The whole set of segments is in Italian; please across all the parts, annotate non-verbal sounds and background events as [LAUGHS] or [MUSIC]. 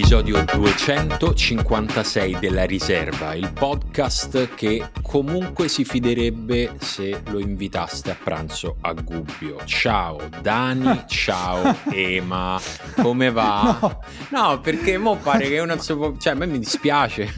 L'episodio 256 della riserva, il podcast che comunque si fiderebbe se lo invitaste a pranzo a Gubbio. Ciao Dani, [LAUGHS] ciao Ema, come va? No. No, perché mo pare che uno cioè a me mi dispiace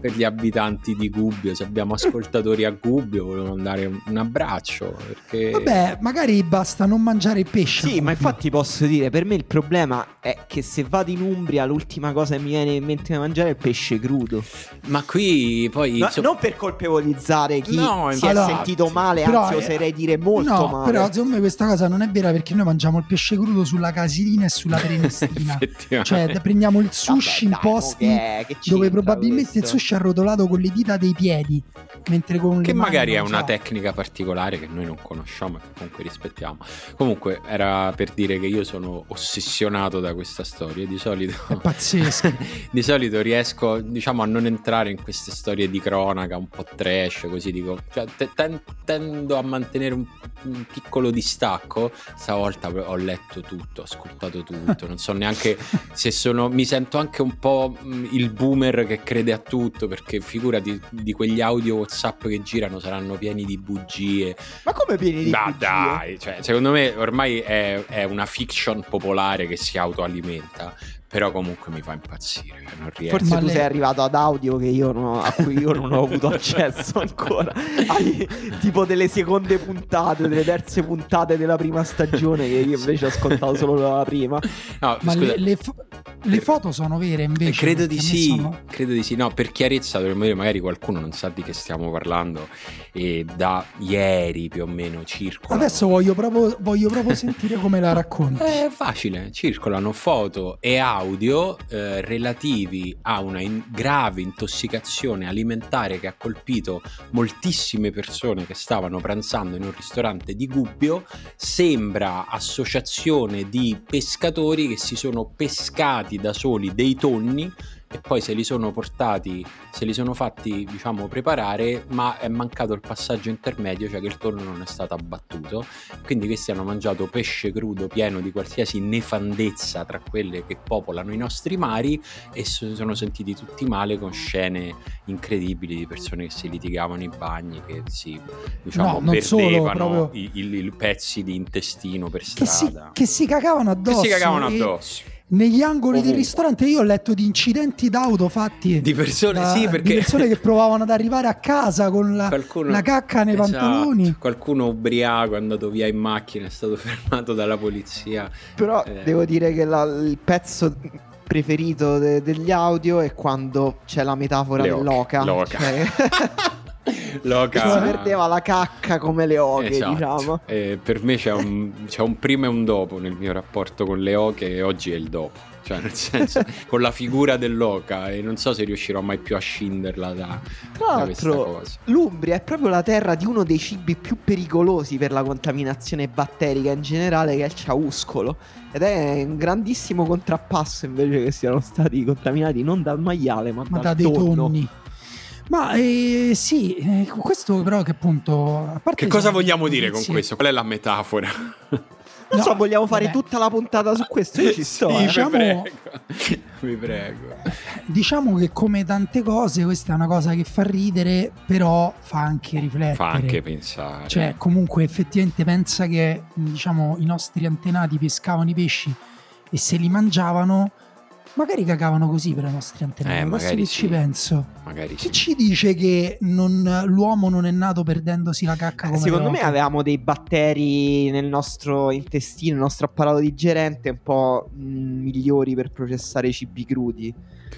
per gli abitanti di Gubbio, se abbiamo ascoltatori a Gubbio volevo mandare un, abbraccio perché Vabbè, magari basta non mangiare il pesce. Sì, ma infatti posso dire, per me il problema è che se vado in Umbria l'ultima cosa che mi viene in mente da mangiare è il pesce crudo. Ma qui poi No, insomma- non per colpevolizzare chi No, si è infatti. sentito male, Però, anzi eh, oserei dire molto no, male. però secondo me questa cosa non è vera perché noi mangiamo il pesce crudo sulla casilina e sulla [LAUGHS] prenestina. Effettivamente. cioè, prendiamo il sushi Vabbè, in posti mo che- che dove probabilmente il questo? sushi è arrotolato con le dita dei piedi, mentre con Che mani magari è una so. tecnica particolare che noi non conosciamo e che comunque rispettiamo. Comunque era per dire che io sono ossessionato da questa storia. Di solito, È pazzesco. [LAUGHS] di solito riesco diciamo a non entrare in queste storie di cronaca un po' trash, così dico. Cioè, te- ten- tendo a mantenere un, un piccolo distacco. Stavolta ho letto tutto, ho ascoltato tutto. Non so neanche [LAUGHS] se sono. Mi sento anche un po' mh, il boomer che crede a tutto perché figurati di quegli audio WhatsApp che girano saranno pieni di bugie. Ma come pieni di Ma bugie? dai, cioè, secondo me ormai è, è una fiction popolare che si autoalimenta. Però comunque mi fa impazzire. cioè, Non riesco. Forse Ma tu lei- sei arrivato ad audio che io non ho- a cui io non ho avuto accesso [LAUGHS] ancora. Hai tipo delle seconde puntate, delle terze puntate della prima stagione che io invece ho ascoltato solo la prima. No, Ma scusa, le, le fo- le foto sono vere eh, invece? credo di sì, sono- credo di sì. No, per chiarezza dovremmo dire, magari qualcuno non sa di che stiamo parlando. E da ieri più o meno circolano. Adesso voglio proprio, voglio proprio [LAUGHS] sentire come la racconti. È facile, circolano foto e audio eh, relativi a una in- grave intossicazione alimentare che ha colpito moltissime persone che stavano pranzando in un ristorante di Gubbio. Sembra associazione di pescatori che si sono pescati da soli dei tonni e poi se li sono portati, se li sono fatti diciamo preparare, ma è mancato il passaggio intermedio, cioè che il tonno non è stato abbattuto quindi questi hanno mangiato pesce crudo pieno di qualsiasi nefandezza tra quelle che popolano i nostri mari e si sono sentiti tutti male con scene incredibili di persone che si litigavano in bagni, che si diciamo No, solo, perdevano proprio- i, i- i pezzi di intestino per Che si, strada. che si cagavano Che addosso. si cagavano e addosso. Negli angoli del Ovunque. ristorante io ho letto di incidenti d'auto fatti Di persone, da- sì, di perché persone che provavano ad arrivare a casa con la, qualcuno, la cacca nei Esatto, pantaloni. Qualcuno ubriaco è andato via in macchina, è stato [LAUGHS] fermato dalla polizia. Però Eh. devo dire che la- il pezzo preferito de- degli audio è quando c'è la metafora Le oche, dell'oca. l'oca. Cioè, [LAUGHS] [LAUGHS] Loca. che si perdeva la cacca come le oche, Esatto. diciamo. Eh, per me c'è un, c'è un prima e un dopo nel mio rapporto con le oche e oggi è il dopo. Cioè, nel senso, [LAUGHS] con la figura dell'oca e non so se riuscirò mai più a scinderla da, Tra da questa l'altro, cosa. l'Umbria è proprio la terra di uno dei cibi più pericolosi per la contaminazione batterica in generale, che è il ciauscolo. Ed è un grandissimo contrappasso invece che siano stati contaminati non dal maiale, ma, ma da dal dei tonno. tonni. Ma eh, sì, eh, questo però che appunto... A parte Che cosa vogliamo dire con questo? Qual è la metafora? Non No, so, vogliamo fare vabbè. tutta la puntata su questo? Io ci sto. Sì, eh. diciamo- prego. Vi prego. Diciamo che come tante cose questa è una cosa che fa ridere, però fa anche riflettere. Fa anche pensare. Cioè, comunque, effettivamente pensa che diciamo i nostri antenati pescavano i pesci e se li mangiavano, magari cagavano così per i nostri antenati. Eh, Adesso magari che sì. ci penso. Magari Chi sì. ci dice che non- l'uomo non è nato perdendosi la cacca come Secondo me avevamo dei batteri nel nostro intestino, nel nostro apparato digerente un po' mh, migliori per processare i cibi crudi.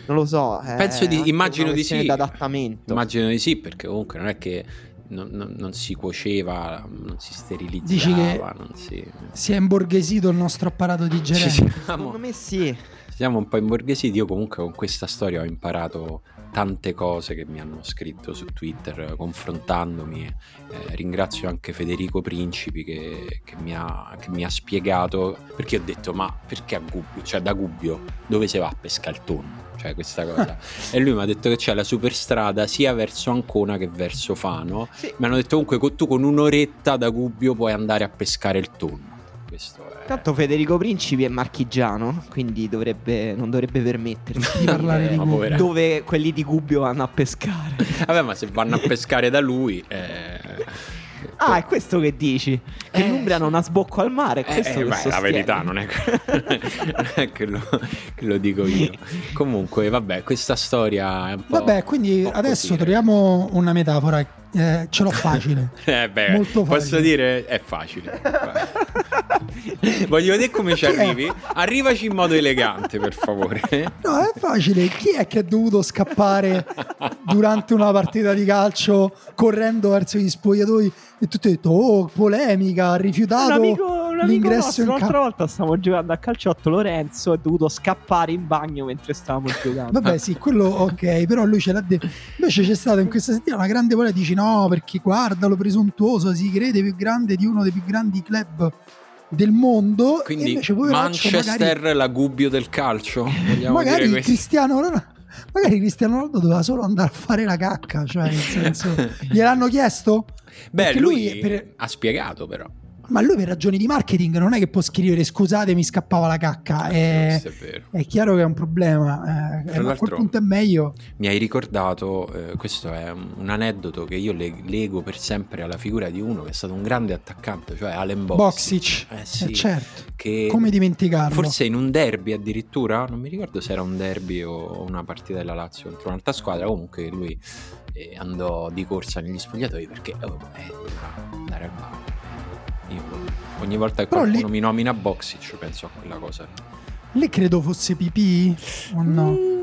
Non lo so. è Penso di- immagino di sì. d'adattamento. Immagino di sì, perché comunque non è che non, non- non si cuoceva, non si sterilizzava. Dici che- non si... Si è imborghesito il nostro apparato digerente. siamo, Secondo me sì. Siamo un po' imborghesiti. Io comunque con questa storia ho imparato tante cose che mi hanno scritto su Twitter confrontandomi. Eh, ringrazio anche Federico Principi che, che mi ha, che mi ha spiegato perché ho detto ma perché a Gubbio, cioè da Gubbio dove si va a pescare il tonno? Cioè questa cosa. [LAUGHS] e lui mi ha detto che c'è la superstrada sia verso Ancona che verso Fano. Sì. Mi hanno detto comunque tu con un'oretta da Gubbio puoi andare a pescare il tonno. Questo è... Tanto Federico Principi è marchigiano, quindi dovrebbe, non dovrebbe permettersi Di [LAUGHS] parlare di Gubbio. povera. dove quelli di Gubbio vanno a pescare. [LAUGHS] Vabbè, ma se vanno a [LAUGHS] pescare da lui... eh, Ah, è questo che dici? Che Eh, l'Umbria sì. non ha sbocco al mare, è Eh, questo eh, beh, la verità non è, non è che, lo, che lo dico io. Comunque, vabbè, questa storia è un po'. Vabbè, quindi adesso così, troviamo una metafora. Eh, ce l'ho facile. Eh beh, Molto posso facile. dire è facile. Voglio vedere come ci Chi è? arrivi. Arrivaci in modo elegante, per favore. No, è facile. Chi è che è dovuto scappare durante una partita di calcio correndo verso gli spogliatoi e tu ti hai detto, oh, polemica, ha Un rifiutato amico, un amico l'ingresso nostro, in l'altra campo. volta stavamo giocando a calciotto, Lorenzo è dovuto scappare in bagno mentre stavamo giocando. Vabbè, sì, quello ok, però lui ce l'ha detto. Invece c'è stata in questa settimana una grande voglia, dici no, perché guardalo presuntuoso, si crede più grande di uno dei più grandi club del mondo. Quindi Manchester, magari, la gubbio del calcio. Magari dire? Cristiano Ronaldo. Magari Cristiano Ronaldo doveva solo andare a fare la cacca, cioè nel senso, gliel'hanno chiesto? Beh, perché lui, lui per- ha spiegato, però. Ma lui per ragioni di marketing non è che può scrivere scusate mi scappava la cacca, è, Questo è vero. è chiaro che è un problema, eh, ma a quel punto è meglio. Mi hai ricordato, eh, questo è un, aneddoto che io le- lego per sempre alla figura di uno che è stato un grande attaccante, cioè Allen Boxic. Boxic, Eh eh, sì, certo, che come dimenticarlo? forse in un derby addirittura, non mi ricordo se era un derby o una partita della Lazio contro un'altra squadra, comunque lui eh, andò di corsa negli spogliatoi perché oh, eh, andare al bar. Io ogni volta che Però qualcuno lì- mi nomina Boxic penso a quella cosa. Lì credo fosse pipì o no? Mm,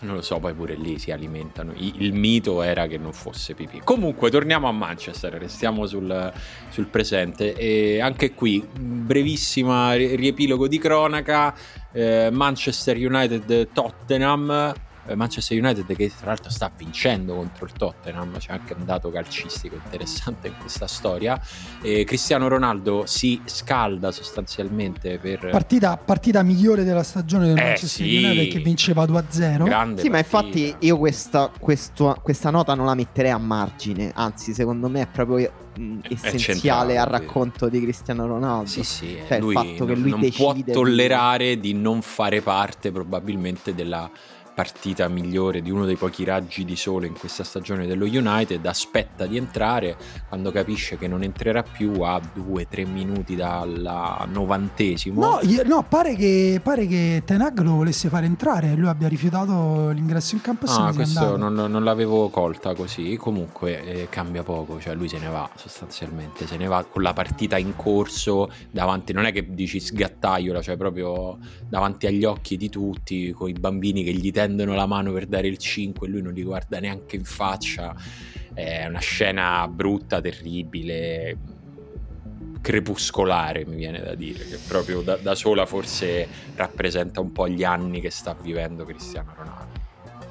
Non lo so, poi pure lì si alimentano. I- Il mito era che non fosse pipì. Comunque, torniamo a Manchester, restiamo sul, sul presente. E anche qui, brevissima ri- riepilogo di cronaca. eh, Manchester United Tottenham. Eh, Manchester United che tra l'altro sta vincendo contro il Tottenham, c'è anche un dato calcistico interessante in questa storia. E Cristiano Ronaldo si scalda sostanzialmente per Partita, partita migliore della stagione del Eh, Manchester sì. United che vinceva 2-0. grande Sì, ma partita. infatti io questa, questo- questa nota non la metterei a margine, anzi secondo me è proprio mh, È essenziale al racconto di Cristiano Ronaldo. Sì, sì, Cioè, il fatto che non- lui non decide può di- tollerare di non fare parte probabilmente della partita migliore di uno dei pochi raggi di sole in questa stagione dello United, aspetta di entrare, quando capisce che non entrerà più a 2-3 minuti dal novantesimo. No, io- no, pare che, pare che Ten Hag lo volesse fare entrare lui abbia rifiutato l'ingresso in campo Ah, questo non, non l'avevo colta così. Comunque eh, cambia poco, cioè lui se ne va sostanzialmente, se ne va con la partita in corso davanti, non è che dici sgattaiola, cioè proprio davanti agli occhi di tutti, con i bambini che gli tendono la mano per dare il 5 e lui non li guarda neanche in faccia. È una scena brutta, terribile, crepuscolare mi viene da dire, che proprio da, da sola forse rappresenta un po' gli anni che sta vivendo Cristiano Ronaldo.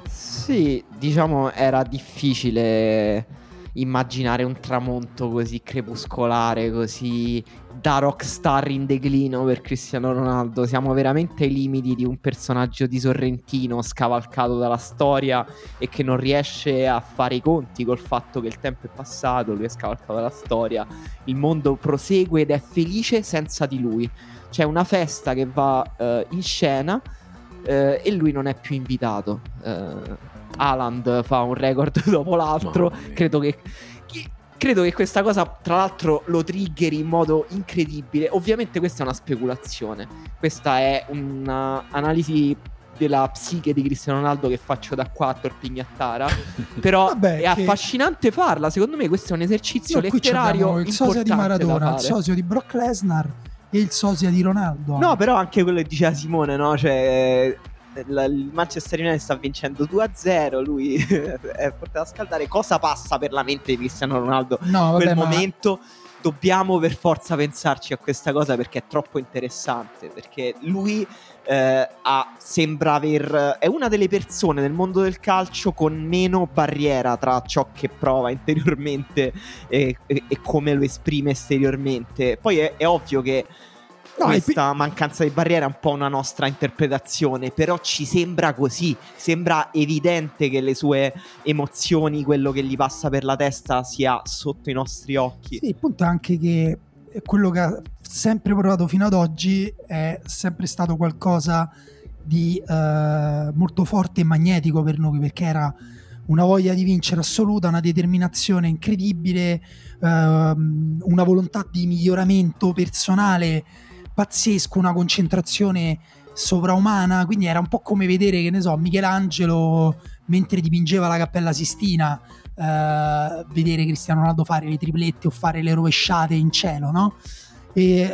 Sì, diciamo era difficile immaginare un tramonto così crepuscolare, così da rockstar in declino per Cristiano Ronaldo. Siamo veramente ai limiti di un personaggio di Sorrentino scavalcato dalla storia e che non riesce a fare i conti col fatto che il tempo è passato, lui è scavalcato dalla storia, il mondo prosegue ed è felice senza di lui. C'è una festa che va eh, in scena eh, e lui non è più invitato. Eh, Haaland fa un record [LAUGHS] dopo l'altro. Credo che, credo che questa cosa, tra l'altro, lo triggeri in modo incredibile. Ovviamente, questa è una speculazione. Questa è un'analisi della psiche di Cristiano Ronaldo che faccio da qua a Torpignattara. [LAUGHS] Però Vabbè, è che- affascinante farla. Secondo me, questo è un esercizio qui letterario il sosia di Maradona, il sosia di Brock Lesnar e il sosia di Ronaldo. No, però anche quello che diceva Simone, no? Cioè, la- il Manchester United sta vincendo 2-0, lui [LAUGHS] è portato a scaldare. Cosa passa per la mente di Cristiano Ronaldo No, in vabbè, quel ma- momento? Dobbiamo per forza pensarci a questa cosa perché è troppo interessante. Perché lui eh, ha- sembra aver. È una delle persone nel mondo del calcio con meno barriera tra ciò che prova interiormente e, e- e come lo esprime esteriormente. Poi è, è ovvio che No, questa mancanza di barriera è un po' una nostra interpretazione, però ci sembra così, sembra evidente che le sue emozioni, quello che gli passa per la testa sia sotto i nostri occhi. Sì, il punto è anche che quello che ha sempre provato fino ad oggi è sempre stato qualcosa di eh, molto forte e magnetico per noi perché era una voglia di vincere assoluta, una determinazione incredibile, ehm, una volontà di miglioramento personale pazzesco, una concentrazione sovraumana, quindi era un po' come vedere, che ne so, Michelangelo mentre dipingeva la Cappella Sistina, eh, vedere Cristiano Ronaldo fare le triplette o fare le rovesciate in cielo, no? E eh,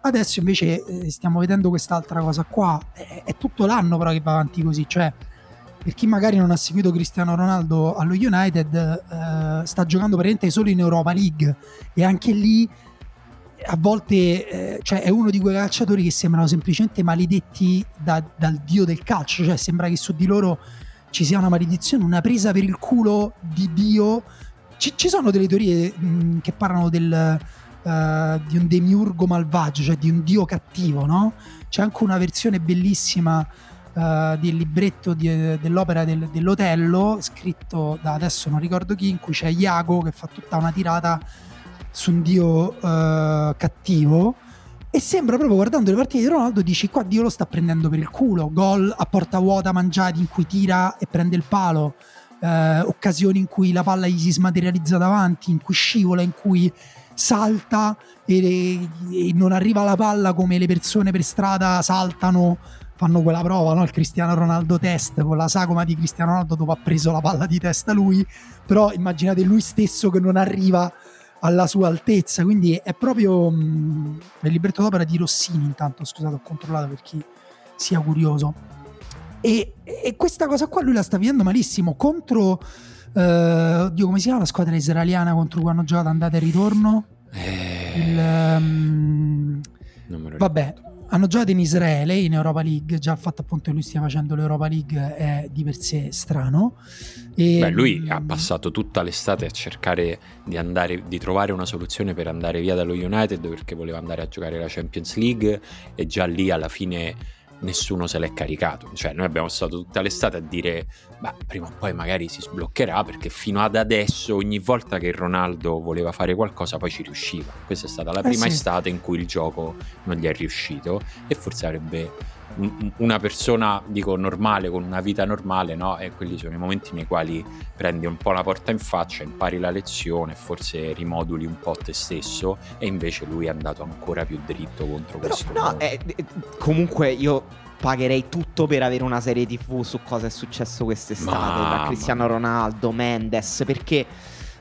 adesso invece eh, stiamo vedendo quest'altra cosa qua. È, è, tutto l'anno però che va avanti così. Cioè, per chi magari non ha seguito Cristiano Ronaldo allo United, eh, sta giocando praticamente solo in Europa League. E anche lì a volte eh, cioè, è uno di quei calciatori che sembrano semplicemente maledetti da, dal dio del calcio. Cioè, sembra che su di loro ci sia una maledizione, una presa per il culo di Dio. Ci, ci sono delle teorie mh, che parlano del uh, di un demiurgo malvagio, cioè di un dio cattivo, no? C'è anche una versione bellissima uh, del libretto di, dell'opera del, dell'Otello, scritto da adesso non ricordo chi, in cui c'è Iago che fa tutta una tirata su un dio uh, cattivo. E sembra proprio guardando le partite di Ronaldo, dici qua Dio lo sta prendendo per il culo. Gol a porta vuota mangiati in cui tira e prende il palo. Eh, occasioni in cui la palla gli si smaterializza davanti, in cui scivola, in cui salta e, e, non arriva la palla come le persone per strada saltano, fanno quella prova, no? il Cristiano Ronaldo test con la sagoma di Cristiano Ronaldo dopo ha preso la palla di testa lui, però immaginate lui stesso che non arriva alla sua altezza, quindi è proprio mh, mm, nel libretto d'opera di Rossini intanto, scusate ho controllato per chi sia curioso. E, e questa cosa qua lui la sta vivendo malissimo contro Uh, oddio, come si chiama la squadra israeliana contro cui hanno giocato andata e ritorno? Eh... Il, um... Vabbè, hanno giocato in Israele in Europa League. Già il fatto appunto che lui stia facendo l'Europa League è di per sé strano. E, Beh, lui um... ha passato tutta l'estate a cercare di, andare, di trovare una soluzione per andare via dallo United perché voleva andare a giocare la Champions League e già lì alla fine nessuno se l'è caricato. Cioè, noi abbiamo stato tutta l'estate a dire, ma prima o poi magari si sbloccherà, perché fino ad adesso, ogni volta che Ronaldo voleva fare qualcosa, poi ci riusciva. Questa è stata la eh prima sì. estate in cui il gioco non gli è riuscito e forse avrebbe una persona, dico normale, con una vita normale, no? E quelli sono i momenti nei quali prendi un po' la porta in faccia, impari la lezione, forse rimoduli un po' te stesso, e invece lui è andato ancora più dritto contro Però, questo. No, eh, comunque io pagherei tutto per avere una serie TV su cosa è successo quest'estate ma, da Cristiano Ronaldo, Mendes, perché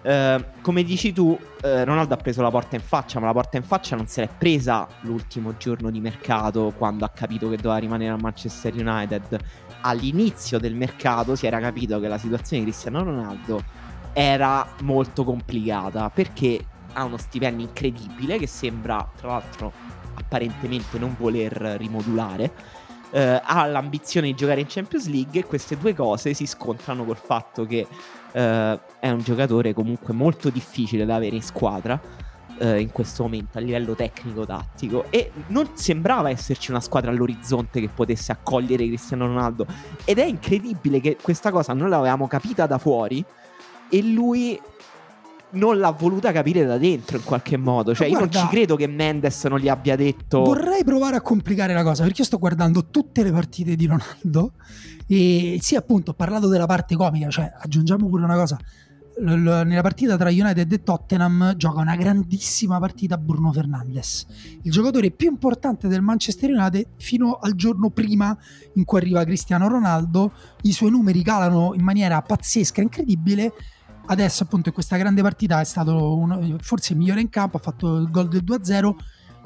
eh, come dici tu, eh, Ronaldo ha preso la porta in faccia, ma la porta in faccia non se l'è presa l'ultimo giorno di mercato quando ha capito che doveva rimanere a Manchester United. All'inizio del mercato si era capito che la situazione di Cristiano Ronaldo era molto complicata perché ha uno stipendio incredibile che sembra, tra l'altro, apparentemente non voler rimodulare. Eh, ha l'ambizione di giocare in Champions League e queste due cose si scontrano col fatto che eh, è un giocatore comunque molto difficile da avere in squadra eh, in questo momento a livello tecnico-tattico e non sembrava esserci una squadra all'orizzonte che potesse accogliere Cristiano Ronaldo ed è incredibile che questa cosa noi l'avevamo capita da fuori e lui non l'ha voluta capire da dentro in qualche modo. Cioè, Guarda, io non ci credo che Mendes non gli abbia detto. Vorrei provare a complicare la cosa perché io sto guardando tutte le partite di Ronaldo e sì, appunto, ho parlato della parte comica, cioè aggiungiamo pure una cosa. Nella partita tra United e Tottenham gioca una grandissima partita Bruno Fernandes, il giocatore più importante del Manchester United fino al giorno prima in cui arriva Cristiano Ronaldo. I suoi numeri calano in maniera pazzesca, incredibile. Adesso, appunto, in questa grande partita è stato uno, forse il migliore in campo. Ha fatto il gol del 2-0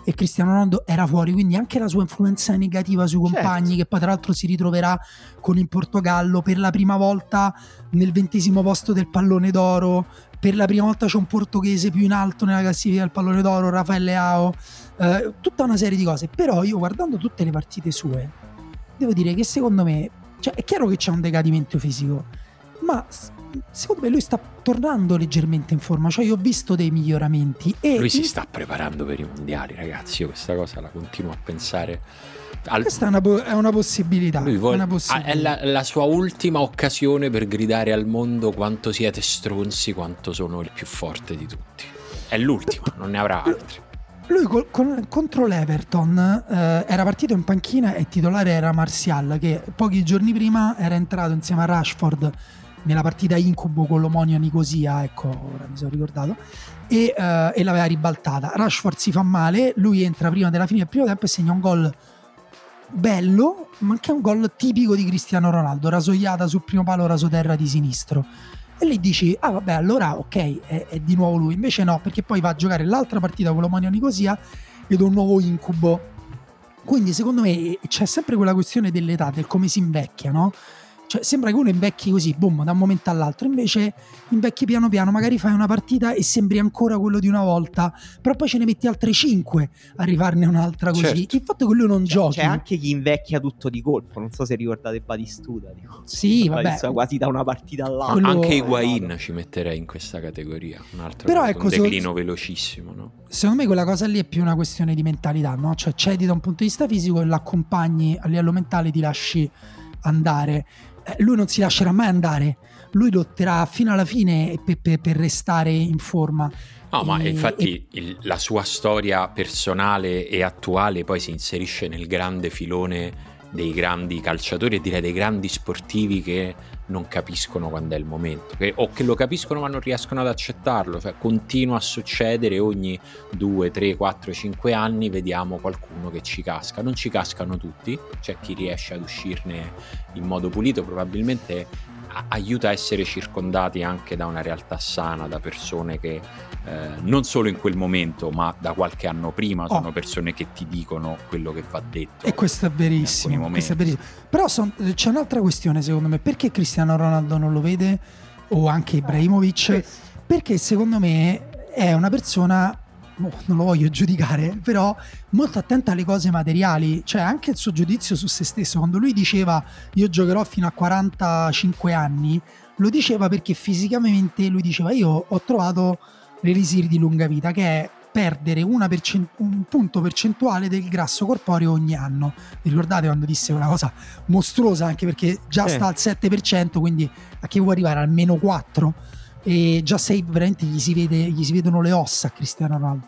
e Cristiano Ronaldo era fuori, quindi anche la sua influenza negativa sui compagni, certo. che poi tra l'altro si ritroverà con il Portogallo per la prima volta nel ventesimo posto del pallone d'oro. Per la prima volta c'è un portoghese più in alto nella classifica del pallone d'oro, Raffaele Ao, eh, tutta una serie di cose. Però io guardando tutte le partite sue, devo dire che secondo me, cioè, è chiaro che c'è un decadimento fisico, ma secondo me lui sta tornando leggermente in forma, cioè io ho visto dei miglioramenti e lui si sta preparando per i mondiali, ragazzi, io questa cosa la continuo a pensare. Al... Questa è una, po- è una possibilità. Vuole... una possibilità. è la, la, sua ultima occasione per gridare al mondo quanto siete stronzi, quanto sono il più forte di tutti. È l'ultima, non ne avrà altri. Lui col- con- contro l'Everton eh, era partito in panchina e titolare era Martial che pochi giorni prima era entrato insieme a Rashford nella partita incubo con l'Omonio Nicosia, ecco, ora mi sono ricordato, e, eh, e, l'aveva ribaltata. Rashford si fa male, lui entra prima della fine del primo tempo e segna un gol bello, ma anche un gol tipico di Cristiano Ronaldo, rasoiata sul primo palo rasoterra di sinistro. E lì dici, ah vabbè, allora ok, è, è, di nuovo lui. Invece no, perché poi va a giocare l'altra partita con l'Omonio Nicosia ed un nuovo incubo. Quindi secondo me c'è sempre quella questione dell'età, del come si invecchia, no? Cioè, sembra che uno invecchi così, boom, da un momento all'altro. Invece invecchi piano piano, magari fai una partita e sembri ancora quello di una volta, però poi ce ne metti altre 5 a rifarne un'altra così. Certo. Il fatto che lui non cioè, giochi. C'è anche chi invecchia tutto di colpo. Non so se ricordate Batistuta. Dico. Sì, vabbè. Quasi da una partita all'altra. Quello... Anche Higuain ci metterei in questa categoria. Un altro però ecco, un declino so... velocissimo, no? Secondo me quella cosa lì è più una questione di mentalità, no? Cioè cedi da un punto di vista fisico e l'accompagni a livello mentale, ti lasci andare lui non si lascerà mai andare, lui lotterà fino alla fine per, per, per restare in forma. No, e, ma infatti e... il, la sua storia personale e attuale poi si inserisce nel grande filone dei grandi calciatori e direi dei grandi sportivi che non capiscono quando è il momento che, o che lo capiscono ma non riescono ad accettarlo. Cioè continua a succedere ogni 2, 3, 4, 5 anni vediamo qualcuno che ci casca. Non ci cascano tutti c'è chi riesce ad uscirne in modo pulito probabilmente aiuta a essere circondati anche da una realtà sana, da persone che eh, non solo in quel momento, ma da qualche anno prima oh. sono persone che ti dicono quello che va detto. E questo è verissimo. Questo è verissimo. Però son, c'è un'altra questione secondo me, perché Cristiano Ronaldo non lo vede o anche Ibrahimovic? Perché secondo me è una persona non lo voglio giudicare, però molto attenta alle cose materiali, cioè anche il suo giudizio su se stesso, quando lui diceva io giocherò fino a 45 anni, lo diceva perché fisicamente lui diceva io ho trovato l'elisir di lunga vita, che è perdere percent- un punto percentuale del grasso corporeo ogni anno. Vi ricordate quando disse una cosa mostruosa, anche perché già eh. sta al 7%, quindi a che vuoi arrivare? Al meno 4%? E già sei veramente gli si, vede, gli si vedono le ossa a Cristiano Ronaldo.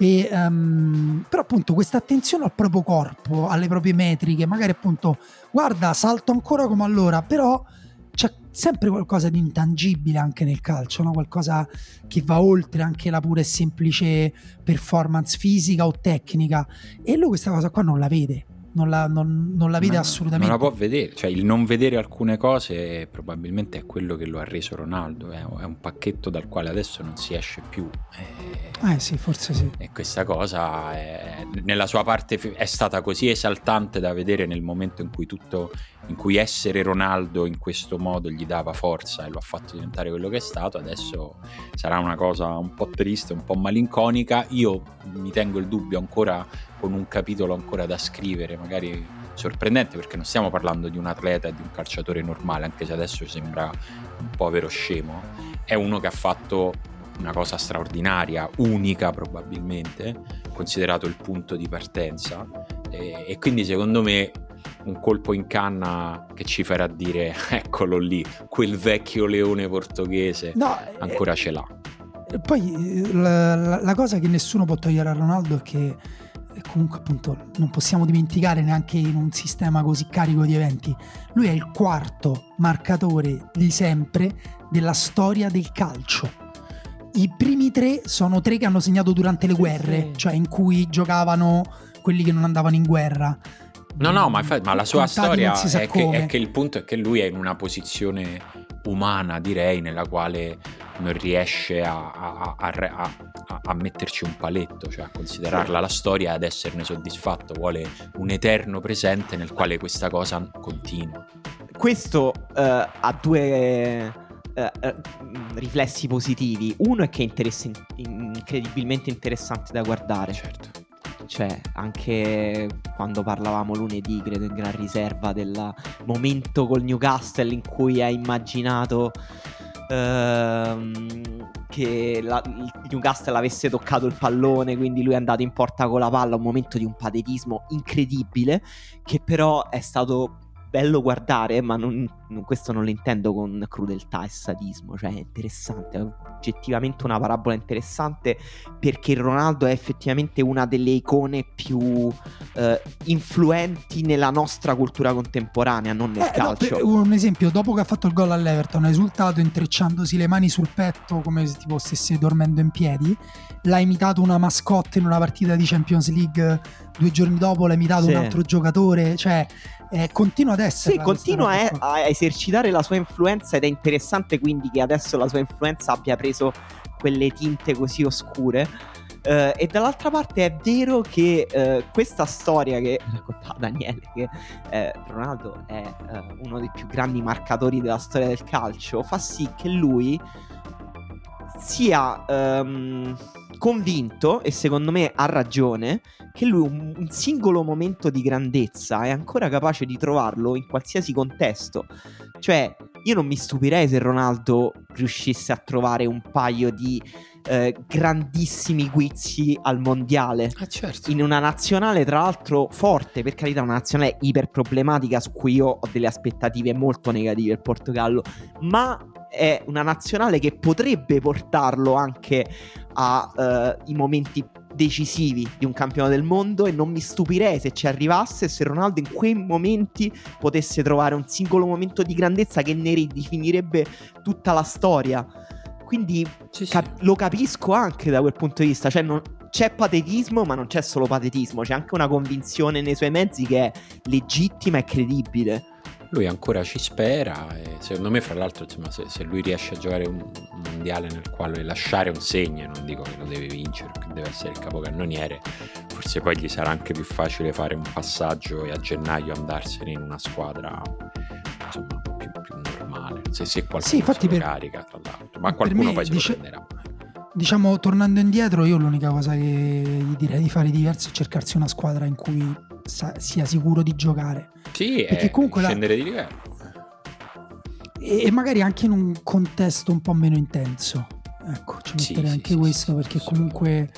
E, um, però appunto questa attenzione al proprio corpo, alle proprie metriche, magari appunto guarda salto ancora come allora, però c'è sempre qualcosa di intangibile anche nel calcio, no? qualcosa che va oltre anche la pura e semplice performance fisica o tecnica e lui questa cosa qua non la vede non la, non, non la vede no, assolutamente. Non la può vedere, cioè il non vedere alcune cose probabilmente è quello che lo ha reso Ronaldo, è, è un pacchetto dal quale adesso non si esce più. Eh, eh sì, forse sì. E questa cosa è, nella sua parte è stata così esaltante da vedere nel momento in cui tutto, in cui essere Ronaldo in questo modo gli dava forza e lo ha fatto diventare quello che è stato, adesso sarà una cosa un po' triste, un po' malinconica. Io mi tengo il dubbio ancora con un capitolo ancora da scrivere, magari sorprendente perché non stiamo parlando di un atleta e di un calciatore normale, anche se adesso sembra un povero scemo, è uno che ha fatto una cosa straordinaria, unica probabilmente, considerato il punto di partenza e, e quindi secondo me un colpo in canna che ci farà dire [LAUGHS] eccolo lì, quel vecchio leone portoghese no, ancora eh, ce l'ha. Poi la, la, la cosa che nessuno può togliere a Ronaldo è che comunque appunto non possiamo dimenticare neanche in un sistema così carico di eventi, lui è il quarto marcatore di sempre della storia del calcio. I primi tre sono tre che hanno segnato durante le guerre, cioè in cui giocavano quelli che non andavano in guerra. No, no, ma, infatti, ma la sua storia è che, è che il punto è che lui è in una posizione umana, direi, nella quale non riesce a, a, a, a, metterci un paletto, cioè a considerarla la storia e ad esserne soddisfatto. Vuole un eterno presente nel quale questa cosa continua. Questo uh, ha due uh, uh, riflessi positivi. Uno è che è interess- incredibilmente interessante da guardare. Certo cioè anche quando parlavamo lunedì, credo in gran riserva, del momento col Newcastle in cui ha immaginato ehm, che la, il Newcastle avesse toccato il pallone, quindi lui è andato in porta con la palla, un momento di un patetismo incredibile, che però è stato bello guardare, ma non questo non lo intendo con crudeltà e sadismo, cioè è interessante, è oggettivamente una parabola interessante perché Ronaldo è effettivamente una delle icone più eh, influenti nella nostra cultura contemporanea, non nel Eh, no, calcio. per- un esempio, dopo che ha fatto il gol all'Everton, ha esultato intrecciandosi le mani sul petto come se tipo stesse dormendo in piedi. L'ha imitato una mascotte in una partita di Champions League due giorni dopo, l'ha imitato Sì. un altro giocatore. Cioè, eh, continua ad essere. Sì, continua a, a esercitare la sua influenza ed è interessante quindi che adesso la sua influenza abbia preso quelle tinte così oscure. Eh, e dall'altra parte è vero che eh, questa storia che [LAUGHS] raccontava Daniele, che eh, Ronaldo è eh, uno dei più grandi marcatori della storia del calcio, fa sì che lui sia ehm, convinto, e secondo me ha ragione, che lui un, un singolo momento di grandezza è ancora capace di trovarlo in qualsiasi contesto. Cioè, io non mi stupirei se Ronaldo riuscisse a trovare un paio di eh, grandissimi guizzi al mondiale. Ah, certo. In una nazionale, tra l'altro, forte, per carità, una nazionale iper problematica su cui io ho delle aspettative molto negative il Portogallo, ma è una nazionale che potrebbe portarlo anche ai momenti decisivi di un campionato del mondo e non mi stupirei se ci arrivasse se Ronaldo in quei momenti potesse trovare un singolo momento di grandezza che ne ridefinirebbe tutta la storia. Quindi Sì, sì. cap- lo capisco anche da quel punto di vista, cioè non- c'è patetismo, ma non c'è solo patetismo, c'è anche una convinzione nei suoi mezzi che è legittima e credibile. Lui ancora ci spera e secondo me, fra l'altro, insomma, se, se lui riesce a giocare un, mondiale nel quale lasciare un segno, non dico che lo deve vincere, che deve essere il capocannoniere, forse poi gli sarà anche più facile fare un passaggio e a gennaio andarsene in una squadra insomma, più, più normale. Se, se qualcuno Sì, se per- carica, tra l'altro, ma qualcuno me, poi se dice- lo prenderà. Diciamo, tornando indietro, io l'unica cosa che gli direi di fare diverso è cercarsi una squadra in cui sa- sia sicuro di giocare. Sì, Perché è comunque la- scendere di livello. E, e magari anche in un contesto un po' meno intenso. Ecco, ci Sì, metterei sì, anche sì, questo sì, perché comunque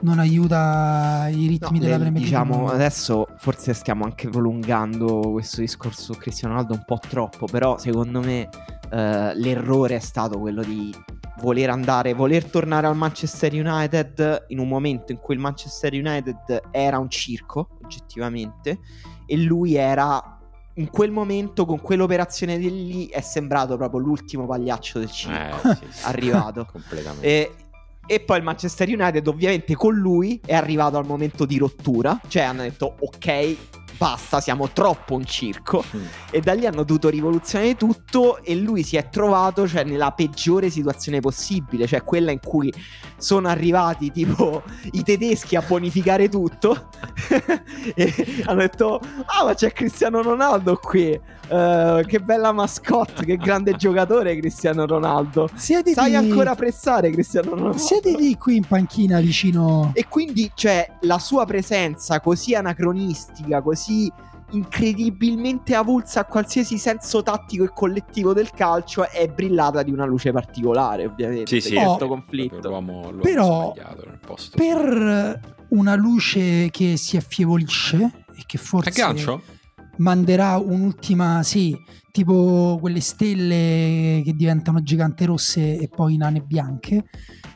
non aiuta i ritmi No, della Premier diciamo, adesso forse stiamo anche prolungando questo discorso su Cristiano Ronaldo un po' troppo, però secondo me eh, l'errore è stato quello di voler andare, voler tornare al Manchester United in un momento in cui il Manchester United era un circo, oggettivamente, e lui era in quel momento con quell'operazione di lì è sembrato proprio l'ultimo pagliaccio del circo Eh, sì, sì. [LAUGHS] arrivato. [LAUGHS] Completamente. E, e poi il Manchester United, ovviamente, con lui è arrivato al momento di rottura. Cioè, hanno detto: Ok, basta, siamo troppo un circo. Mm. E da lì hanno dovuto rivoluzionare tutto. E lui si è trovato cioè, nella peggiore situazione possibile, cioè quella in cui sono arrivati tipo i tedeschi a bonificare tutto. [LAUGHS] e hanno detto: Ah, ma c'è Cristiano Ronaldo qui. Eh, che bella mascotte, che grande giocatore Cristiano Ronaldo. Siediti, Sai ancora pressare Cristiano Ronaldo. siediti qui in panchina vicino. E quindi c'è la sua presenza così anacronistica, così incredibilmente avulsa a qualsiasi senso tattico e collettivo del calcio è brillata di una luce particolare, ovviamente, Sì, sì, Oh. questo Proprio conflitto. L'uomo, l'uomo Però, sbagliato nel posto. Per una luce che si affievolisce e che forse Aggancio? manderà un'ultima, sì, tipo quelle stelle che diventano giganti rosse e poi nane bianche,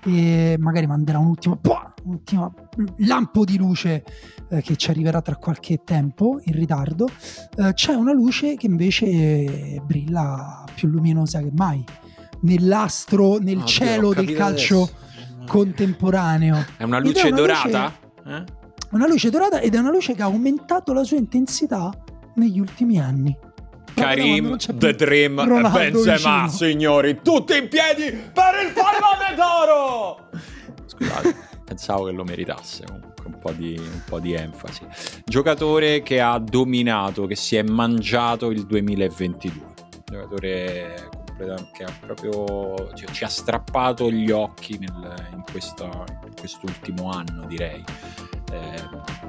e magari manderà un'ultima, pua, un'ultima lampo di luce eh, che ci arriverà tra qualche tempo in ritardo. Eh, c'è una luce che invece brilla più luminosa che mai nell'astro, nel Oddio, cielo del calcio adesso. contemporaneo. È una Ed è luce una dorata? Eh? Una luce dorata ed è una luce che ha aumentato la sua intensità negli ultimi anni. Karim, The Dream, Ronaldo Benzema, vicino. signori, tutti in piedi per il pallone d'oro! Scusate, [LAUGHS] pensavo che lo meritasse comunque un po, di, un po' di enfasi. Giocatore che ha dominato, che si è mangiato il 2022. Giocatore che ha proprio cioè, ci ha strappato gli occhi nel- in, questa- in quest'ultimo anno, direi. Eh,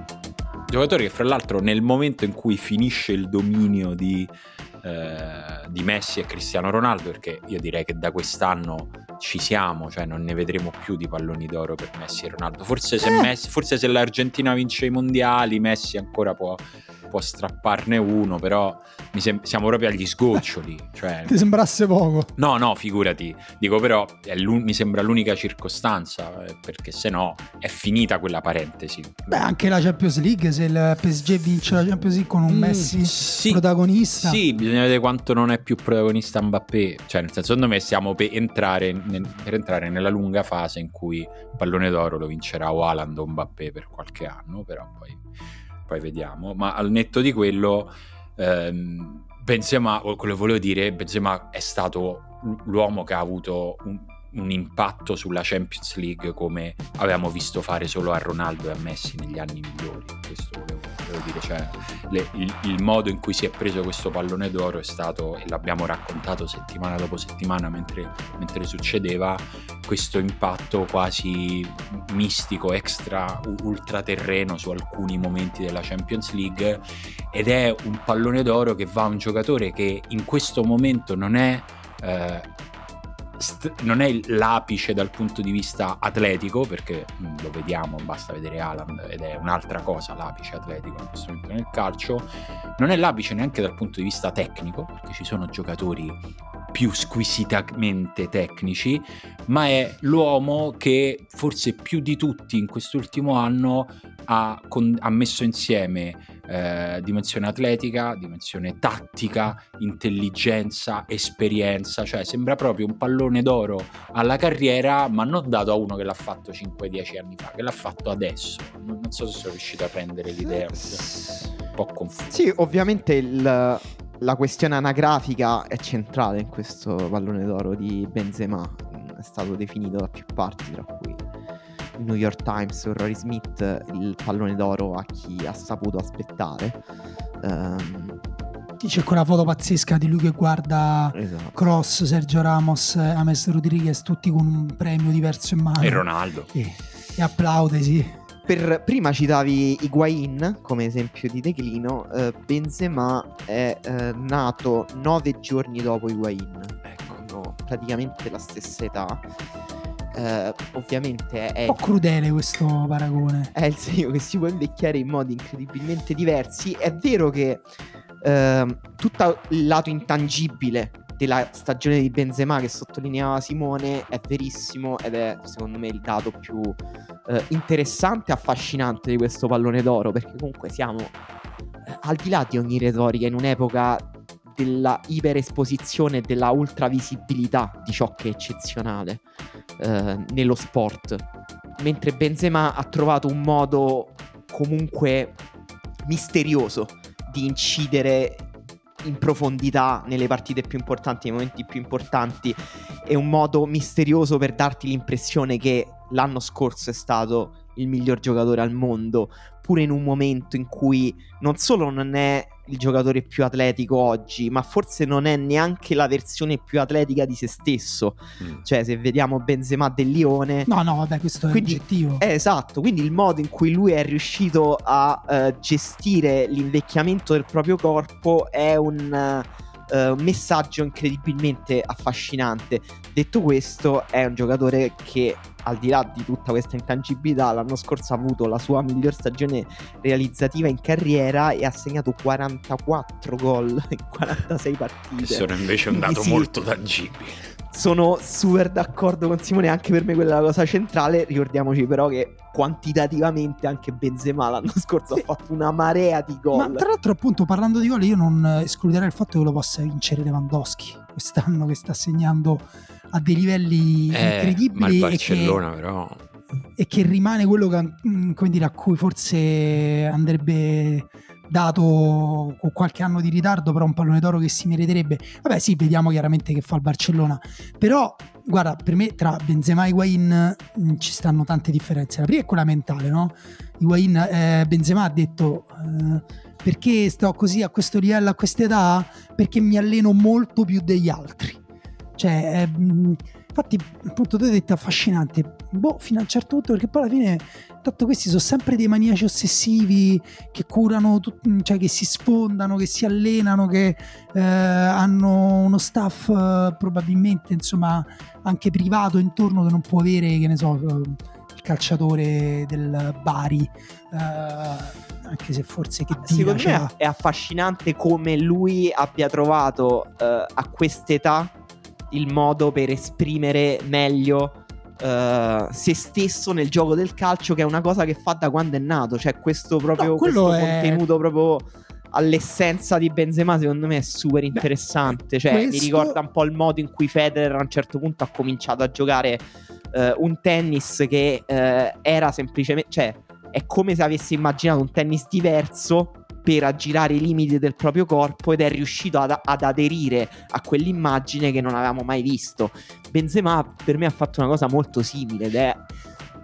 giocatore che fra l'altro nel momento in cui finisce il dominio di, eh, di Messi e Cristiano Ronaldo, perché io direi che da quest'anno ci siamo, cioè non ne vedremo più di palloni d'oro per Messi e Ronaldo. Forse se, Eh. Messi- forse se l'Argentina vince i mondiali, Messi ancora può, può strapparne uno, però sem- siamo proprio agli sgoccioli. [LAUGHS] Cioè... Ti sembrasse poco? No, no, figurati. Dico però, mi sembra l'unica circostanza, eh, perché se no è finita quella parentesi. Beh, anche la Champions League, se il PSG vince la Champions League con un mm, Messi sì, protagonista. Sì, bisogna vedere quanto non è più protagonista Mbappé. Cioè, nel senso, secondo me stiamo per entrare, nel, per entrare nella lunga fase in cui il pallone d'oro lo vincerà o Haaland o Mbappé per qualche anno, però poi, poi vediamo. Ma al netto di quello... Ehm, Benzema, quello che volevo dire, Benzema è stato l'uomo che ha avuto un, un, impatto sulla Champions League come avevamo visto fare solo a Ronaldo e a Messi negli anni migliori. Questo volevo, volevo dire, cioè, le, il, il, modo in cui si è preso questo pallone d'oro è stato, e l'abbiamo raccontato settimana dopo settimana mentre, mentre succedeva, questo impatto quasi mistico, extra, ultraterreno su alcuni momenti della Champions League ed è un pallone d'oro che va a un giocatore che in questo momento non è... Eh, st- non è l'apice dal punto di vista atletico, perché mm, lo vediamo, basta vedere Alan ed è un'altra cosa l'apice atletico in questo momento nel calcio, non è l'apice neanche dal punto di vista tecnico, perché ci sono giocatori più squisitamente tecnici, ma è l'uomo che forse più di tutti in quest'ultimo anno ha, con, ha messo insieme eh, dimensione atletica, dimensione tattica, intelligenza, esperienza, cioè sembra proprio un pallone d'oro alla carriera, ma non dato a uno che l'ha fatto 5-10 anni fa, che l'ha fatto adesso. Non, non so se sono riuscito a prendere l'idea, un po' confuso. Sì, ovviamente il, la questione anagrafica è centrale in questo pallone d'oro di Benzema, è stato definito da più parti, tra cui New York Times o Rory Smith il pallone d'oro a chi ha saputo aspettare. Um, c'è quella foto pazzesca di lui che guarda esatto. Cross, Sergio Ramos, Ames Rodriguez, tutti con un premio diverso in mano. E Ronaldo. E, e applaude, sì. Per, prima citavi Higuain come esempio di declino, eh, Benzema è eh, nato nove giorni dopo Higuain, ecco, no, praticamente la stessa età eh, ovviamente è... Un po' crudele questo paragone. È il segno che si può invecchiare in modi incredibilmente diversi. È vero che eh, tutto il lato intangibile della stagione di Benzema che sottolineava Simone è verissimo ed è secondo me il dato più eh, interessante e affascinante di questo pallone d'oro perché comunque siamo eh, al di là di ogni retorica in un'epoca della iperesposizione e della ultravisibilità di ciò che è eccezionale eh, nello sport. Mentre Benzema ha trovato un modo comunque misterioso di incidere in profondità nelle partite più importanti, nei momenti più importanti, è un modo misterioso per darti l'impressione che l'anno scorso è stato il miglior giocatore al mondo, pure in un momento in cui non solo non è il giocatore più atletico oggi, ma forse non è neanche la versione più atletica di se stesso. Mm. Cioè, se vediamo Benzema del Lione. No, no, vabbè, questo è quindi, oggettivo. È esatto, quindi il modo in cui lui è riuscito a uh, gestire l'invecchiamento del proprio corpo è un. Uh, Uh, un messaggio incredibilmente affascinante. Detto questo, è un giocatore che al di là di tutta questa intangibilità, l'anno scorso ha avuto la sua miglior stagione realizzativa in carriera e ha segnato 44 gol in 46 partite. Sono invece un dato sì, molto tangibile. Sono super d'accordo con Simone, anche per me quella è la cosa centrale. Ricordiamoci però che quantitativamente anche Benzema l'anno scorso sì. ha fatto una marea di gol. Ma tra l'altro appunto parlando di gol io non escluderei il fatto che lo possa vincere Lewandowski quest'anno che sta segnando a dei livelli eh, incredibili. Ma il Barcellona, e che, però. E che rimane quello che, mm, come dire, a cui forse andrebbe dato con qualche anno di ritardo, però un pallone d'oro che si meriterebbe. Vabbè, sì, vediamo chiaramente che fa il Barcellona. Però, guarda, per me tra Benzema e Higuain mm, ci stanno tante differenze. La prima è quella mentale, no? Higuain, eh, Benzema ha detto... Eh, perché sto così a questo livello, a questa età? Perché mi alleno molto più degli altri. Cioè, ehm, infatti, appunto, tu hai detto affascinante. Boh, fino a un certo punto, perché poi alla fine, tanto questi sono sempre dei maniaci ossessivi che curano, tut- cioè che si sfondano, che si allenano, che eh, hanno uno staff eh, probabilmente, insomma, anche privato intorno che non può avere, che ne so, il calciatore del Bari. Eh, anche se forse che Secondo cioè... me è affascinante come lui abbia trovato uh, a quest'età il modo per esprimere meglio Uh, se stesso nel gioco del calcio, che è una cosa che fa da quando è nato. Cioè, questo proprio no, questo è... contenuto proprio all'essenza di Benzema, secondo me è super interessante. Cioè, questo... mi ricorda un po' il modo in cui Federer a un certo punto ha cominciato a giocare uh, un tennis che uh, era semplicemente. Cioè, è come se avesse immaginato un tennis diverso per aggirare i limiti del proprio corpo ed è riuscito ad, ad, aderire a quell'immagine che non avevamo mai visto. Benzema per me ha fatto una cosa molto simile ed è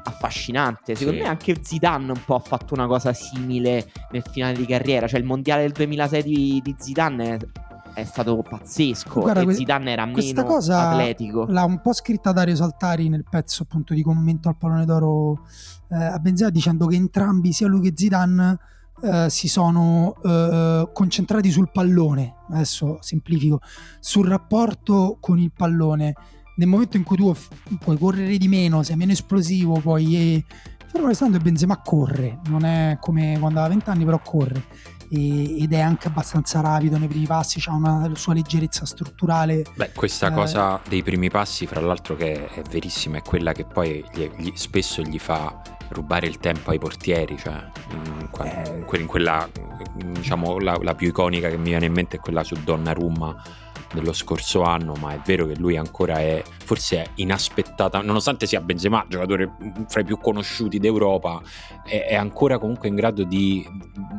affascinante. Secondo sì. me anche Zidane un po' ha fatto una cosa simile nel finale di carriera, cioè il mondiale del 2006 di, di Zidane è, è stato pazzesco Guarda, e Zidane era meno cosa atletico. L'ha un po' scritta Dario Saltari nel pezzo appunto di commento al pallone d'oro eh, a Benzema dicendo che entrambi, sia lui che Zidane Uh, si sono uh, concentrati sul pallone, adesso semplifico, sul rapporto con il pallone. Nel momento in cui tu puoi correre di meno, sei meno esplosivo, poi eh, fermo restando Benzema corre, non è come quando aveva 20 anni, però corre e, ed è anche abbastanza rapido nei primi passi, ha una sua leggerezza strutturale. Beh, questa eh, cosa dei primi passi, fra l'altro, che è verissima, è quella che poi gli, gli, spesso gli fa rubare il tempo ai portieri, cioè in, in, in quella, diciamo, la, la, più iconica che mi viene in mente è quella su Donnarumma dello scorso anno, ma è vero che lui ancora è, forse è inaspettata, nonostante sia Benzema, giocatore fra i più conosciuti d'Europa, è, è ancora comunque in grado di,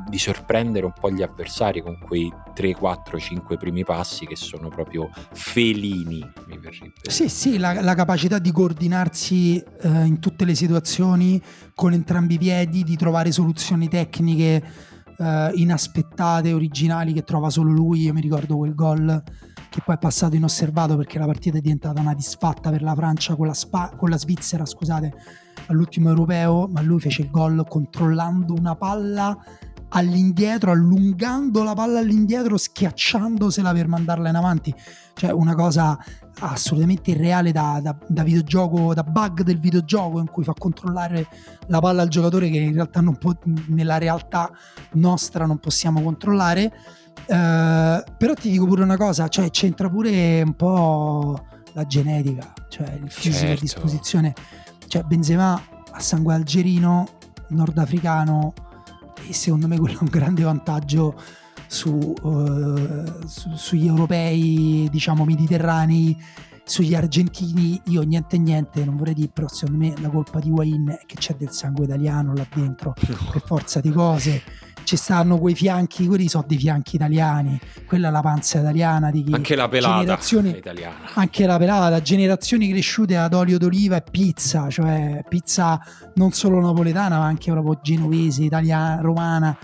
di, sorprendere un po' gli avversari con quei 3, 4, 5 primi passi che sono proprio felini, mi verrebbe. Sì, sì, la, la capacità di coordinarsi eh, in tutte le situazioni con entrambi i piedi, di trovare soluzioni tecniche eh, inaspettate, originali che trova solo lui. Io mi ricordo quel gol che poi è passato inosservato perché la partita è diventata una disfatta per la Francia con la, Spa- con la Svizzera, scusate, all'ultimo europeo, ma lui fece il gol controllando una palla all'indietro, allungando la palla all'indietro, schiacciandosela per mandarla in avanti. Cioè una cosa assolutamente irreale da, da, da, videogioco, da bug del videogioco in cui fa controllare la palla al giocatore che in realtà non può, nella realtà nostra non possiamo controllare. Uh, però ti dico pure una cosa, cioè c'entra pure un po' la genetica, cioè il fisico certo. a disposizione. Cioè Benzema ha sangue algerino, nordafricano e secondo me quello è un grande vantaggio su, uh, su, sugli europei, diciamo, mediterranei, sugli argentini. Io niente niente, non vorrei dire, però secondo me la colpa di Wayne è che c'è del sangue italiano là dentro, [LAUGHS] per forza di cose. Ci stanno quei fianchi, quelli sono dei fianchi italiani, quella è la panza italiana di chi Anche la pelata italiana. Anche la pelata, generazioni cresciute ad olio d'oliva e pizza, cioè pizza non solo napoletana, ma anche proprio genovese, italiana, romana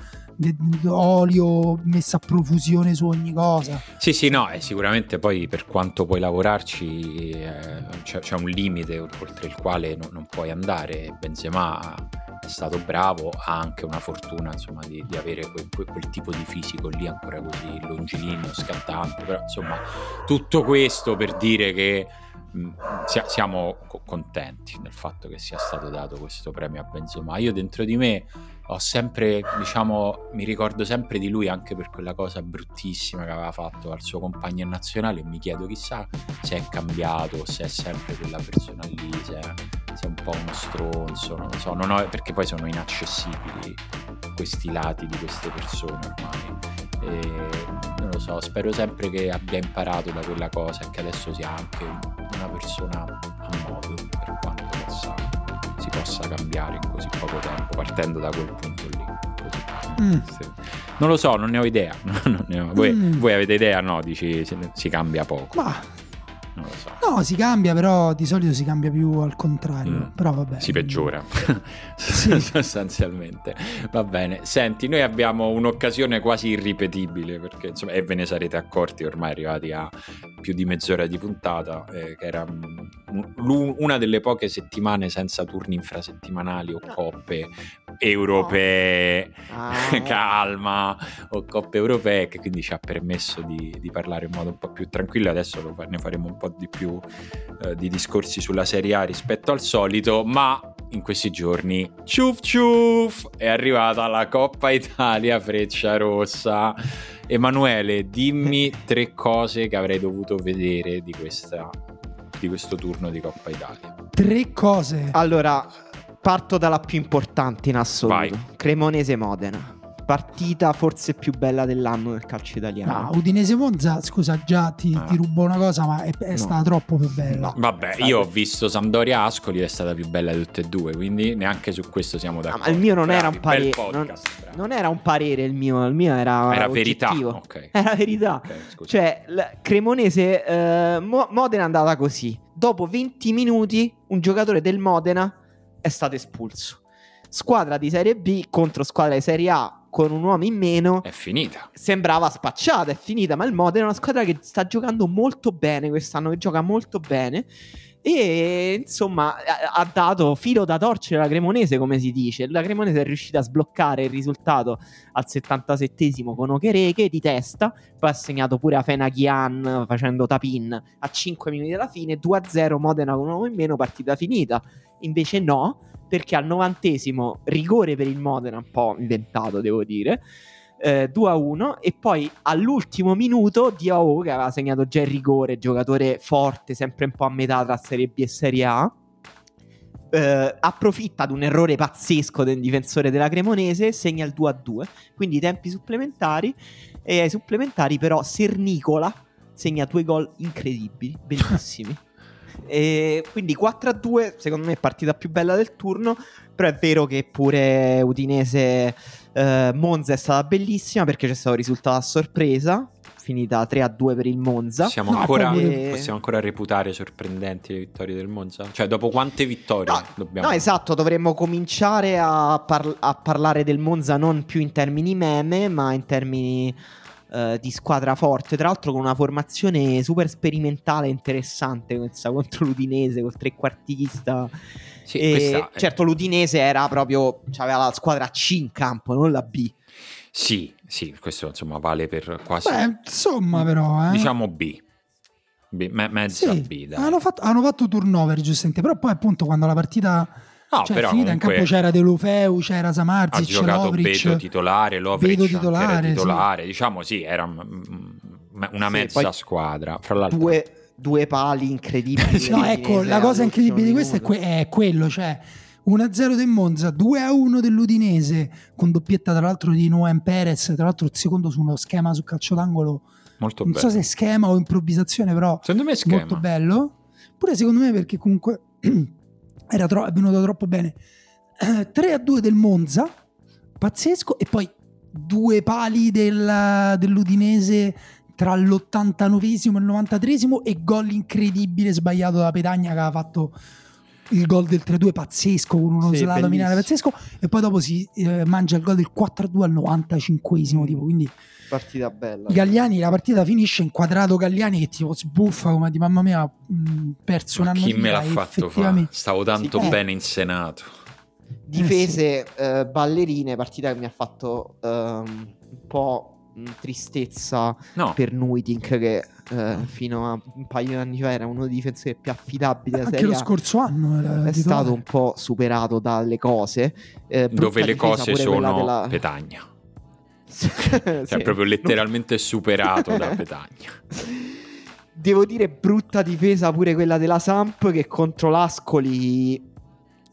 olio messo a profusione su ogni cosa. Sì, sì, no, e sicuramente poi per quanto puoi lavorarci eh, c'è, c'è, un limite oltre il quale no, non puoi andare. Benzema è stato bravo, ha anche una fortuna insomma di, di avere quel, quel, tipo di fisico lì ancora così longilineo, scattante, però insomma tutto questo per dire che mh, siamo contenti del fatto che sia stato dato questo premio a Benzema. Io dentro di me ho sempre, diciamo, mi ricordo sempre di lui anche per quella cosa bruttissima che aveva fatto al suo compagno nazionale e mi chiedo chissà se è cambiato, se è sempre quella persona lì, se è, se è un po' uno stronzo, non lo so, non ho, perché poi sono inaccessibili questi lati di queste persone ormai. E, non lo so, spero sempre che abbia imparato da quella cosa e che adesso sia anche una persona a modo per quanto possa cambiare in così poco tempo, partendo da quel punto lì. Mm. Sì. Non lo so, non ne ho idea. [LAUGHS] ne ho. Voi, mm. voi, avete idea? No, dici si, si cambia poco. Ma non lo so. No, si cambia, però di solito si cambia più al contrario. Mm. Però vabbè. Si peggiora [LAUGHS] sì. [LAUGHS] sostanzialmente. Va bene. Senti, noi abbiamo un'occasione quasi irripetibile perché insomma, e ve ne sarete accorti ormai arrivati a più di mezz'ora di puntata, eh, che era una delle poche settimane senza turni infrasettimanali o coppe europee, oh. [LAUGHS] ah, calma, o coppe europee, che quindi ci ha permesso di, di, parlare in modo un po' più tranquillo. Adesso ne faremo un po' di più eh, di discorsi sulla Serie A rispetto al solito, ma in questi giorni, ciuf ciuf, è arrivata la Coppa Italia Freccia Rossa. Emanuele, dimmi [LAUGHS] tre cose che avrei dovuto vedere di, questa, di questo turno di Coppa Italia. Tre cose. Allora, parto dalla più importante in assoluto. Vai. Cremonese Modena. Partita forse più bella dell'anno del calcio italiano. No, Udinese Monza, scusa, già ti, Ah. ti rubo una cosa, ma è, è No. stata troppo più bella. No. Vabbè, io ho visto Sampdoria Ascoli, è stata più bella di tutte e due, quindi neanche su questo siamo Ah, d'accordo. ma il mio non era Bravi, un parere. Non, non era un parere il mio, il mio era. Era verità. oggettivo. Ok. [LAUGHS] Era verità. Ok, scusa. Cioè, Cremonese, eh, Mo- Modena è andata così. Dopo 20 minuti, un giocatore del Modena è stato espulso. Squadra di Serie B contro squadra di Serie A con un uomo in meno. È finita. Sembrava spacciata, è finita. Ma il Modena è una squadra che sta giocando molto bene quest'anno, che gioca molto bene. E insomma, ha, dato filo da torcere alla Cremonese, come si dice. La Cremonese è riuscita a sbloccare il risultato al 77esimo con Okereke di testa. Poi ha segnato pure a Fenagian facendo tapin a 5 minuti dalla fine. 2-0 Modena con un uomo in meno, partita finita. Invece no, perché al novantesimo rigore per il Modena, un po' inventato devo dire. eh, 2-1 e poi all'ultimo minuto Diao che aveva segnato già il rigore, giocatore forte, sempre un po' a metà tra Serie B e Serie A. eh, approfitta di un errore pazzesco del difensore della Cremonese, segna il 2-2, quindi tempi supplementari e ai supplementari però Sernicola segna due gol incredibili, bellissimi. [LAUGHS] E quindi 4-2, secondo me è partita più bella del turno, però è vero che pure Udinese eh, Monza è stata bellissima perché c'è stato un risultato a sorpresa, finita 3-2 per il Monza. Possiamo, No, ancora, poi- possiamo ancora reputare sorprendenti le vittorie del Monza? Cioè, dopo quante vittorie No, dobbiamo... No, esatto, dovremmo cominciare a, par- a parlare del Monza non più in termini meme, ma in termini eh, di squadra forte. Tra l'altro con una formazione super sperimentale interessante questa contro l'Udinese, col trequartista. Sì, E è- certo, l'Udinese era proprio. aveva la squadra C in campo, non la B. Sì, sì, questo insomma vale per quasi... Beh, insomma, però, eh. Diciamo B. B, me- mezza Sì, B, dai. hanno fatto, hanno fatto turnover giustamente, però poi appunto quando la partita No, cioè, però finita in comunque campo c'era De Lufeu, c'era ha Samarzic, giocato Lovric, Beto titolare, Lovric Beto era titolare, sì. titolare, diciamo sì, era una Sì, mezza poi squadra. Fra l'altro, Due, due pali incredibili. [LAUGHS] No, ecco, la cosa incredibile di questo è, que- è quello, cioè 1-0 del Monza, 2-1 dell'Udinese, con doppietta tra l'altro di Noem Perez, tra l'altro il secondo su uno schema su calcio d'angolo, molto non bello. so se è schema o improvvisazione, però Secondo me è schema. molto bello. Pure secondo me perché comunque [CLEARS THROAT] era tro- è venuto troppo bene. Eh, 3-2 del Monza, pazzesco, e poi due pali del- dell'Udinese tra l'89esimo e il 93esimo e gol incredibile sbagliato da Petagna che aveva fatto il gol del 3-2 pazzesco con uno Sì, bellissimo. pazzesco e poi dopo si eh, mangia il gol del 4-2 al 95esimo tipo quindi Partita bella. Galliani la partita finisce inquadrato Galliani che tipo sbuffa come di mamma mia mh, perso un anno chi me l'ha vita", e fatto fare? effettivamente- Stavo tanto Sì, eh. bene in Senato. Difese eh, ballerine, partita che mi ha fatto ehm, un po' tristezza No, per Nuitink che eh, fino a un paio di anni fa era uno dei difensori più affidabili della anche lo scorso anno era È stato un po' superato dalle cose. Eh, dove le cose sono della- Petagna. Cioè, Cioè, proprio letteralmente superato da Petagna. Devo dire brutta difesa pure quella della Samp che contro l'Ascoli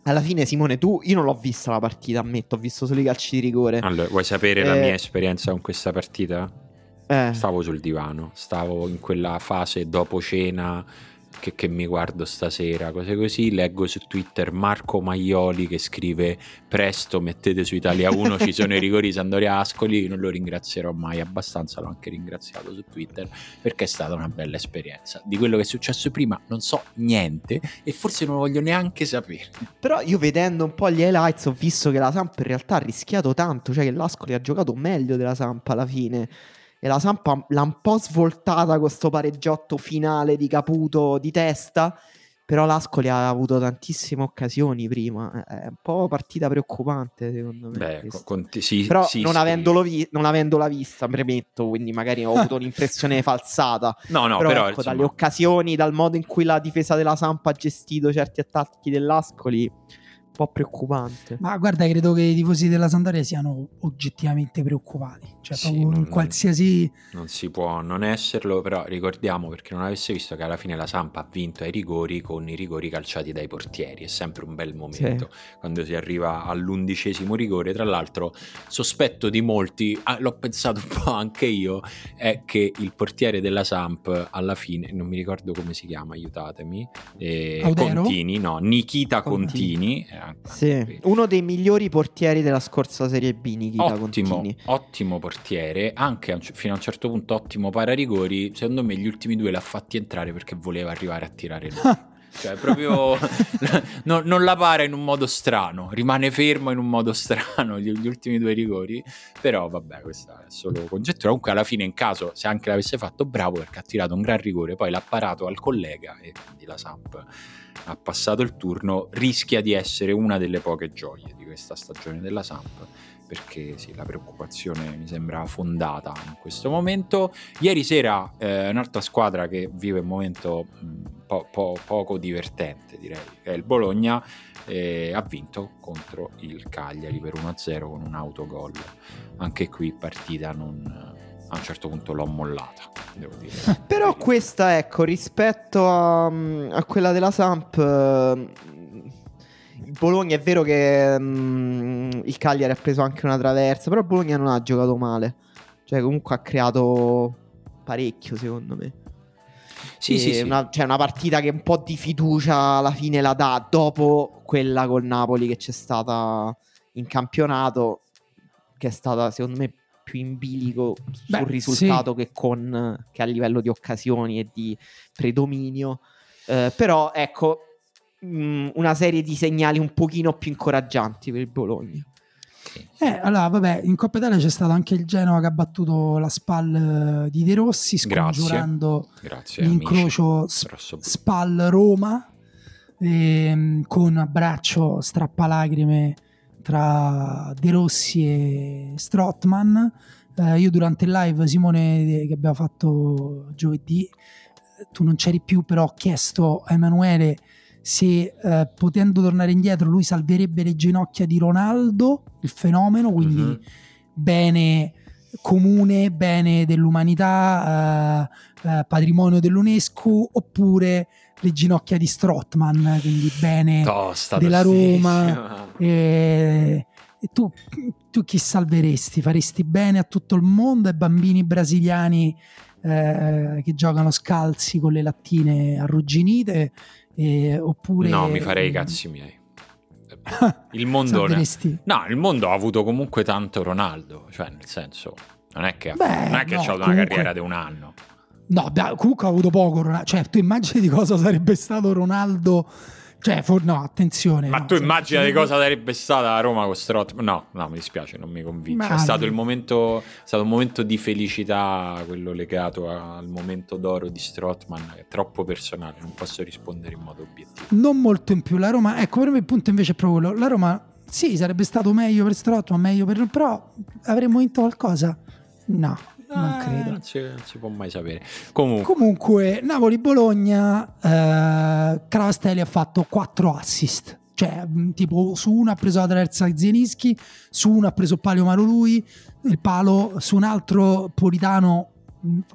alla fine Simone tu io non l'ho vista la partita, ammetto, ho visto solo i calci di rigore. Allora, vuoi sapere la Eh. mia esperienza con questa partita? Eh, Stavo sul divano, stavo in quella fase dopo cena che, che mi guardo stasera, cose così. Leggo su Twitter Marco Maioli che scrive: Presto mettete su Italia 1, ci sono i rigori Sandoria Ascoli. Non lo ringrazierò mai abbastanza, l'ho anche ringraziato su Twitter perché è stata una bella esperienza. Di quello che è successo prima non so niente e forse non lo voglio neanche sapere. Però io vedendo un po' gli highlights ho visto che la Samp in realtà ha rischiato tanto, cioè che l'Ascoli ha giocato meglio della Samp alla fine. E la Samp ha- l'ha un po' svoltata con sto pareggiotto finale di Caputo di testa. Però l'Ascoli ha avuto tantissime occasioni prima. È un po' partita preoccupante, secondo me. Beh, con- sì, Però sì, non, avendolo vi- non avendola vista, premetto, quindi magari ho avuto un'impressione [LAUGHS] falsata. No, no, però, però, ecco, insomma, dalle occasioni, dal modo in cui la difesa della Sampa ha gestito certi attacchi dell'Ascoli, po' preoccupante. Ma guarda, credo che i tifosi della Sandoria siano oggettivamente preoccupati. Cioè, Sì, proprio in non- qualsiasi. Non si può non esserlo, però ricordiamo perché non avesse visto che alla fine la Samp ha vinto ai rigori con i rigori calciati dai portieri. È sempre un bel momento quando si arriva all'undicesimo rigore. Tra l'altro, sospetto di molti, ah, l'ho pensato un po' anche io, è che il portiere della Samp alla fine, non mi ricordo come si chiama, aiutatemi, eh? Contini, no, Nikita Contini. Contini. Anche Sì, uno dei migliori portieri della scorsa Serie B, Nikita Ottimo, Contini. ottimo portiere, anche fino a un certo punto ottimo pararigori. Secondo me gli ultimi due l'ha fatti entrare perché voleva arrivare a tirare lui. [LAUGHS] Cioè, proprio [LAUGHS] no- non la para in un modo strano, rimane fermo in un modo strano gli, gli ultimi due rigori. Però, vabbè, questa è solo congettura. Comunque, alla fine, in caso se anche l'avesse fatto, bravo perché ha tirato un gran rigore, poi l'ha parato al collega e quindi la Samp ha passato il turno. Rischia di essere una delle poche gioie di questa stagione della Samp perché sì, la preoccupazione mi sembra fondata in questo momento. Ieri sera eh, un'altra squadra che vive un momento po- po- poco divertente, direi, è il Bologna, eh, ha vinto contro il Cagliari per 1-0 con un autogol. Anche qui partita non... A un certo punto l'ho mollata, devo dire. [LAUGHS] Però questa, ecco, rispetto a, a quella della Samp, il Bologna è vero che mm, il Cagliari ha preso anche una traversa, però Bologna non ha giocato male. Cioè, comunque ha creato parecchio, secondo me. Sì, E sì, sì. Una, cioè una partita che un po' di fiducia alla fine la dà dopo quella col Napoli che c'è stata in campionato, che è stata secondo me più in bilico Beh, sul risultato che, con, che a livello di occasioni e di predominio. Eh, però ecco mh, una serie di segnali un pochino più incoraggianti per il Bologna. Eh, allora, vabbè, in Coppa Italia c'è stato anche il Genova che ha battuto la SPAL eh, di De Rossi, Grazie. scongiurando Grazie. amici. l'incrocio s- Grosso- SPAL Roma ehm, con abbraccio strappalacrime tra De Rossi e Strottman. Eh, io durante il live, Simone, eh, che abbiamo fatto giovedì, eh, tu non c'eri più, però ho chiesto a Emanuele se eh, potendo tornare indietro lui salverebbe le ginocchia di Ronaldo, il fenomeno, quindi Mhm. bene comune, bene dell'umanità, eh, eh, patrimonio dell'UNESCO, oppure le ginocchia di Strottman, quindi bene Tosta, della Roma. e, e tu, tu chi salveresti? Faresti bene a tutto il mondo ai bambini brasiliani eh, che giocano scalzi con le lattine arrugginite? eh, oppure No, mi farei i cazzi miei. [LAUGHS] Il mondo... No, il mondo ha avuto comunque tanto Ronaldo, cioè nel senso, non è che, ha- Beh, non è che no, avuto comunque- una carriera di un anno. No, beh, comunque ha avuto poco Ronaldo. Cioè, tu immagini di cosa sarebbe stato Ronaldo. Cioè, for- no, attenzione. Ma no, tu se- immagina di cosa sarebbe stata la Roma con Strott? No, no, mi dispiace, non mi convince. È stato il momento, è stato un momento di felicità, quello legato al momento d'oro di Strottman, è troppo personale, non posso rispondere in modo obiettivo. Non molto in più. La Roma, ecco, per me il punto invece è proprio quello. La Roma, sì, sarebbe stato meglio per Strottman, meglio per. Però avremmo vinto qualcosa? No, non Eh, credo. Non si, non si può mai sapere. Comunque, Comunque, Napoli-Bologna, eh, Cravastelli ha fatto 4 assist. Cioè, tipo, su uno ha preso la terza Zienischi, su uno ha preso Palio Maro lui, il palo, su un altro Politano,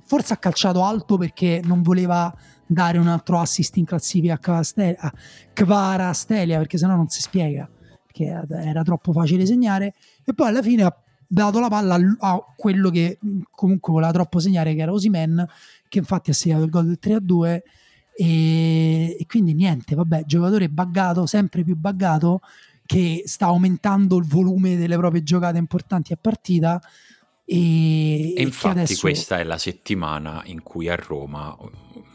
forse ha calciato alto perché non voleva dare un altro assist in classifica a Cavaste- a Kvarastelia, perché sennò non si spiega, perché era troppo facile segnare. E poi alla fine ha dato la palla al- a quello che mh, comunque voleva troppo segnare, che era Osimen, che infatti ha segnato il gol del 3-2. E, e quindi niente, vabbè, giocatore buggato, sempre più buggato, che sta aumentando il volume delle proprie giocate importanti a partita. E, E infatti adesso- questa è la settimana in cui a Roma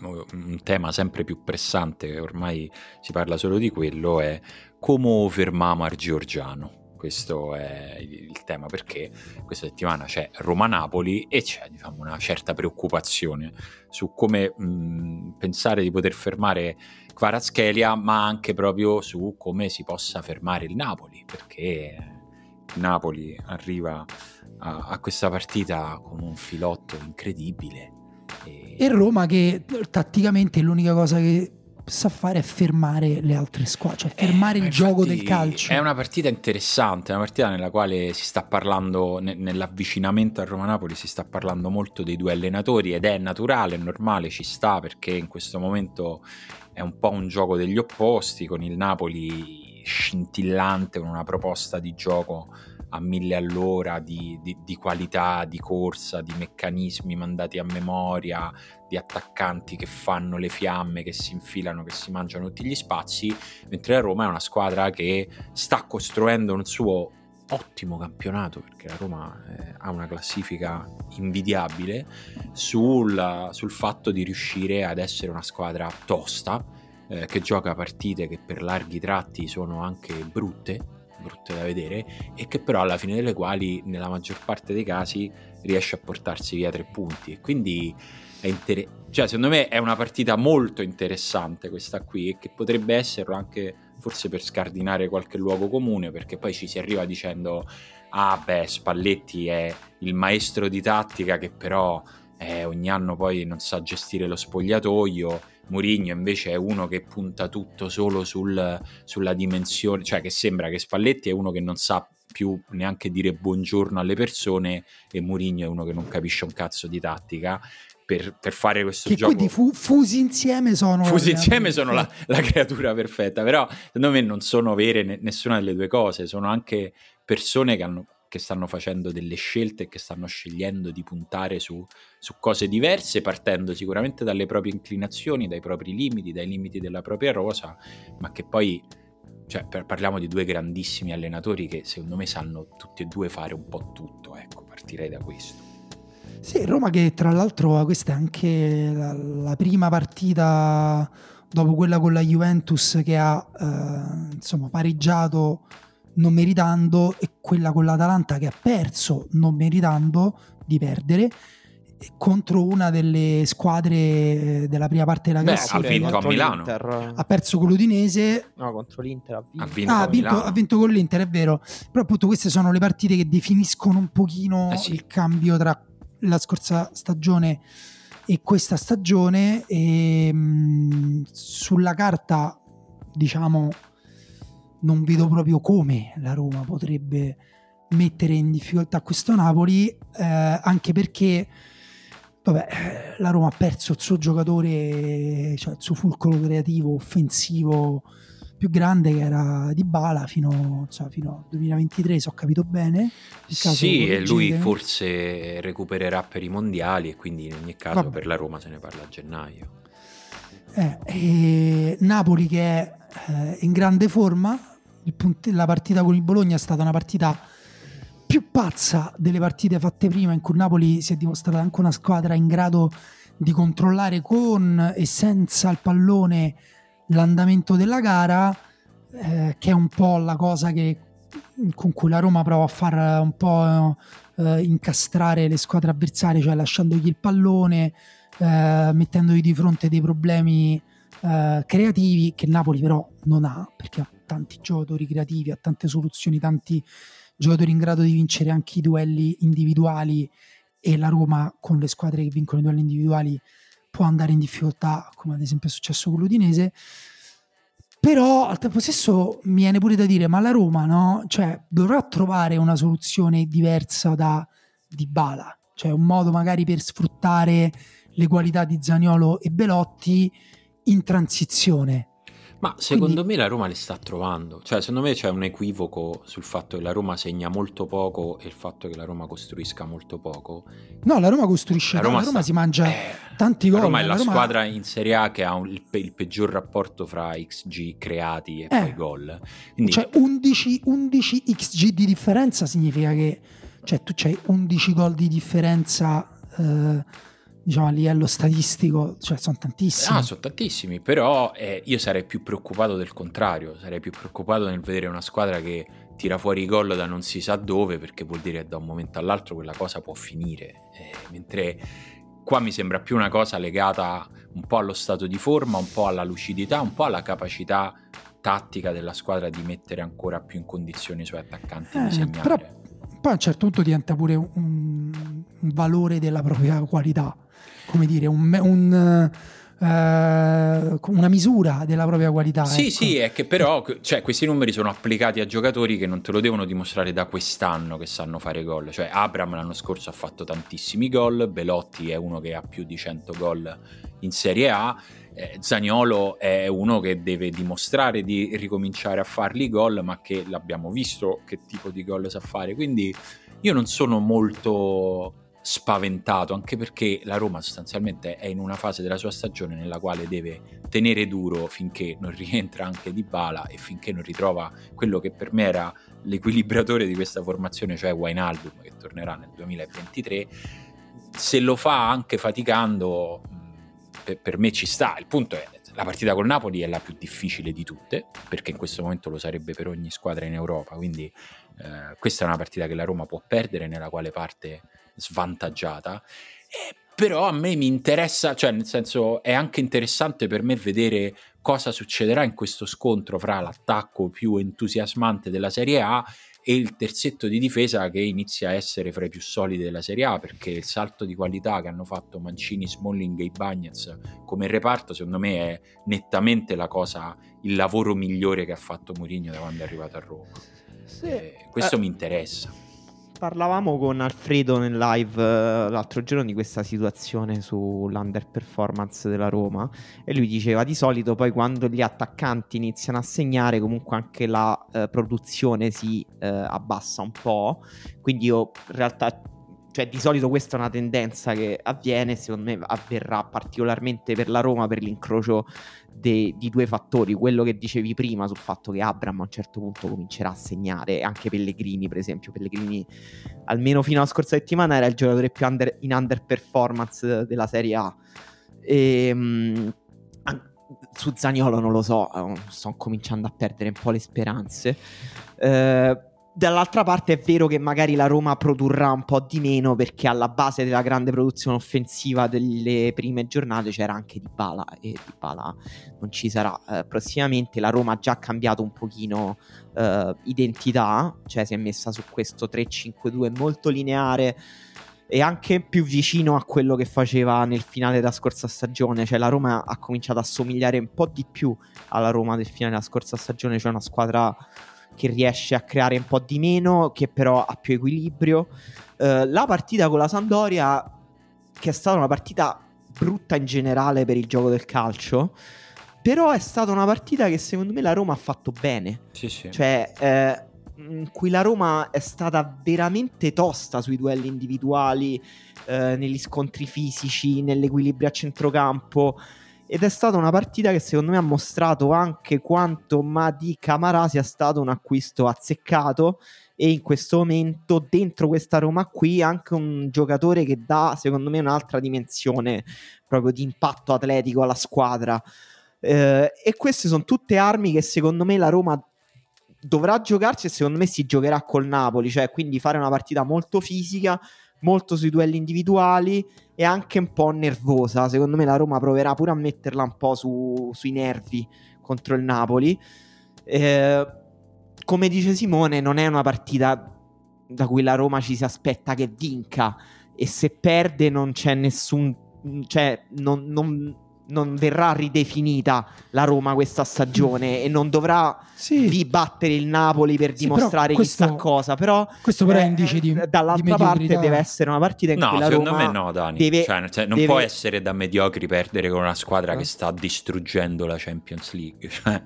un tema sempre più pressante, ormai si parla solo di quello, è come fermiamo Argiorgiano. Questo è il tema perché questa settimana c'è Roma-Napoli e c'è diciamo, una certa preoccupazione su come mh, pensare di poter fermare Kvaratskhelia, ma anche proprio su come si possa fermare il Napoli, perché Napoli arriva a, a questa partita con un filotto incredibile. E, E Roma che tatticamente l'unica cosa che sa fare è fermare le altre squadre, cioè fermare eh, il gioco del calcio. È una partita interessante, una partita nella quale si sta parlando, ne, nell'avvicinamento a Roma-Napoli si sta parlando molto dei due allenatori ed è naturale, è normale, ci sta perché in questo momento è un po' un gioco degli opposti con il Napoli scintillante, con una proposta di gioco a mille all'ora di, di, di, qualità, di corsa, di meccanismi mandati a memoria, di attaccanti che fanno le fiamme, che si infilano, che si mangiano tutti gli spazi, mentre la Roma è una squadra che sta costruendo un suo ottimo campionato perché la Roma eh, ha una classifica invidiabile sul, sul, fatto di riuscire ad essere una squadra tosta eh, che gioca partite che per larghi tratti sono anche brutte brutte da vedere e che però alla fine delle quali nella maggior parte dei casi riesce a portarsi via tre punti. E quindi è inter- cioè secondo me è una partita molto interessante questa qui e che potrebbe esserlo anche forse per scardinare qualche luogo comune perché poi ci si arriva dicendo ah beh Spalletti è il maestro di tattica che però eh, ogni anno poi non sa gestire lo spogliatoio Mourinho invece è uno che punta tutto solo sul, sulla dimensione, cioè che sembra che Spalletti è uno che non sa più neanche dire buongiorno alle persone e Mourinho è uno che non capisce un cazzo di tattica. Per, per fare questo che gioco. Quindi fu, fusi insieme sono. Fusi insieme sono la, la, creatura perfetta, però secondo me non sono vere ne, nessuna delle due cose, sono anche persone che hanno che stanno facendo delle scelte e che stanno scegliendo di puntare su, su, cose diverse, partendo sicuramente dalle proprie inclinazioni, dai propri limiti, dai limiti della propria rosa, ma che poi cioè, parliamo di due grandissimi allenatori che secondo me sanno tutti e due fare un po' tutto, ecco, partirei da questo. Sì, Roma che tra l'altro questa è anche la, la prima partita dopo quella con la Juventus che ha eh, insomma pareggiato non meritando e quella con l'Atalanta che ha perso non meritando di perdere contro una delle squadre eh, della prima parte della classifica. Ha vinto a Milano. Ha perso con l'Udinese. No, contro l'Inter ha vinto. Ha vinto, ah, ha, vinto ha vinto, con l'Inter, è vero. Però appunto queste sono le partite che definiscono un pochino eh sì. il cambio tra la scorsa stagione e questa stagione. E, mh, sulla carta, diciamo, non vedo proprio come la Roma potrebbe mettere in difficoltà questo Napoli, eh, anche perché vabbè, la Roma ha perso il suo giocatore, cioè il suo fulcro creativo, offensivo più grande che era Di Bala fino, cioè, fino al 2023, se ho capito bene. Sì, e lui forse recupererà per i mondiali e quindi in ogni caso vabbè. per la Roma se ne parla a gennaio. Eh, Napoli che è eh, in grande forma, punt- la partita con il Bologna è stata una partita più pazza delle partite fatte prima, in cui Napoli si è dimostrata anche una squadra in grado di controllare con e senza il pallone l'andamento della gara, eh, che è un po' la cosa che, con cui la Roma prova a far un po' eh, incastrare le squadre avversarie, cioè lasciandogli il pallone, eh, mettendogli di fronte dei problemi eh, creativi che Napoli però non ha, perché tanti giocatori creativi, ha tante soluzioni, tanti giocatori in grado di vincere anche i duelli individuali e la Roma con le squadre che vincono i duelli individuali può andare in difficoltà, come ad esempio è successo con l'Udinese. Però al tempo stesso mi viene pure da dire, ma la Roma no? Cioè, dovrà trovare una soluzione diversa da Di Bala, cioè un modo magari per sfruttare le qualità di Zaniolo e Belotti in transizione ma secondo Quindi... me la Roma le sta trovando, cioè secondo me c'è un equivoco sul fatto che la Roma segna molto poco e il fatto che la Roma costruisca molto poco. No, la Roma costruisce, la Roma, la Roma sta... si mangia eh, tanti gol. La Roma è la, la Roma... squadra in Serie A che ha un, il, pe- il, peggior rapporto fra XG creati e eh. poi gol. Quindi... Cioè 11, 11 XG di differenza significa che cioè, tu c'hai 11 gol di differenza... Eh diciamo a livello statistico, cioè sono tantissimi. Ah, sono tantissimi, però eh, io sarei più preoccupato del contrario, sarei più preoccupato nel vedere una squadra che tira fuori i gol da non si sa dove, perché vuol dire che da un momento all'altro quella cosa può finire, eh, mentre qua mi sembra più una cosa legata un po' allo stato di forma, un po' alla lucidità, un po' alla capacità tattica della squadra di mettere ancora più in condizione i suoi attaccanti eh, di segnare. Però poi a un certo punto diventa pure un, un valore della propria qualità come dire, un, un una misura della propria qualità. Sì, ecco. sì, è che però cioè, questi numeri sono applicati a giocatori che non te lo devono dimostrare da quest'anno che sanno fare gol. Cioè, Abram l'anno scorso ha fatto tantissimi gol, Belotti è uno che ha più di 100 gol in Serie A. Eh, Zagnolo è uno che deve dimostrare di ricominciare a farli gol, ma che l'abbiamo visto che tipo di gol sa fare. Quindi io non sono molto spaventato, anche perché la Roma sostanzialmente è in una fase della sua stagione nella quale deve tenere duro finché non [LAUGHS] rientra anche Di Bala e finché non ritrova quello che per me era l'equilibratore di questa formazione, cioè Wijnaldum che tornerà nel 2023. Se lo fa anche faticando, per, per me ci sta. Il punto è la partita col Napoli è la più difficile di tutte, perché in questo momento lo sarebbe per ogni squadra in Europa, quindi eh, questa è una partita che la Roma può perdere, nella quale parte svantaggiata. Eh, però a me mi interessa, cioè nel senso è anche interessante per me vedere cosa succederà in questo scontro fra l'attacco più entusiasmante della Serie A e il terzetto di difesa che inizia a essere fra i più solidi della Serie A perché il salto di qualità che hanno fatto Mancini, Smalling e Bagnets come reparto secondo me è nettamente la cosa, il lavoro migliore che ha fatto Mourinho da quando è arrivato a Roma. Sì. Eh, questo eh. mi interessa parlavamo con Alfredo nel live uh, l'altro giorno di questa situazione sull'underperformance della Roma e lui diceva di solito poi quando gli attaccanti iniziano a segnare comunque anche la uh, produzione si uh, abbassa un po', quindi io in realtà cioè di solito questa è una tendenza che avviene, secondo me avverrà particolarmente per la Roma per l'incrocio de, di due fattori, quello che dicevi prima sul fatto che Abram a un certo punto comincerà a segnare, anche Pellegrini per esempio, Pellegrini almeno fino alla scorsa settimana era il giocatore più under, in underperformance della Serie A. E, ehm, mh, su Zagnolo non lo so, eh, sto cominciando a perdere un po' le speranze. Eh, Dall'altra parte è vero che magari la Roma produrrà un po' di meno perché alla base della grande produzione offensiva delle prime giornate c'era anche Di Bala e Di Bala non ci sarà eh, prossimamente. La Roma ha già cambiato un pochino eh, identità, cioè si è messa su questo 3-5-2 molto lineare e anche più vicino a quello che faceva nel finale della scorsa stagione, cioè la Roma ha cominciato a somigliare un po' di più alla Roma del finale della scorsa stagione, cioè una squadra che riesce a creare un po' di meno, che però ha più equilibrio. Uh, la partita con la Sampdoria, che è stata una partita brutta in generale per il gioco del calcio, però è stata una partita che secondo me la Roma ha fatto bene. Sì, sì. Cioè, eh, in cui la Roma è stata veramente tosta sui duelli individuali, eh, negli scontri fisici, nell'equilibrio a centrocampo ed è stata una partita che secondo me ha mostrato anche quanto Madi Camara sia stato un acquisto azzeccato. E in questo momento dentro questa Roma qui anche un giocatore che dà secondo me un'altra dimensione proprio di impatto atletico alla squadra. Eh, e queste sono tutte armi che secondo me la Roma dovrà giocarci e secondo me si giocherà col Napoli. Cioè quindi fare una partita molto fisica molto sui duelli individuali e anche un po' nervosa. Secondo me la Roma proverà pure a metterla un po' su, sui nervi contro il Napoli. Eh, come dice Simone, non è una partita da cui la Roma ci si aspetta che vinca e se perde non c'è nessun... cioè non, non non verrà ridefinita la Roma questa stagione e non dovrà sì. ribattere il Napoli per sì, dimostrare questo, chissà cosa. Però questo però è indice di dall'altra di parte deve essere una partita in no, cui la secondo Roma me no, Dani. Deve, cioè, cioè, non deve... può essere da mediocri perdere con una squadra eh. che sta distruggendo la Champions League. [LAUGHS] Cioè,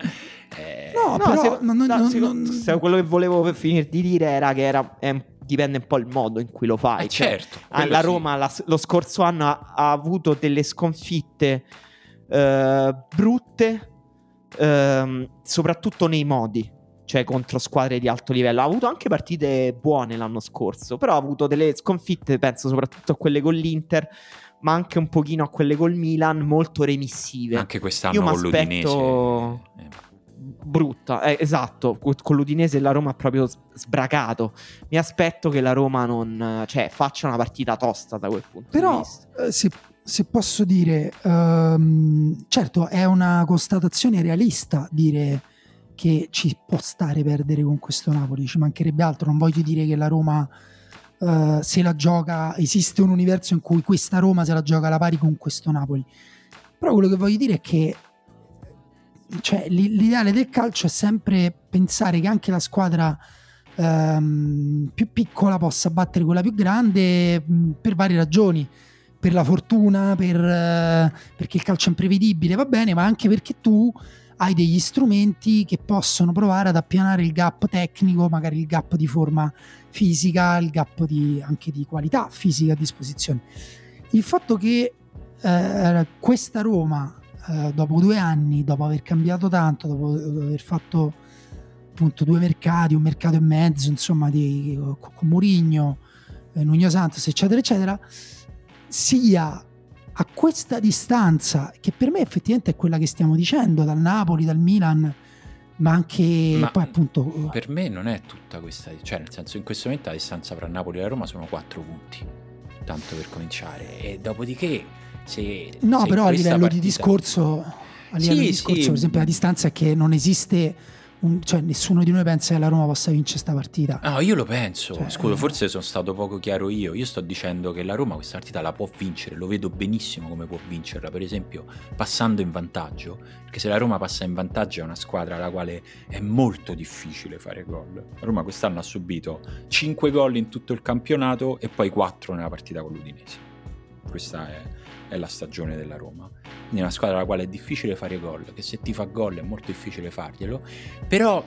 eh... No, no, però, se, non, no, non, se, non... Se quello che volevo finire di dire era che era è dipende un po' il modo in cui lo fai. Eh cioè, certo. La Roma la, lo scorso anno ha, ha avuto delle sconfitte eh, brutte, ehm, soprattutto nei modi, cioè contro squadre di alto livello. Ha avuto anche partite buone l'anno scorso, però ha avuto delle sconfitte, penso soprattutto a quelle con l'Inter, ma anche un pochino a quelle col Milan, molto remissive. Anche quest'anno Io con l'Udinese. Eh. Brutta, eh, esatto, con l'Udinese la Roma ha proprio sbracato. Mi aspetto che la Roma non, cioè, faccia una partita tosta da quel punto Però, di vista. Eh, se se posso dire, um, certo è una constatazione realista dire che ci può stare perdere con questo Napoli, ci mancherebbe altro, non voglio dire che la Roma uh, se la gioca, esiste un universo in cui questa Roma se la gioca alla pari con questo Napoli, Però quello che voglio dire è che cioè, l'ideale del calcio è sempre pensare che anche la squadra ehm, più piccola possa battere quella più grande mh, per varie ragioni. Per la fortuna, per, eh, perché il calcio è imprevedibile, va bene, ma anche perché tu hai degli strumenti che possono provare ad appianare il gap tecnico, magari il gap di forma fisica, il gap di, anche di qualità fisica a disposizione. Il fatto che eh, questa Roma, eh, dopo due anni, dopo aver cambiato tanto, dopo aver fatto appunto due mercati, un mercato e mezzo, insomma, di, con, Murigno, eh, Nuno Santos, eccetera, eccetera, sia a questa distanza, che per me effettivamente è quella che stiamo dicendo, dal Napoli, dal Milan, ma anche ma poi appunto... Per me non è tutta questa, cioè nel senso in questo momento la distanza tra Napoli e Roma sono quattro punti, tanto per cominciare, e dopodiché se... No, se però a livello partita... di discorso, a livello sì, di discorso sì. per esempio la distanza è che non esiste un, cioè nessuno di noi pensa che la Roma possa vincere questa partita. No, io lo penso. Cioè, Scusa, eh... forse sono stato poco chiaro io. Io sto dicendo che la Roma questa partita la può vincere, lo vedo benissimo come può vincerla, per esempio passando in vantaggio, perché se la Roma passa in vantaggio è una squadra alla quale è molto difficile fare gol. La Roma quest'anno ha subito 5 gol in tutto il campionato e poi 4 nella partita con l'Udinese. Questa è è la stagione della Roma. Quindi è una squadra alla quale è difficile fare gol, che se ti fa gol è molto difficile farglielo. Però,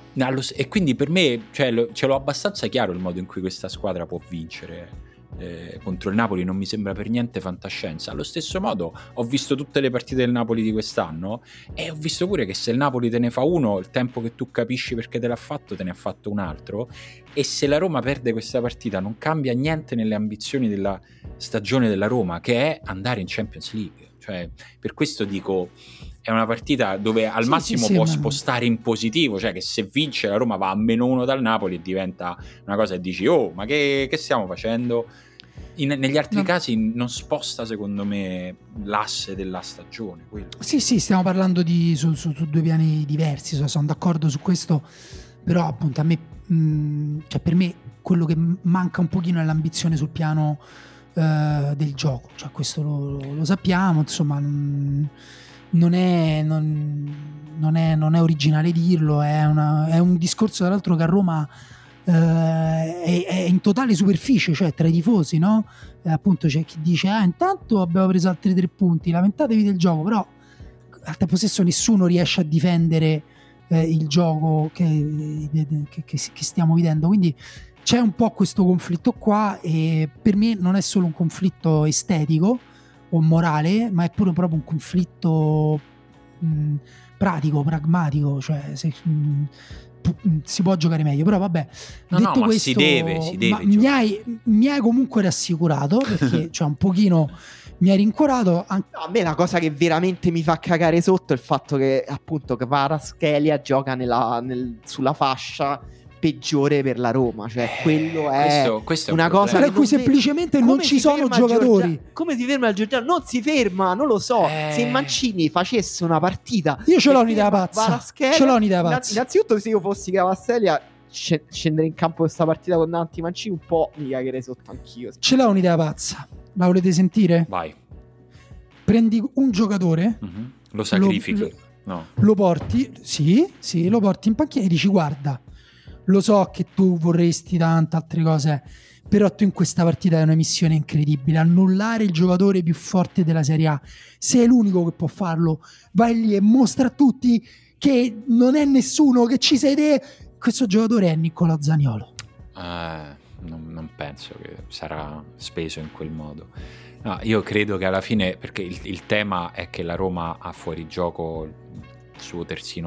e quindi per me cioè, ce l'ho abbastanza chiaro il modo in cui questa squadra può vincere. Eh, contro il Napoli non mi sembra per niente fantascienza. Allo stesso modo, ho visto tutte le partite del Napoli di quest'anno e ho visto pure che se il Napoli te ne fa uno, il tempo che tu capisci perché te l'ha fatto, te ne ha fatto un altro. E se la Roma perde questa partita, non cambia niente nelle ambizioni della, stagione della Roma, che è andare in Champions League. Cioè, per questo dico, è una partita dove al sì, massimo sì, può sì, spostare in positivo, cioè che se vince la Roma va a meno uno dal Napoli e diventa una cosa e dici, oh, ma che, che stiamo facendo? In, negli altri no. casi non sposta secondo me l'asse della stagione. Quello. Sì, sì, stiamo parlando di, su, su, su, due piani diversi, sono d'accordo su questo, però appunto a me, mh, cioè per me quello che manca un pochino è l'ambizione sul piano eh, del gioco, cioè, questo lo, lo, sappiamo, insomma non, non, è, non, non, è, non, è, originale dirlo, è, una, è, un discorso tra l'altro che a Roma eh, è, è, in totale superficie, cioè tra i tifosi, no? Eh, appunto c'è chi dice, ah intanto abbiamo preso altri tre punti, lamentatevi del gioco, però al tempo stesso nessuno riesce a difendere eh, il gioco che, che, che, stiamo vivendo, quindi c'è un po' questo conflitto qua e per me non è solo un conflitto estetico o morale, ma è pure proprio un conflitto mh, pratico, pragmatico, cioè se, mh, si può giocare meglio, però vabbè, no, detto no, questo, si deve, si deve mi, hai, mi, hai, comunque rassicurato perché [LAUGHS] cioè, un pochino mi hai rincuorato. Anche... No, a me la cosa che veramente mi fa cagare sotto è il fatto che appunto Kvaratskhelia gioca nella, nel, sulla fascia peggiore per la Roma. Cioè, eh, quello è questo, questo una è cosa per cui semplicemente non ci sono giocatori. Giorgia... come si ferma il Giorgiano? Non si ferma, non lo so. Eh... Se Mancini facesse una partita, io ce l'ho un'idea pazza. Ce l'ho un'idea pazza. Innanzitutto, se io fossi Cavastellia, scendere in campo questa partita con Danti Mancini un po' mi cagherei sotto anch'io. Ce l'ho un'idea pazza. La volete sentire? Vai. Prendi un giocatore, mm-hmm. lo sacrifichi. Lo, no. lo porti, sì, sì, lo porti in panchina e dici guarda, lo so che tu vorresti tante altre cose, però tu in questa partita hai una missione incredibile, annullare il giocatore più forte della Serie A. Sei l'unico che può farlo. Vai lì e mostra a tutti che non è nessuno, che ci sei te. Questo giocatore è Nicola Zaniolo. Eh, non, non, penso che sarà speso in quel modo. No, io credo che alla fine, perché il, il tema è che la Roma ha fuori gioco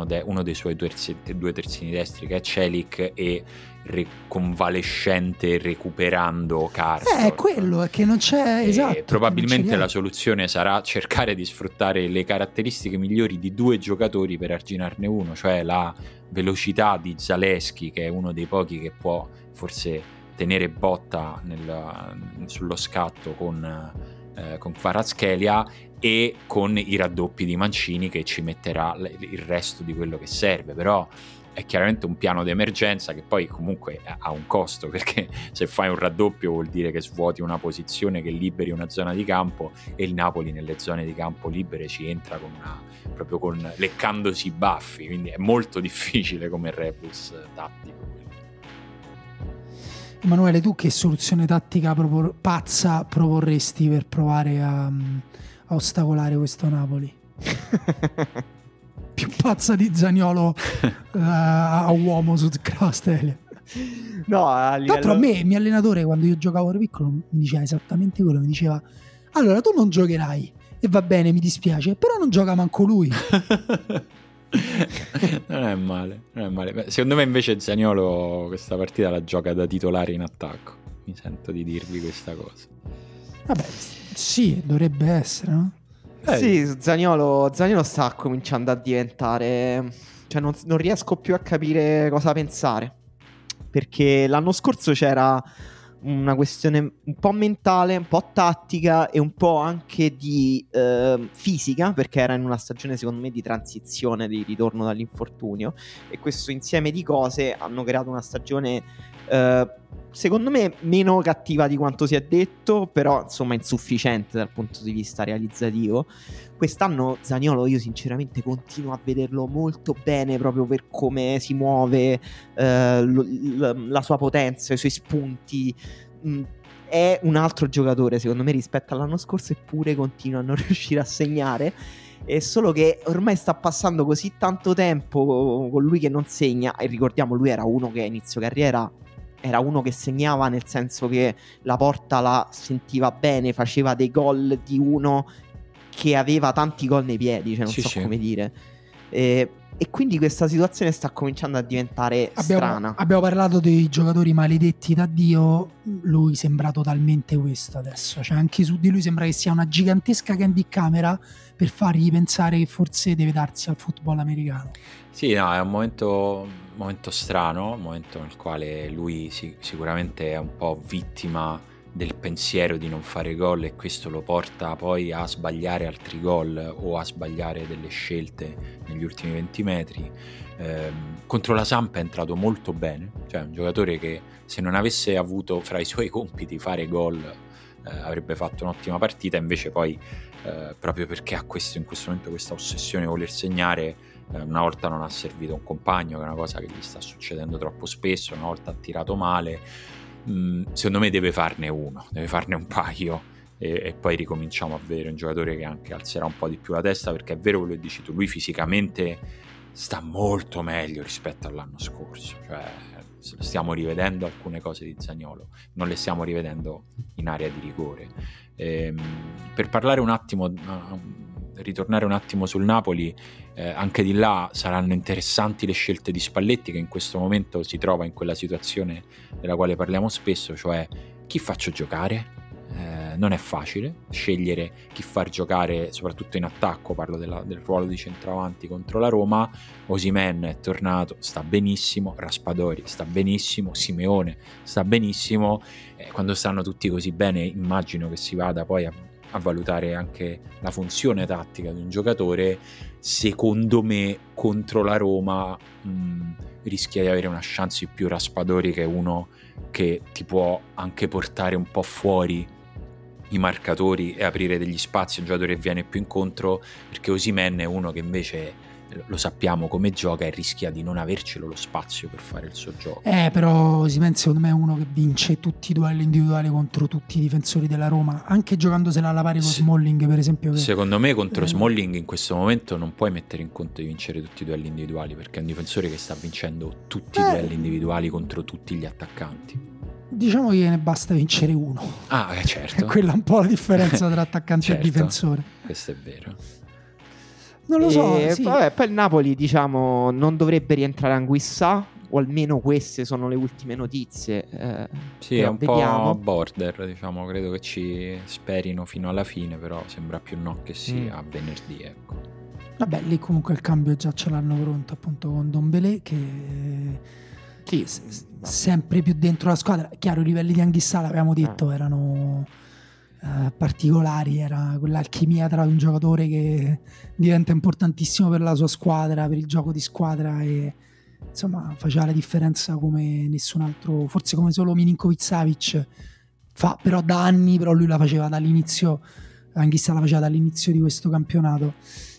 de- uno dei suoi terzi- due terzini destri che è Celic e re- convalescente recuperando Carson. Eh, è quello, è che non c'è, esatto. Probabilmente la soluzione sarà [LAUGHS] cercare di sfruttare le caratteristiche migliori di due giocatori per arginarne uno, cioè la velocità di Zaleschi che è uno dei pochi che può forse tenere botta nel, sullo scatto con, eh, con Kvaratskhelia e con i raddoppi di Mancini che ci metterà il resto di quello che serve. Però è chiaramente un piano d'emergenza che poi comunque ha un costo [LAUGHS] perché se fai un raddoppio vuol dire che svuoti una posizione che liberi una zona di campo e il Napoli nelle zone di campo libere ci entra con una, proprio con leccandosi i baffi quindi è molto [LAUGHS] difficile come rebus tattico Emanuele tu che soluzione tattica propor- pazza proporresti per provare a, a ostacolare questo Napoli? più pazza di Zagnolo uh, [LAUGHS] a uomo su Castelli. No, a livello... Tra l'altro a me, il mio allenatore, quando io giocavo ero piccolo, mi diceva esattamente quello, mi diceva, allora tu non giocherai, e va bene, mi dispiace, però non gioca manco lui. [LAUGHS] non è male, non è male. Beh, secondo me invece Zagnolo questa partita la gioca da titolare in attacco. Mi sento di dirvi questa cosa. Vabbè, sì, dovrebbe essere, no? Eh. Sì, Zagnolo, Zagnolo sta cominciando a diventare... Cioè non, non riesco più a capire cosa pensare. Perché l'anno scorso c'era una questione un po' mentale, un po' tattica e un po' anche di eh, fisica, perché era in una stagione secondo me di transizione, di ritorno dall'infortunio e questo insieme di cose hanno creato una stagione eh, secondo me meno cattiva di quanto si è detto, però insomma insufficiente dal punto di vista realizzativo. Quest'anno Zaniolo io sinceramente continuo a vederlo molto bene proprio per come si muove, eh, lo, la, la sua potenza, i suoi spunti. Mm, è un altro giocatore secondo me rispetto all'anno scorso eppure continua a non [LAUGHS] riuscire a segnare. È solo che ormai sta passando così tanto tempo con lui che non segna. E ricordiamo, lui era uno che a inizio carriera era uno che segnava nel senso che la porta la sentiva bene, faceva dei gol di uno che aveva tanti gol nei piedi, cioè non sì, so sì. come dire. E, e, quindi questa situazione sta cominciando a diventare abbiamo, strana. Abbiamo parlato dei giocatori maledetti da Dio, lui sembra totalmente questo adesso, cioè anche su di lui sembra che sia una gigantesca candy camera per fargli pensare che forse deve darsi al football americano. Sì, no, è un momento, momento strano, un momento nel quale lui si, sicuramente è un po' vittima del pensiero di non fare gol e questo lo porta poi a sbagliare altri gol o a sbagliare delle scelte negli ultimi 20 metri. Eh, contro la Samp è entrato molto bene, cioè un giocatore che se non avesse avuto fra i suoi compiti fare gol eh, avrebbe fatto un'ottima partita, invece poi eh, proprio perché ha questo, in questo momento questa ossessione di voler segnare una volta non ha servito un compagno, che è una cosa che gli sta succedendo troppo spesso, una volta ha tirato male, mm, secondo me deve farne uno, deve farne un paio e, e, poi ricominciamo a vedere un giocatore che anche alzerà un po' di più la testa perché è vero quello che dici tu, lui fisicamente sta molto meglio rispetto all'anno scorso, cioè stiamo rivedendo alcune cose di Zagnolo, non le stiamo rivedendo in area di rigore. Ehm, per parlare un attimo, ritornare un attimo sul Napoli, eh, anche di là saranno interessanti le scelte di Spalletti che in questo momento si trova in quella situazione della quale parliamo spesso, cioè chi faccio giocare? Eh, non è facile scegliere chi far giocare, soprattutto in attacco, parlo della, del ruolo di centravanti contro la Roma. Osimen è tornato, sta benissimo, Raspadori sta benissimo, Simeone sta benissimo. Eh, quando stanno tutti così bene, immagino che si vada poi a a valutare anche la funzione tattica di un giocatore, secondo me contro la Roma mh, rischia di avere una chance più Raspadori che è uno che ti può anche portare un po' fuori i marcatori e aprire degli spazi. A un giocatore che viene più incontro perché Osimen è uno che invece lo sappiamo come gioca e rischia di non avercelo lo spazio per fare il suo gioco. Eh, però Simen secondo me è uno che vince tutti i duelli individuali contro tutti i difensori della Roma, anche giocandosela alla pari con sì. Smalling per esempio. Che... Secondo me contro eh. Smalling in questo momento non puoi mettere in conto di vincere tutti i duelli individuali perché è un difensore che sta vincendo tutti eh. i duelli individuali contro tutti gli attaccanti. Diciamo che ne basta vincere uno. Ah, eh, certo. [LAUGHS] È quella un po' la differenza [LAUGHS] tra attaccante certo. e difensore. Questo è vero. Non lo so. E, sì. vabbè, poi il Napoli, diciamo, non dovrebbe rientrare Anguissà, o almeno queste sono le ultime notizie. Eh, sì, è un vediamo. po' border, diciamo, credo che ci sperino fino alla fine, però sembra più no che sia mm. venerdì, ecco. Vabbè, lì comunque il cambio già ce l'hanno pronto appunto con Don Belé che sì, sempre più dentro la squadra. Chiaro, i livelli di Anghissà, l'avevamo detto, ah. erano eh, particolari, era quell'alchimia tra un giocatore che diventa importantissimo per la sua squadra, per il gioco di squadra e, insomma faceva la differenza come nessun altro, forse come solo Milinkovic Savic fa però da anni, però lui la faceva dall'inizio, Anghissa la faceva dall'inizio di questo campionato.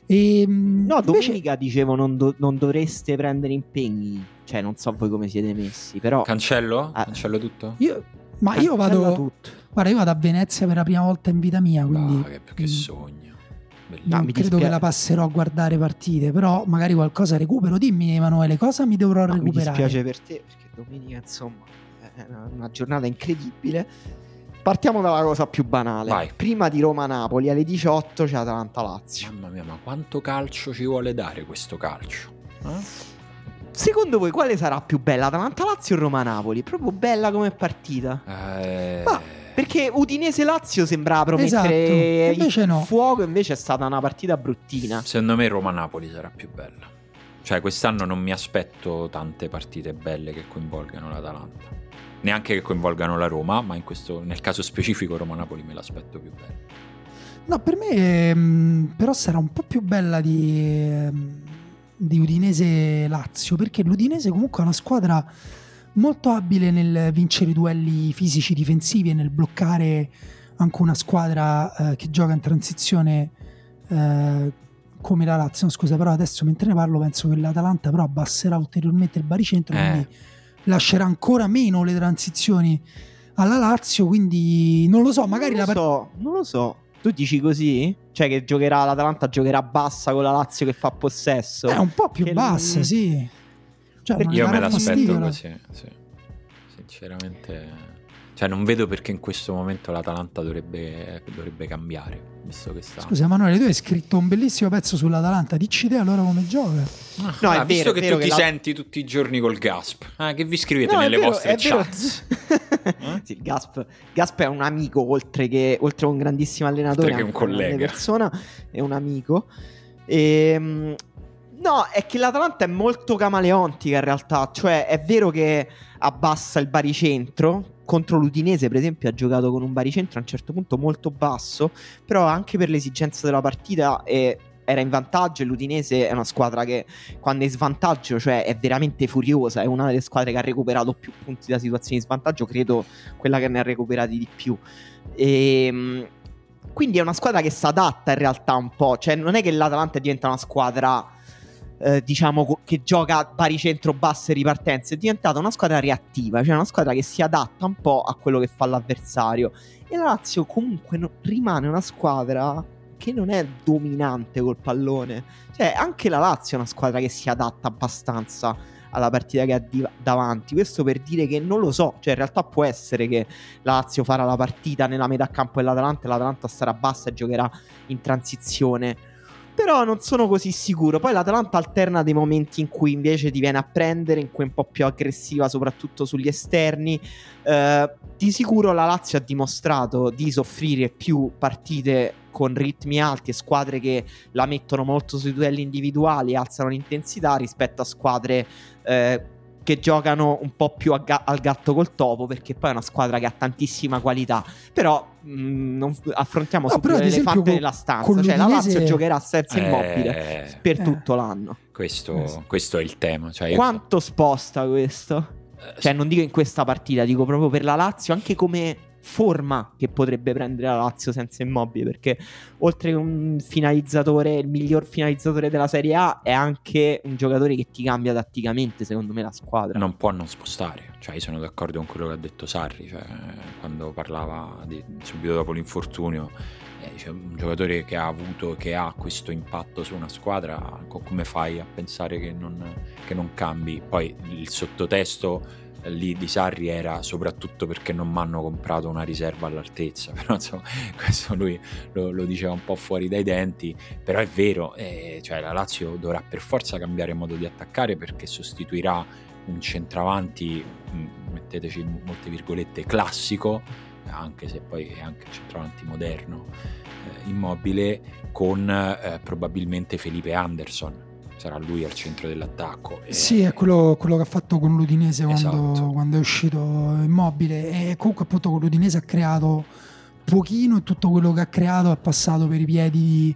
E, ehm, no, domenica dicevo non, do- non, dovreste prendere impegni, cioè non so voi come siete messi, però... Cancello? Ah, Cancello tutto? Io, ma io vado... Tutto. Guarda, io vado a Venezia per la prima volta in vita mia, quindi... Ah, che, che sogno. No, non credo dispia- che la passerò a guardare partite, però magari qualcosa recupero. Dimmi Emanuele, cosa mi dovrò no, recuperare? Mi dispiace per te, perché domenica insomma è una, una giornata incredibile. Partiamo dalla cosa più banale. Vai. Prima di Roma-Napoli alle 18 c'è Atalanta-Lazio. Mamma mia, ma quanto calcio ci vuole dare questo calcio? Eh? Secondo voi quale sarà più bella, Atalanta-Lazio o Roma-Napoli? Proprio bella come partita. Eh... Ma perché Udinese-Lazio sembrava promettere esatto. invece no. fuoco, invece è stata una partita bruttina. Secondo me Roma-Napoli sarà più bella. Cioè, quest'anno non mi aspetto tante partite belle che coinvolgano l'Atalanta neanche che coinvolgano la Roma, ma questo, nel caso specifico Roma-Napoli me l'aspetto più bello. No, per me mh, mm, però sarà un po' più bella di, mm, di Udinese-Lazio, perché l'Udinese comunque è una squadra molto abile nel vincere i duelli fisici difensivi e nel bloccare anche una squadra eh, che gioca in transizione eh, come la Lazio. No, scusa, però adesso mentre ne parlo penso che l'Atalanta però abbasserà ulteriormente il baricentro, eh. quindi lascerà ancora meno le transizioni alla Lazio, quindi non lo so, magari non lo la so, non lo so. Tu dici così? Cioè che giocherà l'Atalanta giocherà bassa con la Lazio che fa possesso? È un po' più che bassa, l... sì. Cioè, io me l'aspetto così, sì. Sinceramente cioè, non vedo perché in questo momento l'Atalanta dovrebbe, dovrebbe cambiare. Visto che sta. Scusa, Emanuele, tu hai scritto un bellissimo pezzo sull'Atalanta. Dici te allora come gioca? Ah, no, è visto vero, che tu ti la... senti tutti i giorni col Gasp, eh, che vi scrivete no, nelle vero, vostre chat? [LAUGHS] eh? sì, Gasp, Gasp, è un amico oltre che oltre un grandissimo allenatore, oltre che un collega. Una persona, è un amico. E, ehm, no, è che l'Atalanta è molto camaleontica in realtà. Cioè, è vero che abbassa il baricentro. Contro l'Udinese, per esempio, ha giocato con un baricentro a un certo punto molto basso, però anche per l'esigenza della partita eh, era in vantaggio. E l'Udinese è una squadra che quando è in svantaggio, cioè è veramente furiosa, è una delle squadre che ha recuperato più punti da situazioni di svantaggio, credo quella che ne ha recuperati di più. E, ehm, quindi è una squadra che si adatta in realtà un po', cioè non è che l'Atalanta diventa una squadra eh, diciamo che gioca pari centro basso e ripartenze, è diventata una squadra reattiva, cioè una squadra che si adatta un po' a quello che fa l'avversario. E la Lazio comunque no, rimane una squadra che non è dominante col pallone. Cioè, anche la Lazio è una squadra che si adatta abbastanza alla partita che ha di- davanti. Questo per dire che non lo so, cioè in realtà può essere che la Lazio farà la partita nella metà campo dell'Atalanta e l'Atalanta starà bassa e giocherà in transizione però non sono così sicuro. Poi l'Atalanta alterna dei momenti in cui invece ti viene a prendere, in cui è un po' più aggressiva, soprattutto sugli esterni. Eh, di sicuro la Lazio ha dimostrato di soffrire più partite con ritmi alti e squadre che la mettono molto sui duelli individuali, alzano l'intensità rispetto a squadre eh, che giocano un po' più ga- al gatto col topo perché poi è una squadra che ha tantissima qualità però non, affrontiamo no, subito l'elefante con, nella stanza cioè la Lazio giocherà senza eh, immobile per eh, tutto l'anno questo, eh. questo, è il tema cioè quanto so... sposta questo? Eh, cioè non dico in questa partita dico proprio per la Lazio anche come forma che potrebbe prendere la Lazio senza immobile perché oltre che un finalizzatore il miglior finalizzatore della Serie A è anche un giocatore che ti cambia tatticamente secondo me la squadra. Non può non spostare. Cioè io sono d'accordo con quello che ha detto Sarri cioè, quando parlava di, subito dopo l'infortunio cioè, un giocatore che ha avuto che ha questo impatto su una squadra come fai a pensare che non, che non cambi? Poi il sottotesto lì di Sarri era soprattutto perché non mi hanno comprato una riserva all'altezza, [LAUGHS] però insomma questo lui lo, lo, diceva un po' fuori dai denti, però è vero, eh, cioè la Lazio dovrà per forza cambiare modo di attaccare perché sostituirà un centravanti, mm, metteteci molte virgolette, classico, anche se poi è anche un centravanti moderno, eh, immobile, con eh, probabilmente Felipe Anderson sarà lui al centro dell'attacco. E... Sì, è quello, quello, che ha fatto con l'Udinese quando, esatto. quando, è uscito immobile e comunque appunto con l'Udinese ha creato pochino e tutto quello che ha creato è passato per i piedi di,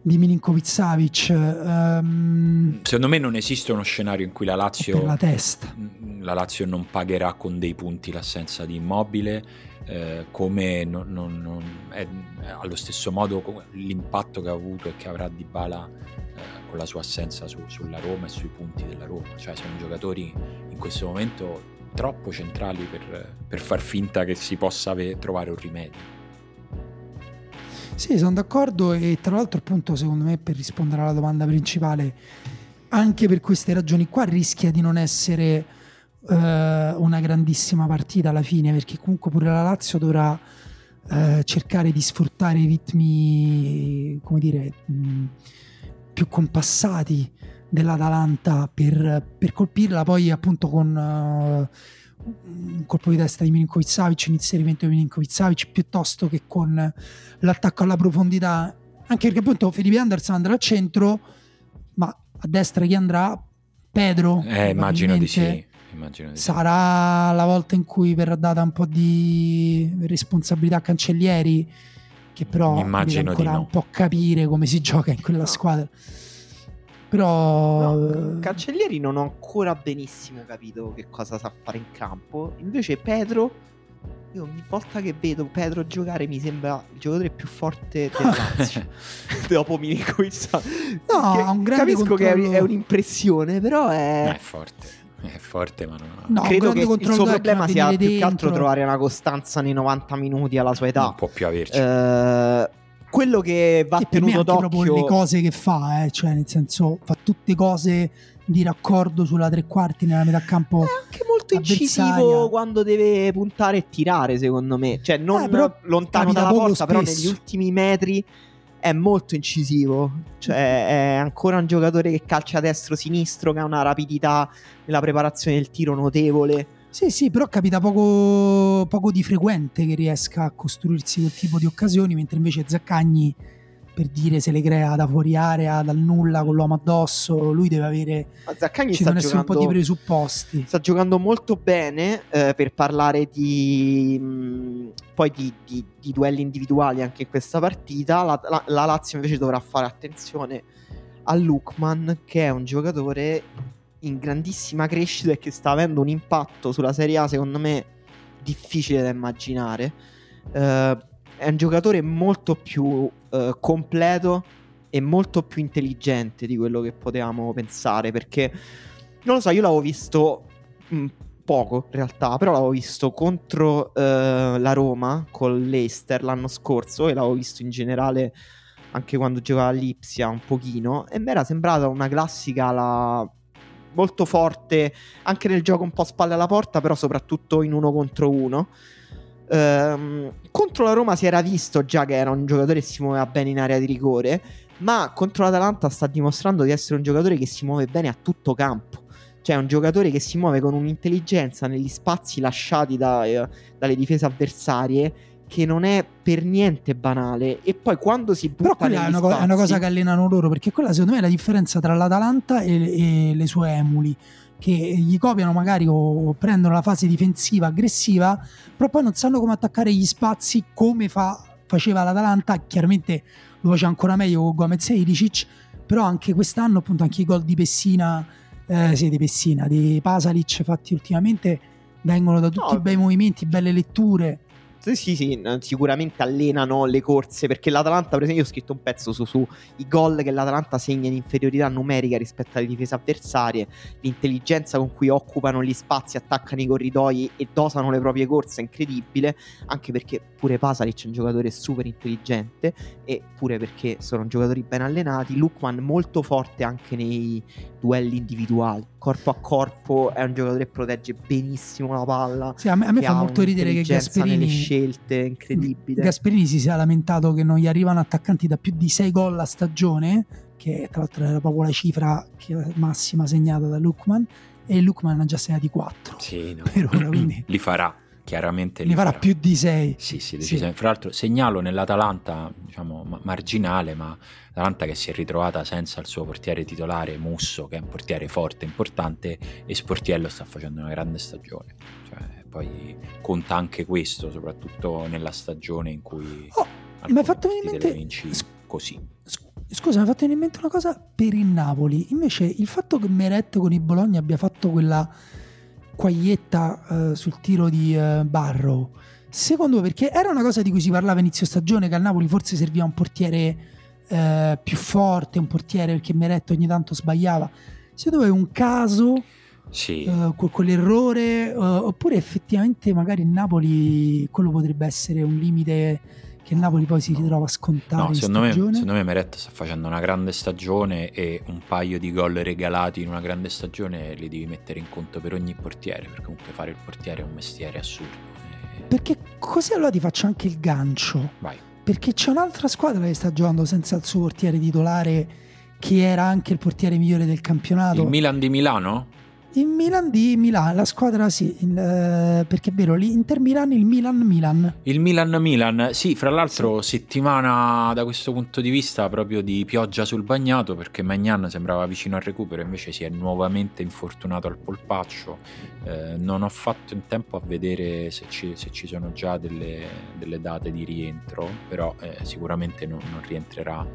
di Milinkovic Savic. Um, Secondo me non esiste uno scenario in cui la Lazio, la, testa. la Lazio non pagherà con dei punti l'assenza di immobile. Eh, come non, non, non è, allo stesso modo l'impatto che ha avuto e che avrà Di Bala con la sua assenza su, sulla Roma e sui punti della Roma. Cioè sono giocatori in questo momento troppo centrali per, per far finta che si possa ave- trovare un rimedio. Sì, sono d'accordo e tra l'altro appunto secondo me per rispondere alla domanda principale, anche per queste ragioni qua rischia di non essere uh, una grandissima partita alla fine, perché comunque pure la Lazio dovrà uh, cercare di sfruttare i ritmi, come dire, mh, più compassati dell'Atalanta per, per colpirla. Poi appunto con... Uh, un colpo di testa di Milinkovic Savic, un inserimento di Milinkovic Savic piuttosto che con l'attacco alla profondità. Anche perché appunto Felipe Anderson andrà al centro ma a destra chi andrà? Pedro eh, immagino di sì Immagino di sarà la volta in cui verrà data un po' di responsabilità a Cancellieri che però immagino deve ancora no. un po' capire come si gioca in quella squadra però no, Cancellieri non ho ancora benissimo capito che cosa sa fare in campo. Invece Pedro, io ogni volta che vedo Pedro giocare mi sembra il giocatore più forte del [LAUGHS] Lazio. [LAUGHS] Dopo Milinkovic. No, un grande Capisco controllo... che è un'impressione, però è... No, è forte. È forte, ma non ha... no, credo che il suo problema sia più dentro. che altro trovare una costanza nei 90 minuti alla sua età. Non può più averci. Eh, quello che va che per tenuto d'occhio proprio le cose che fa, eh, cioè nel senso fa tutte cose di raccordo sulla tre quarti nella metà campo. È anche molto incisivo quando deve puntare e tirare, secondo me. Cioè, non eh, lontano dalla porta, spesso. però negli ultimi metri è molto incisivo. Cioè, è ancora un giocatore che calcia destro-sinistro, che ha una rapidità nella preparazione del tiro notevole. Sì, sì, però capita poco, poco di frequente che riesca a costruirsi quel tipo di occasioni, mentre invece Zaccagni, per dire, se le crea da fuori area, dal nulla, con l'uomo addosso, lui deve avere... Ma Zaccagni ci sta essere un po' di presupposti. Sta giocando molto bene eh, per parlare di... Mh, poi di, di, di, duelli individuali anche in questa partita. La, la, la Lazio invece dovrà fare attenzione a Lukman, che è un giocatore in grandissima crescita e che sta avendo un impatto sulla Serie A, secondo me, difficile da immaginare. Uh, è un giocatore molto più uh, completo e molto più intelligente di quello che potevamo pensare. Perché non lo so, io l'avevo visto mh, mm, poco in realtà, però l'avevo visto contro uh, la Roma con l'Eister l'anno scorso e l'avevo visto in generale anche quando giocava all'Ipsia un pochino e mi era sembrata una classica la molto forte anche nel gioco un po' spalle alla porta, però soprattutto in uno contro uno. Ehm, contro la Roma si era visto già che era un giocatore che si muoveva bene in area di rigore, ma contro l'Atalanta sta dimostrando di essere un giocatore che si muove bene a tutto campo. Cioè, un giocatore che si muove con un'intelligenza negli spazi lasciati da, eh, dalle difese avversarie che non è per niente banale. E poi quando si butta Però quella è una, spazi... è una, cosa che allenano loro, perché quella secondo me è la differenza tra l'Atalanta e, e le sue emuli. Che gli copiano magari o prendono la fase difensiva aggressiva, però poi non sanno come attaccare gli spazi come fa, faceva l'Atalanta. Chiaramente lo faceva ancora meglio con Gomez e Ilicic, però anche quest'anno, appunto, anche i gol di Pessina, eh, sì, di Pessina, di Pasalic fatti ultimamente vengono da tutti no. i bei movimenti, belle letture. Sì, sì, sicuramente allenano le corse perché l'Atalanta, per esempio, io ho scritto un pezzo su, su i gol che l'Atalanta segna in inferiorità numerica rispetto alle difese avversarie, l'intelligenza con cui occupano gli spazi, attaccano i corridoi e dosano le proprie corse è incredibile, anche perché pure Pasalic è un giocatore super intelligente e pure perché sono giocatori ben allenati. Lukman molto forte anche nei duelli individuali, corpo a corpo, è un giocatore che protegge benissimo la palla. Sì, a me, a me fa molto ridere che Gasperini scelte incredibili. Gasperini si sia lamentato che non gli arrivano attaccanti da più di 6 gol a stagione, che tra l'altro era proprio la cifra massima segnata da Lukman, e Lukman ha già segnati 4. Sì, no. [LAUGHS] per ora, quindi... li farà. Chiaramente li, li farà, farà, più di 6. Sì, sì, sì. Fra l'altro segnalo nell'Atalanta, diciamo, ma- marginale, ma l'Atalanta che si è ritrovata senza il suo portiere titolare Musso, che è un portiere forte, importante, e Sportiello sta facendo una grande stagione. Cioè, poi conta anche questo, soprattutto nella stagione in cui oh, mi hai fatto venire in mente vinci così. Scusa, mi ha fatto in mente una cosa per il Napoli. Invece il fatto che Meret con il Bologna abbia fatto quella quaglietta uh, sul tiro di uh, Barrow, secondo me perché era una cosa di cui si parlava inizio stagione che al Napoli forse serviva un portiere uh, più forte, un portiere perché Meret ogni tanto sbagliava. Secondo me è un caso sì. uh, quell'errore, uh, oppure effettivamente magari il Napoli quello potrebbe essere un limite che il Napoli poi si ritrova a scontare. No, secondo, me, secondo me Meret sta facendo una grande stagione e un paio di gol regalati in una grande stagione li devi mettere in conto per ogni portiere, perché comunque fare il portiere è un mestiere assurdo. Perché così allora ti faccio anche il gancio. Vai. Perché c'è un'altra squadra che sta giocando senza il suo portiere titolare, che era anche il portiere migliore del campionato. Il Milan di Milano? Il Milan di Milano, la squadra sì, il, eh, perché è vero, l'Inter Milan, il Milan Milan. Il Milan Milan, sì, fra l'altro sì. settimana da questo punto di vista proprio di pioggia sul bagnato perché Magnan sembrava vicino al recupero, invece si è nuovamente infortunato al polpaccio. Eh, non ho fatto in tempo a vedere se ci, se ci sono già delle, delle, date di rientro, però eh, sicuramente non, non rientrerà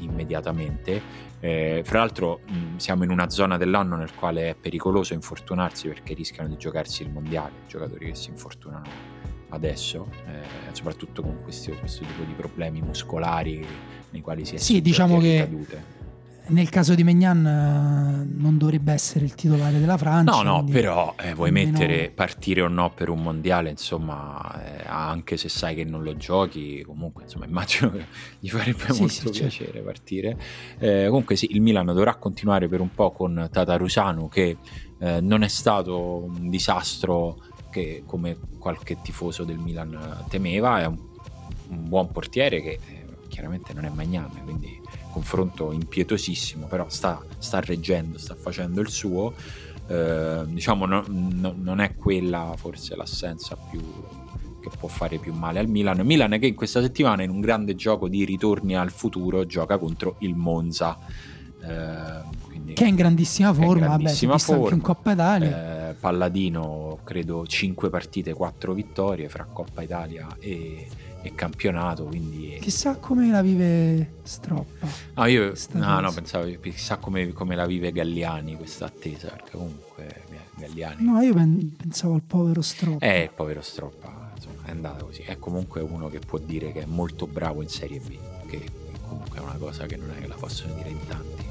immediatamente. Eh, fra l'altro mh, siamo in una zona dell'anno nel quale è pericoloso infortunarsi perché rischiano di giocarsi il mondiale, giocatori che si infortunano adesso, eh, soprattutto con questi, questo tipo di problemi muscolari nei quali si è sì, diciamo che nel caso di Megnan eh, non dovrebbe essere il titolare della Francia. No, no, però eh, vuoi mettere partire o no per un mondiale, insomma, eh, anche se sai che non lo giochi, comunque insomma immagino che gli farebbe sì, molto sì, certo. piacere certo. partire. Eh, comunque sì, il Milan dovrà continuare per un po' con Tatarusanu che eh, non è stato un disastro che come qualche tifoso del Milan temeva, è un, un buon portiere che eh, chiaramente non è Magnan, quindi confronto impietosissimo, però sta, sta reggendo, sta facendo il suo. Eh, diciamo, no, no, non è quella forse l'assenza più che può fare più male al Milan. Milan che in questa settimana in un grande gioco di ritorni al futuro gioca contro il Monza. Eh, che è in grandissima forma, grandissima vabbè, forma. anche in Coppa Italia. Eh, Palladino, credo 5 partite, 4 vittorie fra Coppa Italia e, e campionato. Quindi... Chissà come la vive Stroppa. No, io no, no, pensavo, chissà come, come, la vive Galliani questa attesa, perché comunque Galliani... No, io pensavo al povero Stroppa. Eh, il povero Stroppa, insomma, è andata così. È comunque uno che può dire che è molto bravo in Serie B, che comunque è una cosa che non è che la possono dire in tanti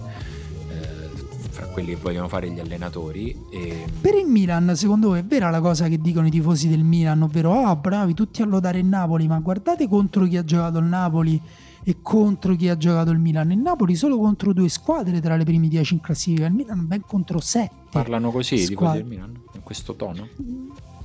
fra quelli che vogliono fare gli allenatori. E... Per il Milan, secondo voi è vera la cosa che dicono i tifosi del Milan, ovvero ah bravi tutti a lodare il Napoli, ma guardate contro chi ha giocato il Napoli e contro chi ha giocato il Milan. Il Napoli solo contro due squadre tra le prime dieci in classifica, il Milan ben contro sette. Parlano così i tifosi del Milan, in questo tono?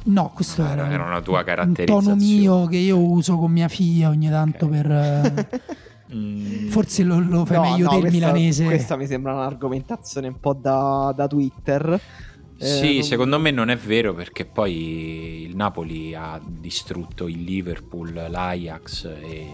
No, questo ah, era, era, una tua caratterizzazione. Un tono mio che io uso con mia figlia ogni tanto okay. per... [LAUGHS] Mm. Forse lo, lo fai no, meglio no, del questa, milanese. Questa mi sembra un'argomentazione un po' da, da Twitter. Sì, eh, secondo me non è vero perché poi il Napoli ha distrutto il Liverpool, l'Ajax, e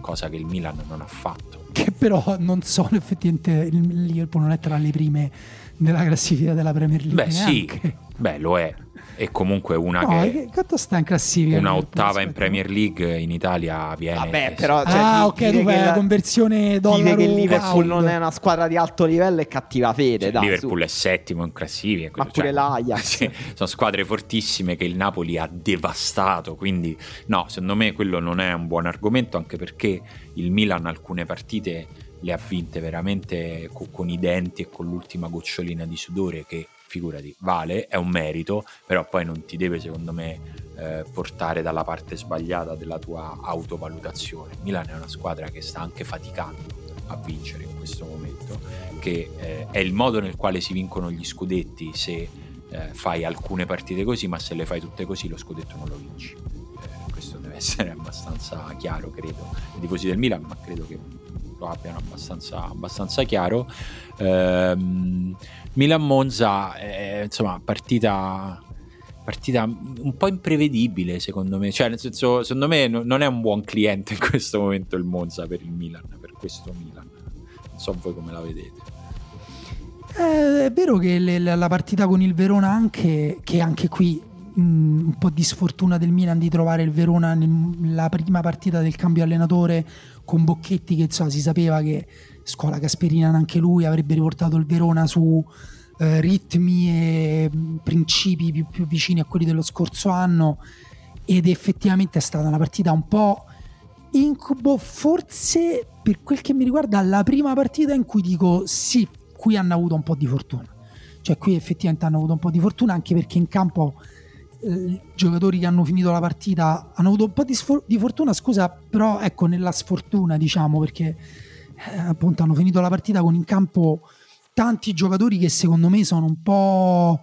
cosa che il Milan non ha fatto. Che però non sono effettivamente il Liverpool non è tra le prime della classifica della Premier League. Beh, neanche. sì, beh, lo è e comunque una no, che quanto sta in classifica una ottava in Premier League in Italia viene vabbè però cioè, ah ok fai la conversione dollaro dire che il Liverpool non è una squadra di alto livello è cattiva fede cioè, dai, Liverpool su. è settimo in classifica ma pure cioè, l'Ajax. [LAUGHS] sì, sono squadre fortissime che il Napoli ha devastato quindi no secondo me quello non è un buon argomento anche perché il Milan alcune partite le ha vinte veramente con, con i denti e con l'ultima gocciolina di sudore che figurati, vale, è un merito, però poi non ti deve secondo me eh, portare dalla parte sbagliata della tua autovalutazione. Milan è una squadra che sta anche faticando a vincere in questo momento, che eh, è il modo nel quale si vincono gli scudetti se eh, fai alcune partite così, ma se le fai tutte così lo scudetto non lo vinci. Eh, questo deve essere [LAUGHS] abbastanza chiaro, credo, i tifosi del Milan, ma credo che lo abbiano abbastanza, abbastanza chiaro. Ehm, Milan-Monza, è, insomma, partita partita un po' imprevedibile secondo me, cioè nel senso secondo me non è un buon cliente in questo momento il Monza per il Milan, per questo Milan, non so voi come la vedete. Eh, è vero che le, la partita con il Verona anche, che anche qui un po' di sfortuna del Milan di trovare il Verona nella prima partita del cambio allenatore con Bocchetti che insomma, si sapeva che scuola Gasperina anche lui avrebbe riportato il Verona su eh, ritmi e principi più, più vicini a quelli dello scorso anno ed effettivamente è stata una partita un po' incubo, forse per quel che mi riguarda la prima partita in cui dico sì, qui hanno avuto un po' di fortuna. Cioè qui effettivamente hanno avuto un po' di fortuna anche perché in campo eh, giocatori che hanno finito la partita hanno avuto un po' di, sfor- di fortuna, scusa, però ecco nella sfortuna diciamo perché eh, appunto hanno finito la partita con in campo tanti giocatori che secondo me sono un po'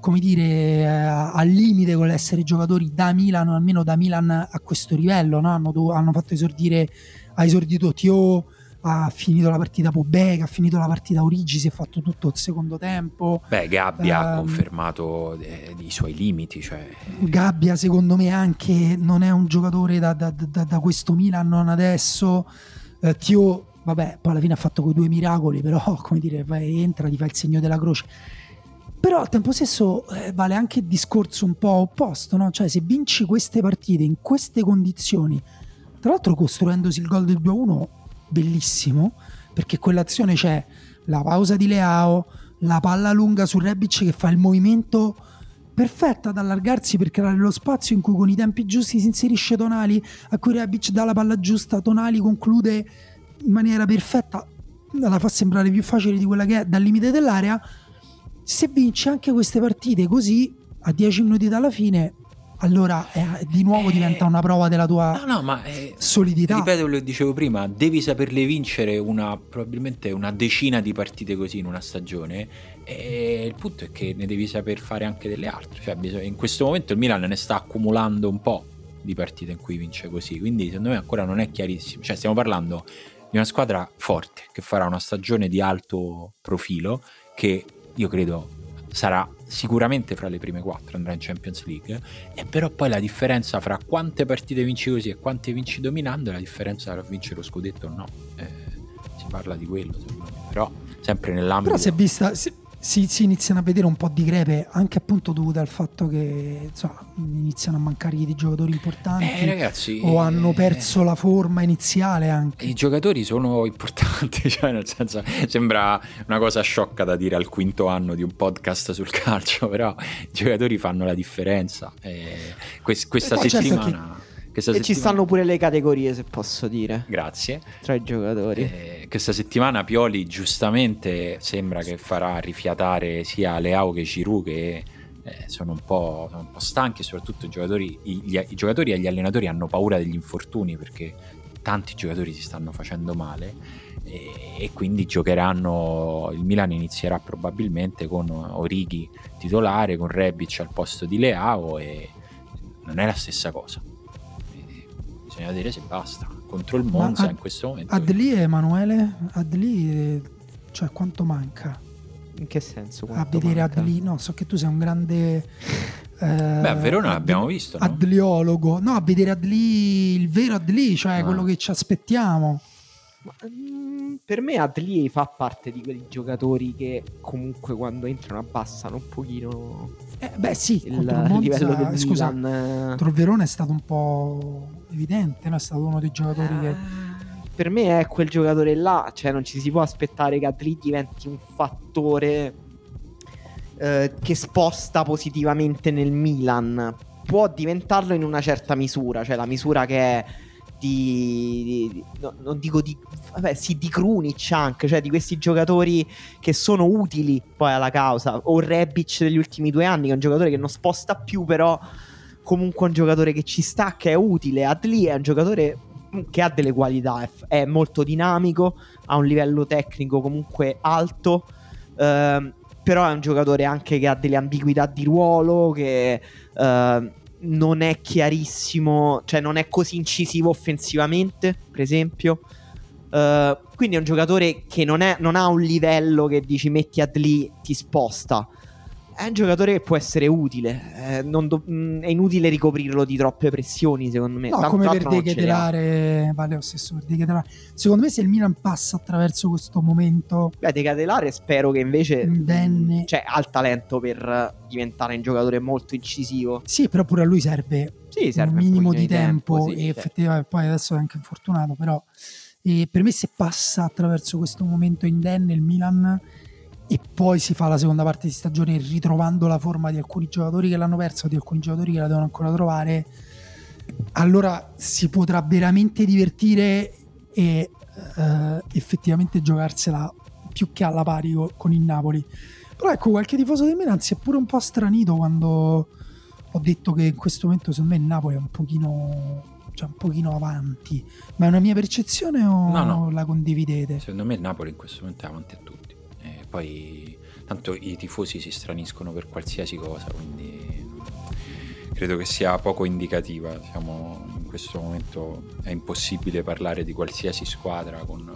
come dire, eh, al limite con l'essere giocatori da Milan, almeno da Milan a questo livello, no? hanno, hanno, fatto esordire, ha esordito Tio, ha finito la partita Pobega, ha finito la partita Origi, si è fatto tutto il secondo tempo. Beh, Gabbia um, ha ehm, confermato eh, i suoi limiti. Cioè... Gabbia secondo me anche non è un giocatore da, da, da, da questo Milan, non adesso. Eh, Tio, vabbè, poi alla fine ha fatto quei due miracoli, però [LAUGHS] come dire, vai, entra, ti fa il segno della croce però al tempo stesso eh, vale anche il discorso un po' opposto, no? Cioè se vinci queste partite in queste condizioni, tra l'altro costruendosi il gol del 2-1, bellissimo, perché quell'azione c'è. La pausa di Leao, la palla lunga su Rebic che fa il movimento perfetto ad allargarsi per creare lo spazio in cui con i tempi giusti si inserisce Tonali, a cui Rebic dà la palla giusta, Tonali conclude in maniera perfetta, la fa sembrare più facile di quella che è dal limite dell'area. Se vinci anche queste partite così a 10 minuti dalla fine allora eh, di nuovo eh, diventa una prova della tua no, no, ma, eh, solidità. Ripeto quello che dicevo prima, devi saperle vincere una, probabilmente una decina di partite così in una stagione e il punto è che ne devi saper fare anche delle altre. Cioè, in questo momento il Milan ne sta accumulando un po' di partite in cui vince così, quindi secondo me ancora non è chiarissimo. Cioè, stiamo parlando di una squadra forte che farà una stagione di alto profilo che io credo sarà sicuramente fra le prime quattro, andrà in Champions League, e però poi la differenza fra quante partite vinci così e quante vinci dominando, la differenza tra vincere lo scudetto o no. Eh, si parla di quello, secondo me, però sempre nell'ambito... Però si è vista... Si si, si, iniziano a vedere un po' di crepe anche appunto dovute al fatto che insomma, iniziano a mancare dei giocatori importanti eh, ragazzi, o hanno perso eh, la forma iniziale anche. I giocatori sono importanti, [LAUGHS] cioè nel senso sembra una cosa sciocca da dire al quinto anno di un podcast sul calcio, [LAUGHS] però i giocatori fanno la differenza. Eh, quest- questa eh, certo settimana... Settimana... ci stanno pure le categorie, se posso dire. Grazie. Tra i giocatori. Eh, questa settimana Pioli giustamente sembra che farà rifiatare sia Leao che Giroud che eh, sono, un sono, un po', stanchi e soprattutto i giocatori, gli, i giocatori e gli allenatori hanno paura degli infortuni perché tanti giocatori si stanno facendo male e, e, quindi giocheranno il Milan inizierà probabilmente con Orighi titolare con Rebic al posto di Leao e non è la stessa cosa bisogna vedere se basta contro il Monza ad, in questo momento. Adli e Emanuele? Adli, cioè quanto manca? In che senso? A vedere manca? Adli, no, so che tu sei un grande... Eh, Beh, a Verona l'abbiamo visto. No? Adliologo, no, a vedere Adli, il vero Adli, cioè ah. quello che ci aspettiamo. Ma, mm, per me Adli fa parte di quei giocatori che comunque quando entrano abbassano un pochino eh, beh sì, il, il livello del scusa, Milan. Contro il Verona è stato un po' evidente, no? è stato uno dei giocatori ah, che... Per me è quel giocatore là, cioè non ci si può aspettare che Adli diventi un fattore eh, che sposta positivamente nel Milan. Può diventarlo in una certa misura, cioè la misura che è di, di no, non dico di vabbè sì di Krunic anche cioè di questi giocatori che sono utili poi alla causa. O Rebic degli ultimi due anni che è un giocatore che non sposta più però comunque un giocatore che ci sta che è utile. Adli è un giocatore che ha delle qualità è, è molto dinamico ha un livello tecnico comunque alto ehm, però è un giocatore anche che ha delle ambiguità di ruolo che eh, non è chiarissimo, cioè non è così incisivo offensivamente, per esempio. Uh, quindi è un giocatore che non, è, non, ha un livello che dici metti ad lì, ti sposta. È un giocatore che può essere utile. Eh, do- mh, mm, è inutile ricoprirlo di troppe pressioni, secondo me. No, Tant- come per De Ketelare, vale lo stesso per De Ketelare. Secondo me, se il Milan passa attraverso questo momento, Beh, De Ketelare spero che invece indenne, cioè, ha il talento per diventare un giocatore molto incisivo. Sì, però pure a lui serve, sì, serve un minimo di tempo. tempo. sì, e certo. effettivamente, poi adesso è anche infortunato. Però, e per me, se passa attraverso questo momento indenne il Milan e poi si fa la seconda parte di stagione ritrovando la forma di alcuni giocatori che l'hanno persa o di alcuni giocatori che la devono ancora trovare, allora si potrà veramente divertire e eh, effettivamente giocarsela più che alla pari co- con il Napoli. Però ecco, qualche tifoso del Milan si è pure un po' stranito quando ho detto che in questo momento secondo me il Napoli è un pochino, cioè un pochino avanti. Ma è una mia percezione o No, no. la condividete? Secondo me il Napoli in questo momento è avanti a poi tanto i tifosi si straniscono per qualsiasi cosa, quindi credo che sia poco indicativa. Siamo, in questo momento è impossibile parlare di qualsiasi squadra con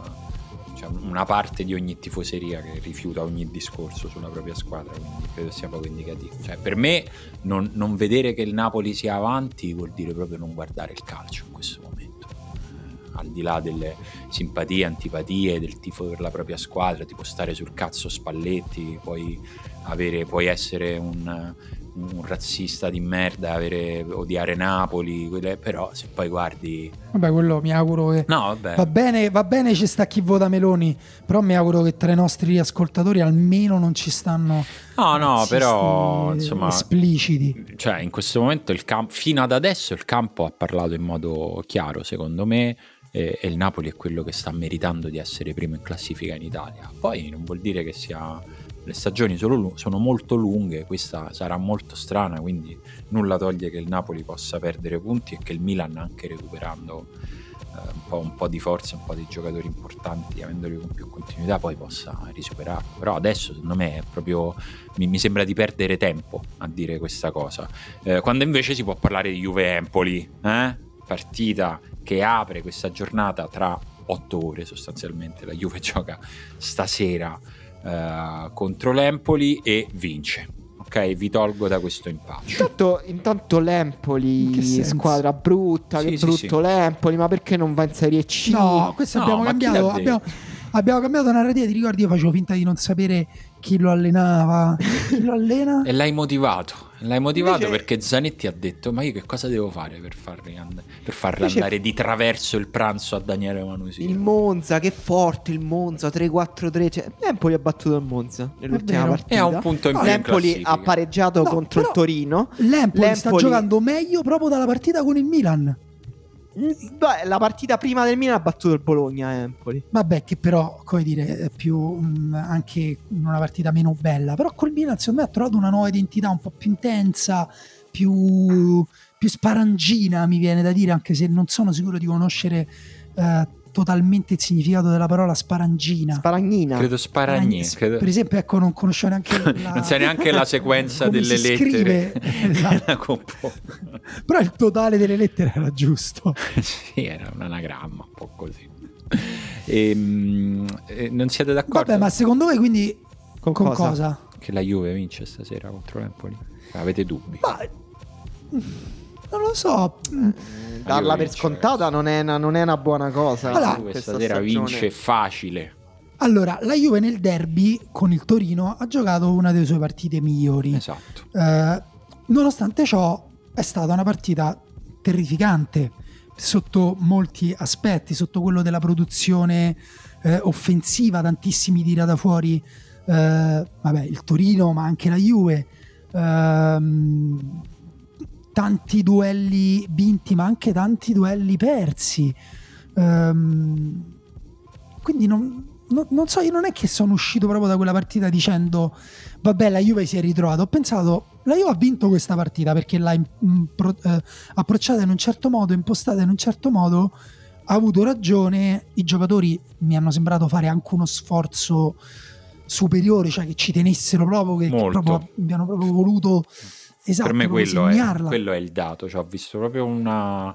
cioè, una parte di ogni tifoseria che rifiuta ogni discorso sulla propria squadra, quindi credo sia poco indicativo. Cioè, per me non, non vedere che il Napoli sia avanti vuol dire proprio non guardare il calcio in questo momento. Al di là delle simpatie, antipatie, del tifo per la propria squadra, tipo stare sul cazzo Spalletti, puoi, avere, puoi essere un, un razzista di merda, avere, odiare Napoli, quelle- però se poi guardi... Vabbè, quello mi auguro che... No, vabbè. Va bene, va bene, ci sta chi vota Meloni, però mi auguro che tra i nostri ascoltatori almeno non ci stanno No, no, però insomma, espliciti. cioè in questo momento il campo, fino ad adesso il campo ha parlato in modo chiaro, secondo me, e, e il Napoli è quello che sta meritando di essere primo in classifica in Italia. Poi non vuol dire che sia le stagioni sono, sono molto lunghe, questa sarà molto strana, quindi nulla toglie che il Napoli possa perdere punti e che il Milan anche recuperando eh, un, po', un po' di forza, un po' di giocatori importanti, avendoli con più continuità, poi possa risuperarlo. Però adesso secondo me è proprio mi, mi sembra di perdere tempo a dire questa cosa. Eh, quando invece si può parlare di Juve Empoli, eh? partita che apre questa giornata tra otto ore sostanzialmente. La Juve [LAUGHS] gioca stasera eh, contro l'Empoli e vince. Ok, vi tolgo da questo impaccio. Intanto, intanto In l'Empoli, squadra brutta, Sì, che sì, brutto sì. l'Empoli, ma perché non va in Serie C? No, questo No, abbiamo cambiato. Abbiamo, abbiamo cambiato narrativa. Ti ricordi? Io facevo finta di non sapere chi lo allenava. [LAUGHS] Chi lo allena? E l'hai motivato. L'hai motivato Invece- perché Zanetti ha detto: Ma io che cosa devo fare per farli, and- per farli Invece- andare di traverso il pranzo a Daniele Manusino? Il Monza, che forte il Monza, 3-4-3. Cioè, l'Empoli ha battuto il Monza nell'ultima partita. E ha un punto in più in L'Empoli ha pareggiato No, contro il Torino. L'Empoli sta L'Empoli- giocando meglio proprio dalla partita con il Milan. Mm, Beh, la partita prima del Milan ha battuto il Bologna. Empoli. Vabbè, che però, come dire, è più mh, anche in una partita meno bella. Però col Milan, secondo me, ha trovato una nuova identità un po' più intensa, più, più sparangina, mi viene da dire, anche se non sono sicuro di conoscere eh, totalmente il significato della parola sparangina. Sparagnina. Credo Sparagni. Sparagni- credo- Per esempio, ecco, non conoscevo neanche [LAUGHS] la... non sai neanche la sequenza come delle si lettere scrive, [LAUGHS] [LAUGHS] esatto. Però il totale delle lettere era giusto. sì, era un anagramma, un po' così. Ehm, eh, non siete d'accordo Vabbè, ma secondo voi quindi Con, con cosa? cosa? che la Juve vince stasera contro l'Empoli? Avete dubbi? Ma non lo so. Eh, Darla per scontata non è, una, non è una buona cosa. Allora, la Juve questa stasera stagione. vince facile. Allora, la Juve nel derby con il Torino ha giocato una delle sue partite migliori. Esatto. Eh, nonostante ciò, è stata una partita terrificante sotto molti aspetti, sotto quello della produzione eh, offensiva, tantissimi tira da fuori, eh, vabbè, il Torino, ma anche la Juve. ehm, tanti duelli vinti, ma anche tanti duelli persi. Ehm, quindi non, non- non so, io non è che sono uscito proprio da quella partita dicendo vabbè la Juve si è ritrovata, ho pensato la Juve ha vinto questa partita perché l'ha im- impro- eh, approcciata in un certo modo, impostata in un certo modo, ha avuto ragione, i giocatori mi hanno sembrato fare anche uno sforzo superiore, cioè che ci tenessero proprio, che, che proprio abbiano proprio voluto esatto, per me quello è, quello è il dato. Cioè, ho visto proprio una,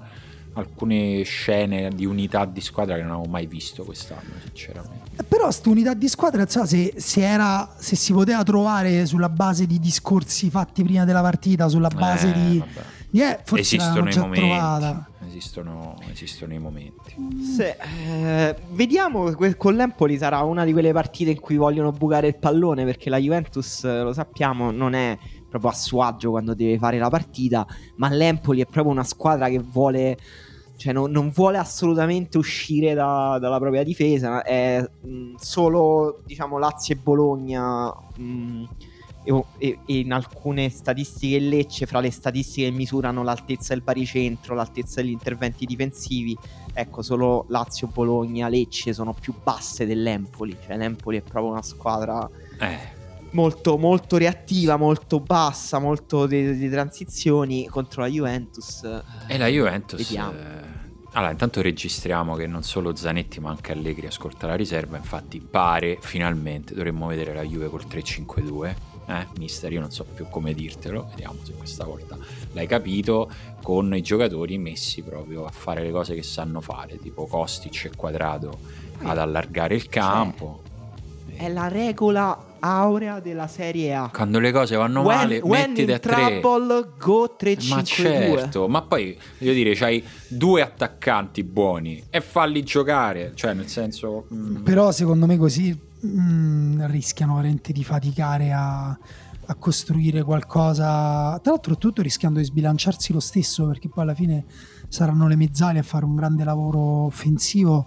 alcune scene di unità di squadra che non avevo mai visto quest'anno, sinceramente. Eh, però questa unità di squadra, so, se, se, era, se si poteva trovare sulla base di discorsi fatti prima della partita, sulla base eh, di... Vabbè. Yeah, forse esistono già i momenti. trovata. Esistono, esistono i momenti. Se, eh, vediamo, con l'Empoli sarà una di quelle partite in cui vogliono bucare il pallone perché la Juventus, eh, lo sappiamo, non è proprio a suo agio quando deve fare la partita, ma l'Empoli è proprio una squadra che vuole cioè non, non, vuole assolutamente uscire da, dalla propria difesa, è mh, solo diciamo Lazio e Bologna mh, e, e, e, in alcune statistiche Lecce, fra le statistiche che misurano l'altezza del baricentro, l'altezza degli interventi difensivi, ecco solo Lazio, Bologna, Lecce sono più basse dell'Empoli, cioè l'Empoli è proprio una squadra... Eh. Molto, molto reattiva, molto bassa, molto di, di transizioni contro la Juventus. E la Juventus Vediamo. eh, allora, intanto registriamo che non solo Zanetti ma anche Allegri ascolta la riserva, infatti pare finalmente dovremmo vedere la Juve col 3-5-2. Eh, mister, io non so più come dirtelo, vediamo se questa volta l'hai capito, con i giocatori messi proprio a fare le cose che sanno fare, tipo Kostic e Quadrado ad allargare il campo. È la regola aurea della Serie A. Quando le cose vanno when, male, when mettiti a tre. trouble, go 3 Ma certo, ma poi voglio dire, c'hai due attaccanti buoni e falli giocare, cioè nel senso... mm, Però secondo me così mm, rischiano veramente di faticare a, a costruire qualcosa. Tra l'altro, tutto rischiando di sbilanciarsi lo stesso, perché poi alla fine saranno le mezzali a fare un grande lavoro offensivo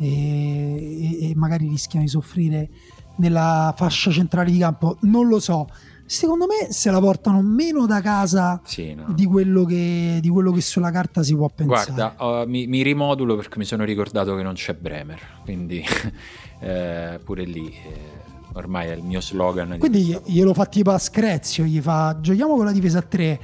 e, e- magari rischiano di soffrire nella fascia centrale di campo. Non lo so. Secondo me se la portano meno da casa Sì, no. di quello che, di quello che sulla carta si può pensare. Guarda, oh, mi, mi rimodulo perché mi sono ricordato che non c'è Bremer, quindi [LAUGHS] eh, pure lì eh, ormai è il mio slogan. di Quindi glielo fa tipo a Screzio, gli fa giochiamo con la difesa a 3,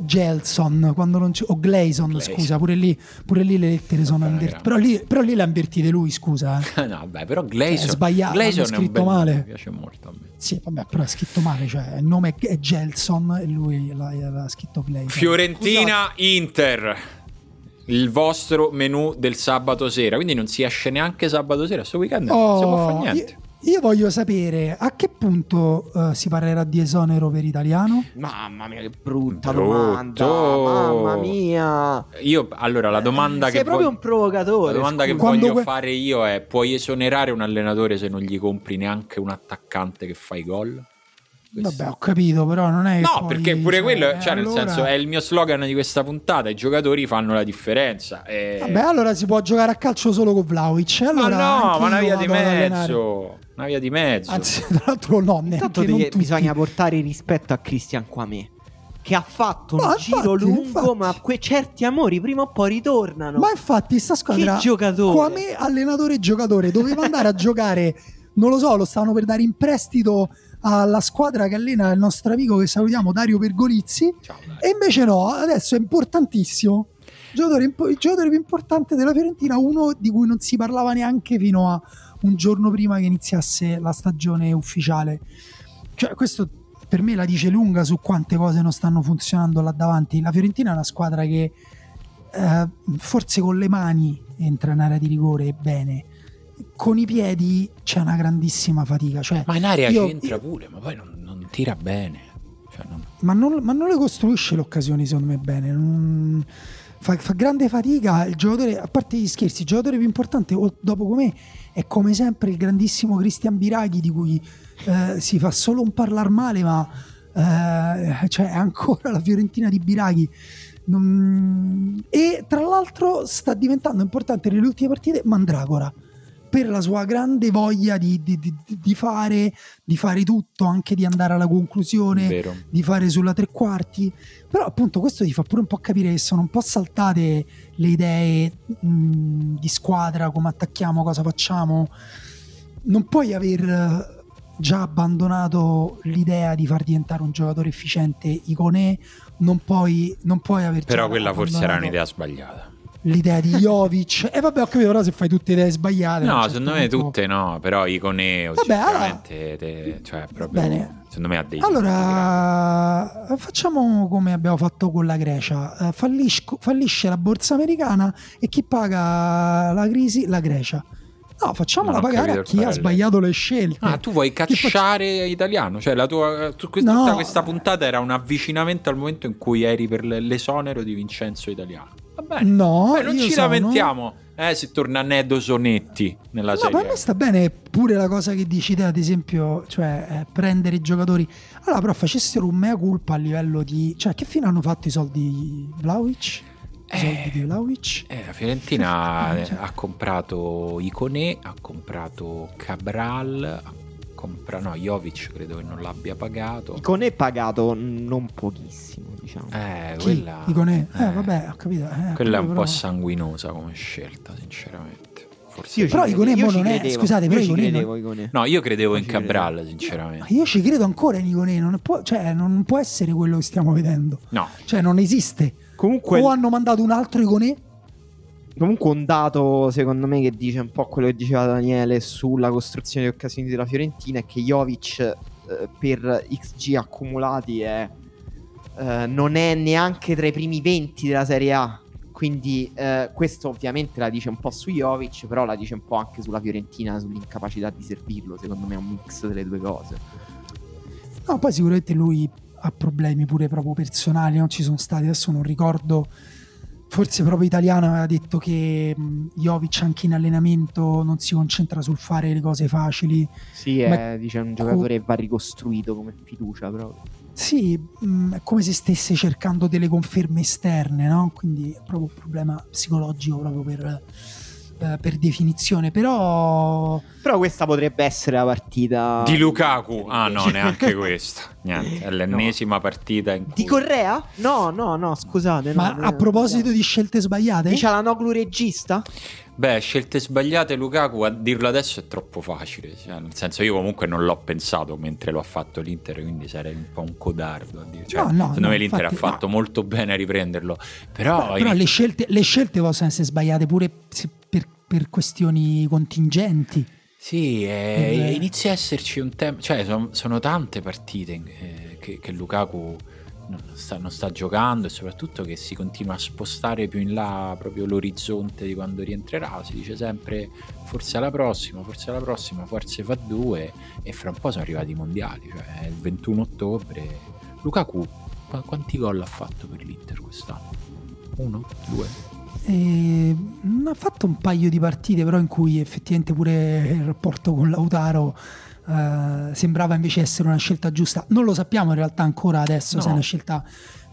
Gelson quando non c'è, o Gleison, Gleison. scusa, pure lì, pure lì le lettere sono invertite. Però lì, però lì le ha invertite lui, scusa. eh. [LAUGHS] no, vabbè, però Gleison, È sbagliato, Gleison è un scritto bel- male. Mi piace molto a me. Sì, vabbè, però è scritto male, cioè il nome è, Gelson e lui l'ha, scritto Gleison. Fiorentina Inter. Il vostro menù del sabato sera, quindi non si esce neanche sabato sera, sto weekend non si può fare Oh, niente. Io, io voglio sapere a che punto eh, si parlerà di esonero per italiano? Mamma mia, che brutta Brutto. domanda. Mamma mia. Io allora la domanda Sei che proprio voglio- un provocatore. La domanda che scusa. Quando voglio que- fare io è: puoi esonerare un allenatore se non gli compri neanche un attaccante che fa i gol? Questo- Vabbè, ho capito, però non è No, poi, perché pure cioè, quello, cioè, nel allora- senso, è il mio slogan di questa puntata: i giocatori fanno la differenza. E... Vabbè, allora si può giocare a calcio solo con Vlaovic. ma Allora no, anche ma una via di mezzo. Una via di mezzo. Anzi, [LAUGHS] tra l'altro no, Intanto non tutti. bisogna portare rispetto a Christian Quamé. Che ha fatto un No, giro infatti, lungo, infatti. ma que- certi amori prima o poi ritornano. Ma infatti sta squadra Che giocatore. qua me allenatore e giocatore doveva andare a giocare, non lo so, lo stavano per dare in prestito alla squadra che allena il nostro amico che salutiamo Dario Pergolizzi Ciao, e invece no, adesso è importantissimo. Giocatore impo- il giocatore più importante della Fiorentina, uno di cui non si parlava neanche fino a un giorno prima che iniziasse la stagione ufficiale. Cioè, questo per me la dice lunga su quante cose non stanno funzionando là davanti. La Fiorentina è una squadra che eh, forse con le mani entra in area di rigore bene, con i piedi c'è una grandissima fatica. Cioè, Ma in area io- c'entra io- pure, ma poi non, non tira bene. Cioè, non- ma, non, ma non le costruisce le occasioni, secondo me, bene. Non- fa, fa grande fatica. Il giocatore, a parte gli scherzi, il giocatore più importante, dopo come è come sempre il grandissimo Cristian Biraghi, di cui eh, si fa solo un parlar male, ma eh, cioè, è ancora la Fiorentina di Biraghi. E tra l'altro sta diventando importante nelle ultime partite Mandragora per la sua grande voglia di, di- di- di fare, di fare tutto, anche di andare alla conclusione vero. di fare sulla tre quarti. Però appunto questo ti fa pure un po' capire che sono un po' saltate le idee mh, di squadra, come attacchiamo, cosa facciamo. Non puoi aver eh, già abbandonato l'idea di far diventare un giocatore efficiente Iconè, non puoi, non puoi aver Però quella forse era un'idea sbagliata. L'idea di Jovic. E eh, vabbè, ho capito, però se fai tutte idee sbagliate. No, certo secondo me punto... tutte no, però Iconeo vabbè, sicuramente, allora... te, cioè proprio, Bene. secondo me ha dei... Allora, facciamo come abbiamo fatto con la Grecia. Uh, fallis- fallisce la borsa americana e chi paga la crisi? La Grecia. No, facciamola pagare a chi ha sbagliato le scelte. Ah, tu vuoi cacciare faccio... italiano? Cioè, la tua, tu, questa, no. questa puntata era un avvicinamento al momento in cui eri per l'esonero di Vincenzo Italiano. Vabbè, no, Beh, non ci sono... lamentiamo. Eh, se torna Nedo Sonetti nella no, serie. Ma a me sta bene pure la cosa che dici te, ad esempio, cioè eh, prendere i giocatori. Allora, però facessero un mea culpa a livello di. Cioè, che fine hanno fatto i soldi Vlaovic? I soldi eh, di Vlaovic? Eh, la Fiorentina [LAUGHS] eh, cioè. ha comprato Icone, ha comprato Cabral, ha compra... no, Jovic credo che non l'abbia pagato. Icone pagato non pochissimo, diciamo. Eh, Chi? quella... Icone? Eh, eh, vabbè, ho capito. Eh, quella è un però... po' sanguinosa come scelta, sinceramente. Forse però Icone non è, scusate, però Icone, credevo, Icone. No, io credevo io in Cabral, credevo. sinceramente. Io ci credo ancora in Icone, non può, cioè, non può essere quello che stiamo vedendo. No. Cioè, non esiste. Comunque... O hanno mandato un altro Icone Comunque un dato secondo me che dice un po' quello che diceva Daniele sulla costruzione di occasioni della Fiorentina è che Jovic eh, per XG accumulati è, eh, non è neanche tra i primi 20 della Serie A. Quindi eh, questo ovviamente la dice un po' su Jovic, però la dice un po' anche sulla Fiorentina, sull'incapacità di servirlo. Secondo me è un mix delle due cose. No, poi sicuramente lui ha problemi pure proprio personali, non ci sono stati, adesso non ricordo forse proprio Italiano aveva detto che Jovic anche in allenamento non si concentra sul fare le cose facili. Sì, è dice, un giocatore che va ricostruito come fiducia proprio. Sì, mh, è come se stesse cercando delle conferme esterne, no? Quindi è proprio un problema psicologico proprio per eh, per definizione, però... Però questa potrebbe essere la partita... Di Lukaku? Ah no, neanche [LAUGHS] questa. Niente, è l'ennesima no. partita in cui... Di Correa? No, no, no, scusate. Ma no, a proposito di scelte sbagliate? Dice la Noglu regista? Beh, scelte sbagliate Lukaku, a dirlo adesso è troppo facile. Cioè, nel senso, io comunque non l'ho pensato mentre lo ha fatto l'Inter, quindi sarei un po' un codardo a dire. Cioè, no, no, secondo no, me l'Inter infatti, ha fatto molto bene a riprenderlo. Però, Beh, però le, scelte, le scelte possono essere sbagliate pure per, per questioni contingenti. Sì, eh, eh. inizia a esserci un tempo, cioè sono, sono tante partite eh, che, che Lukaku non sta, non sta, giocando e soprattutto che si continua a spostare più in là proprio l'orizzonte di quando rientrerà. Si dice sempre forse alla prossima, forse alla prossima, forse fa due e fra un po' sono arrivati i mondiali, cioè il 21 ottobre. Lukaku quanti gol ha fatto per l'Inter quest'anno? Uno? Due? E ha fatto un paio di partite però in cui effettivamente pure il rapporto con Lautaro Uh, sembrava invece essere una scelta giusta. Non lo sappiamo in realtà ancora adesso no. se è una scelta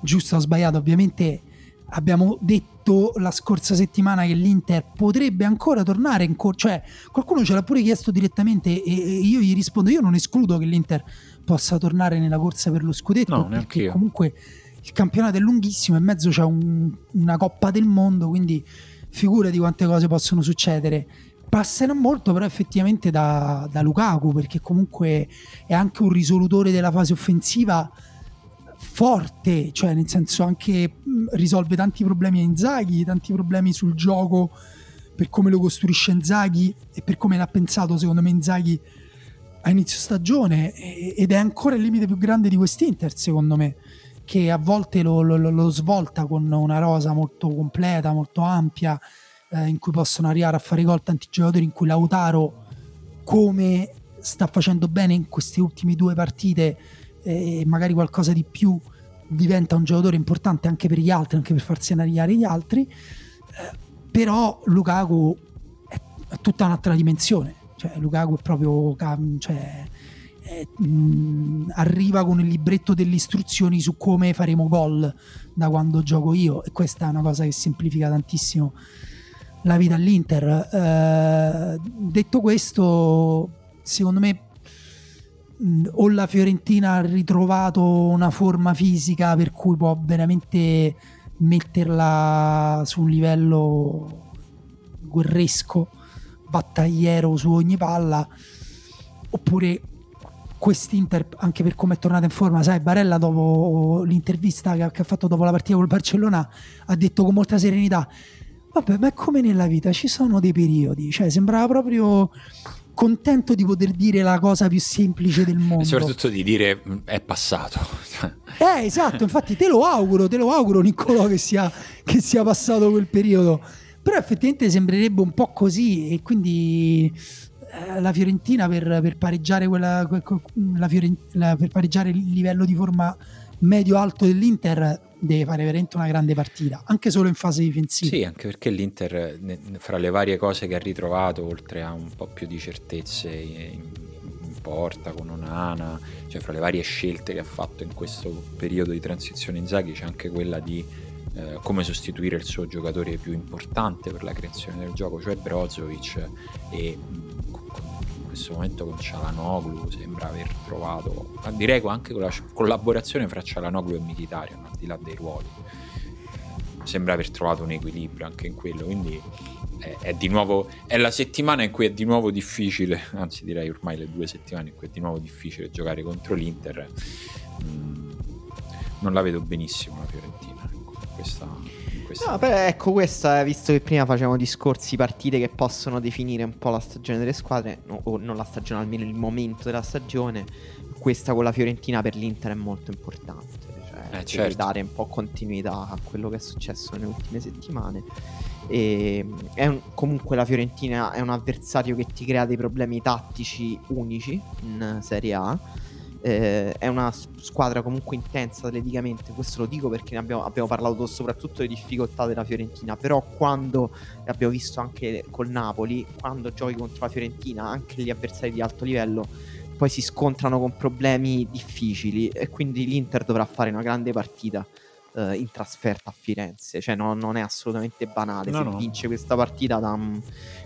giusta o sbagliata. Ovviamente abbiamo detto la scorsa settimana che l'Inter potrebbe ancora tornare in corsa, cioè qualcuno ce l'ha pure chiesto direttamente e, io gli rispondo io non escludo che l'Inter possa tornare nella corsa per lo scudetto no, perché io. Il campionato è lunghissimo e in mezzo c'è un, una Coppa del Mondo, quindi figura di quante cose possono succedere. Passerà molto però effettivamente da, da, Lukaku perché comunque è anche un risolutore della fase offensiva forte, cioè nel senso anche risolve tanti problemi a Inzaghi, tanti problemi sul gioco per come lo costruisce Inzaghi e per come l'ha pensato secondo me Inzaghi a inizio stagione ed è ancora il limite più grande di quest'Inter secondo me che a volte lo, lo, lo svolta con una rosa molto completa, molto ampia eh, in cui possono arrivare a fare gol tanti giocatori, in cui Lautaro, come sta facendo bene in queste ultime due partite, e eh, magari qualcosa di più, diventa un giocatore importante anche per gli altri, anche per far segnare gli altri. Eh, però Lukaku è, tutta un'altra dimensione. Cioè, Lukaku è proprio. Cioè, è, mh, arriva con il libretto delle istruzioni su come faremo gol da quando gioco io, e questa è una cosa che semplifica tantissimo la vita all'Inter. Eh, detto questo, secondo me mh, o la Fiorentina ha ritrovato una forma fisica per cui può veramente metterla su un livello guerresco, battagliero su ogni palla, oppure quest'Inter, anche per come è tornata in forma, sai, Barella dopo l'intervista che ha fatto dopo la partita col Barcellona ha detto con molta serenità Vabbè, ma è come nella vita, ci sono dei periodi, cioè sembrava proprio contento di poter dire la cosa più semplice del mondo. E soprattutto di dire mm, è passato. [LAUGHS] eh, esatto, infatti te lo auguro, te lo auguro Niccolò che sia, che sia passato quel periodo. Però effettivamente sembrerebbe un po' così e quindi la Fiorentina per, per pareggiare quella, la Fiorentina, per pareggiare il livello di forma medio-alto dell'Inter deve fare veramente una grande partita, anche solo in fase difensiva. Sì, anche perché l'Inter, fra le varie cose che ha ritrovato, oltre a un po' più di certezze in, in porta con Onana, cioè fra le varie scelte che ha fatto in questo periodo di transizione in Zaghi, c'è anche quella di eh, come sostituire il suo giocatore più importante per la creazione del gioco, cioè Brozovic e questo momento con Cialanoglu sembra aver trovato, direi anche con la collaborazione fra Cialanoglu e Mkhitaryan, al di là dei ruoli, sembra aver trovato un equilibrio anche in quello, quindi è, è, di nuovo, è la settimana in cui è di nuovo difficile, [LAUGHS] anzi direi ormai le due settimane in cui è di nuovo difficile giocare contro l'Inter, mm, non la vedo benissimo la Fiorentina, ecco, questa questa. No, però ecco questa, visto che prima facevamo discorsi partite che possono definire un po' la stagione delle squadre, no, o non la stagione, almeno il momento della stagione, questa con la Fiorentina per l'Inter è molto importante. Cioè, eh, certo. dare un po' continuità a quello che è successo nelle ultime settimane. E un, comunque la Fiorentina è un avversario che ti crea dei problemi tattici unici in Serie A eh, è una squadra comunque intensa atleticamente, questo lo dico perché abbiamo, abbiamo, parlato soprattutto delle difficoltà della Fiorentina, però quando abbiamo visto anche col Napoli, quando giochi contro la Fiorentina, anche gli avversari di alto livello poi si scontrano con problemi difficili e quindi l'Inter dovrà fare una grande partita eh, in trasferta a Firenze, cioè no, non è assolutamente banale, no, se no. vince questa partita dà un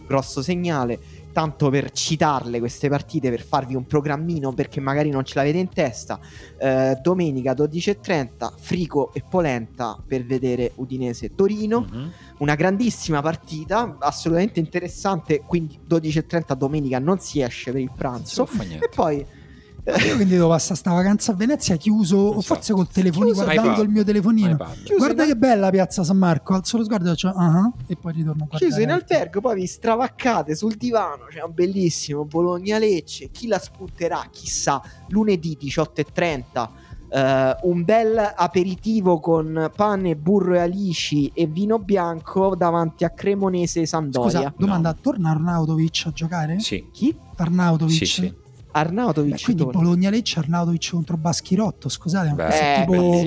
grosso segnale tanto per citarle queste partite, per farvi un programmino perché magari non ce l'avete in testa. Eh, domenica 12.30, Frico e Polenta per vedere Udinese Torino. Mm-hmm. Una grandissima partita, assolutamente interessante. Quindi 12.30 domenica non si esce per il pranzo. E poi io quindi devo passare sta vacanza a Venezia chiuso, esatto. o forse col telefonino, chiuso, guardando il mio telefonino. Guarda che bella piazza San Marco, alzo lo sguardo e faccio uh-huh, e poi ritorno a Chiuso in albergo, poi vi stravaccate sul divano, c'è un bellissimo Bologna-Lecce, chi la spunterà chissà, lunedì 18.30. Uh, eh, un bel aperitivo con pane, burro e alici e vino bianco davanti a Cremonese e Sandoria. Scusa, domanda, no. torna Arnautovic a giocare? Sì. Chi? Arnautovic. Sì, sì. Arnautovic. Beh, quindi Bologna-Lecce, Arnautovic contro Baschirotto, scusate, Beh, tipo,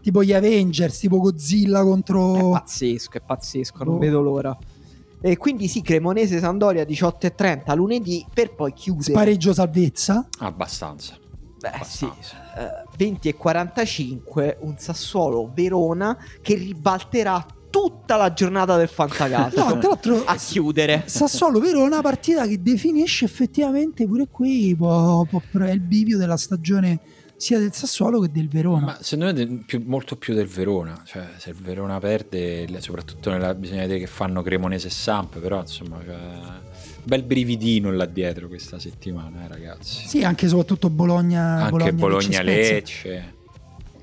tipo, gli Avengers, tipo Godzilla contro... È pazzesco, è pazzesco, non oh. vedo l'ora. E quindi sì, Cremonese Sandoria 18.30 lunedì per poi chiudere. Spareggio salvezza? Abbastanza. Beh Abbastanza. sì, uh, 20 e 45 un Sassuolo Verona che ribalterà tutta la giornata del fantacalcio no, tra l'altro, a chiudere. Sassuolo Verona, una partita che definisce effettivamente pure qui può, può, è il bivio della stagione sia del Sassuolo che del Verona. Ma secondo me più, molto più del Verona, cioè se il Verona perde, soprattutto nella, bisogna vedere che fanno Cremonese e Samp, però insomma cioè, bel brividino là dietro questa settimana, eh, ragazzi. Sì, anche soprattutto Bologna, anche Bologna, Bologna Lecce.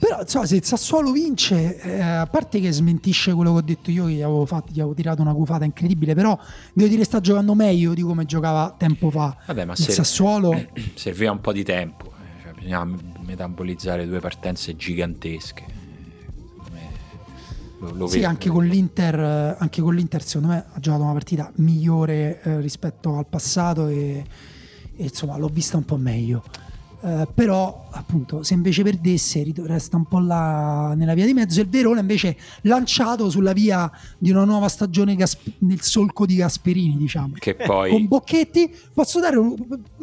Però insomma, se il Sassuolo vince, eh, a parte che smentisce quello che ho detto io, che gli avevo, fatto, gli avevo tirato una cufata incredibile, però devo dire sta giocando meglio di come giocava tempo fa. Vabbè, ma il ser- Sassuolo [CLEARS THROAT] serviva un po' di tempo, eh, cioè, bisognava metabolizzare due partenze gigantesche. Lo, lo sì, vedo, anche, con l'Inter, anche con l'Inter, secondo me, ha giocato una partita migliore eh, rispetto al passato e, e insomma l'ho vista un po' meglio. Eh, però appunto se invece perdesse resta un po' là nella via di mezzo. E il Verona invece lanciato sulla via di una nuova stagione Gasp- nel solco di Gasperini diciamo. Che poi con Bocchetti. Posso dare un...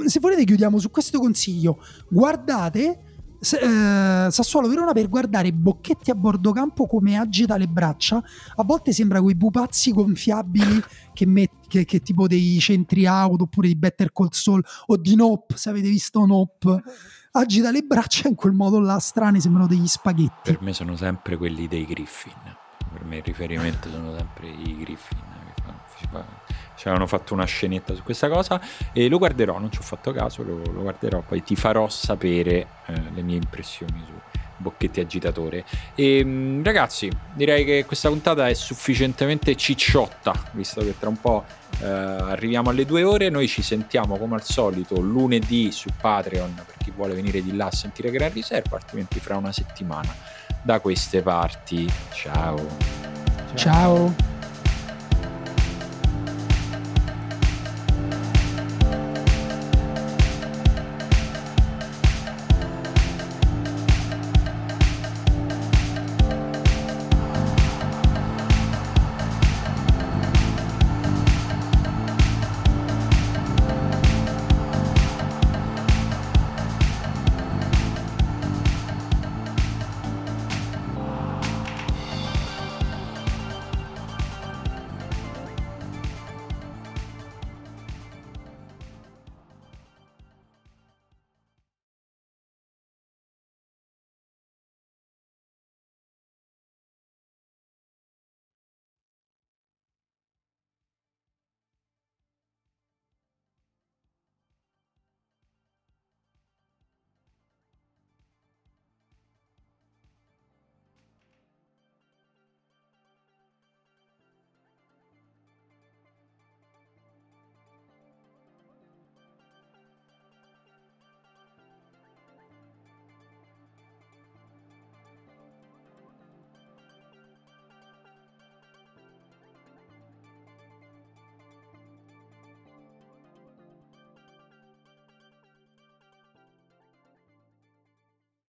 se volete chiudiamo su questo consiglio. Guardate eh, Sassuolo Verona per guardare Bocchetti a bordo campo come agita le braccia. A volte sembra quei pupazzi gonfiabili che, met- che, che tipo dei centri auto oppure di Better Call Saul o di Nope, se avete visto Nope. Agita le braccia in quel modo là, strani, sembrano degli spaghetti. Per me sono sempre quelli dei Griffin. Per me il riferimento sono sempre i Griffin. Che fanno, ci avevano fatto una scenetta su questa cosa e lo guarderò, non ci ho fatto caso, lo, lo guarderò, poi ti farò sapere eh, le mie impressioni su Bocchetti agitatore. E mm, ragazzi, direi che questa puntata è sufficientemente cicciotta, visto che tra un po' eh, arriviamo alle due ore. Noi ci sentiamo come al solito lunedì su Patreon per chi vuole venire di là a sentire Gran Riserva, altrimenti fra una settimana da queste parti. Ciao. Ciao.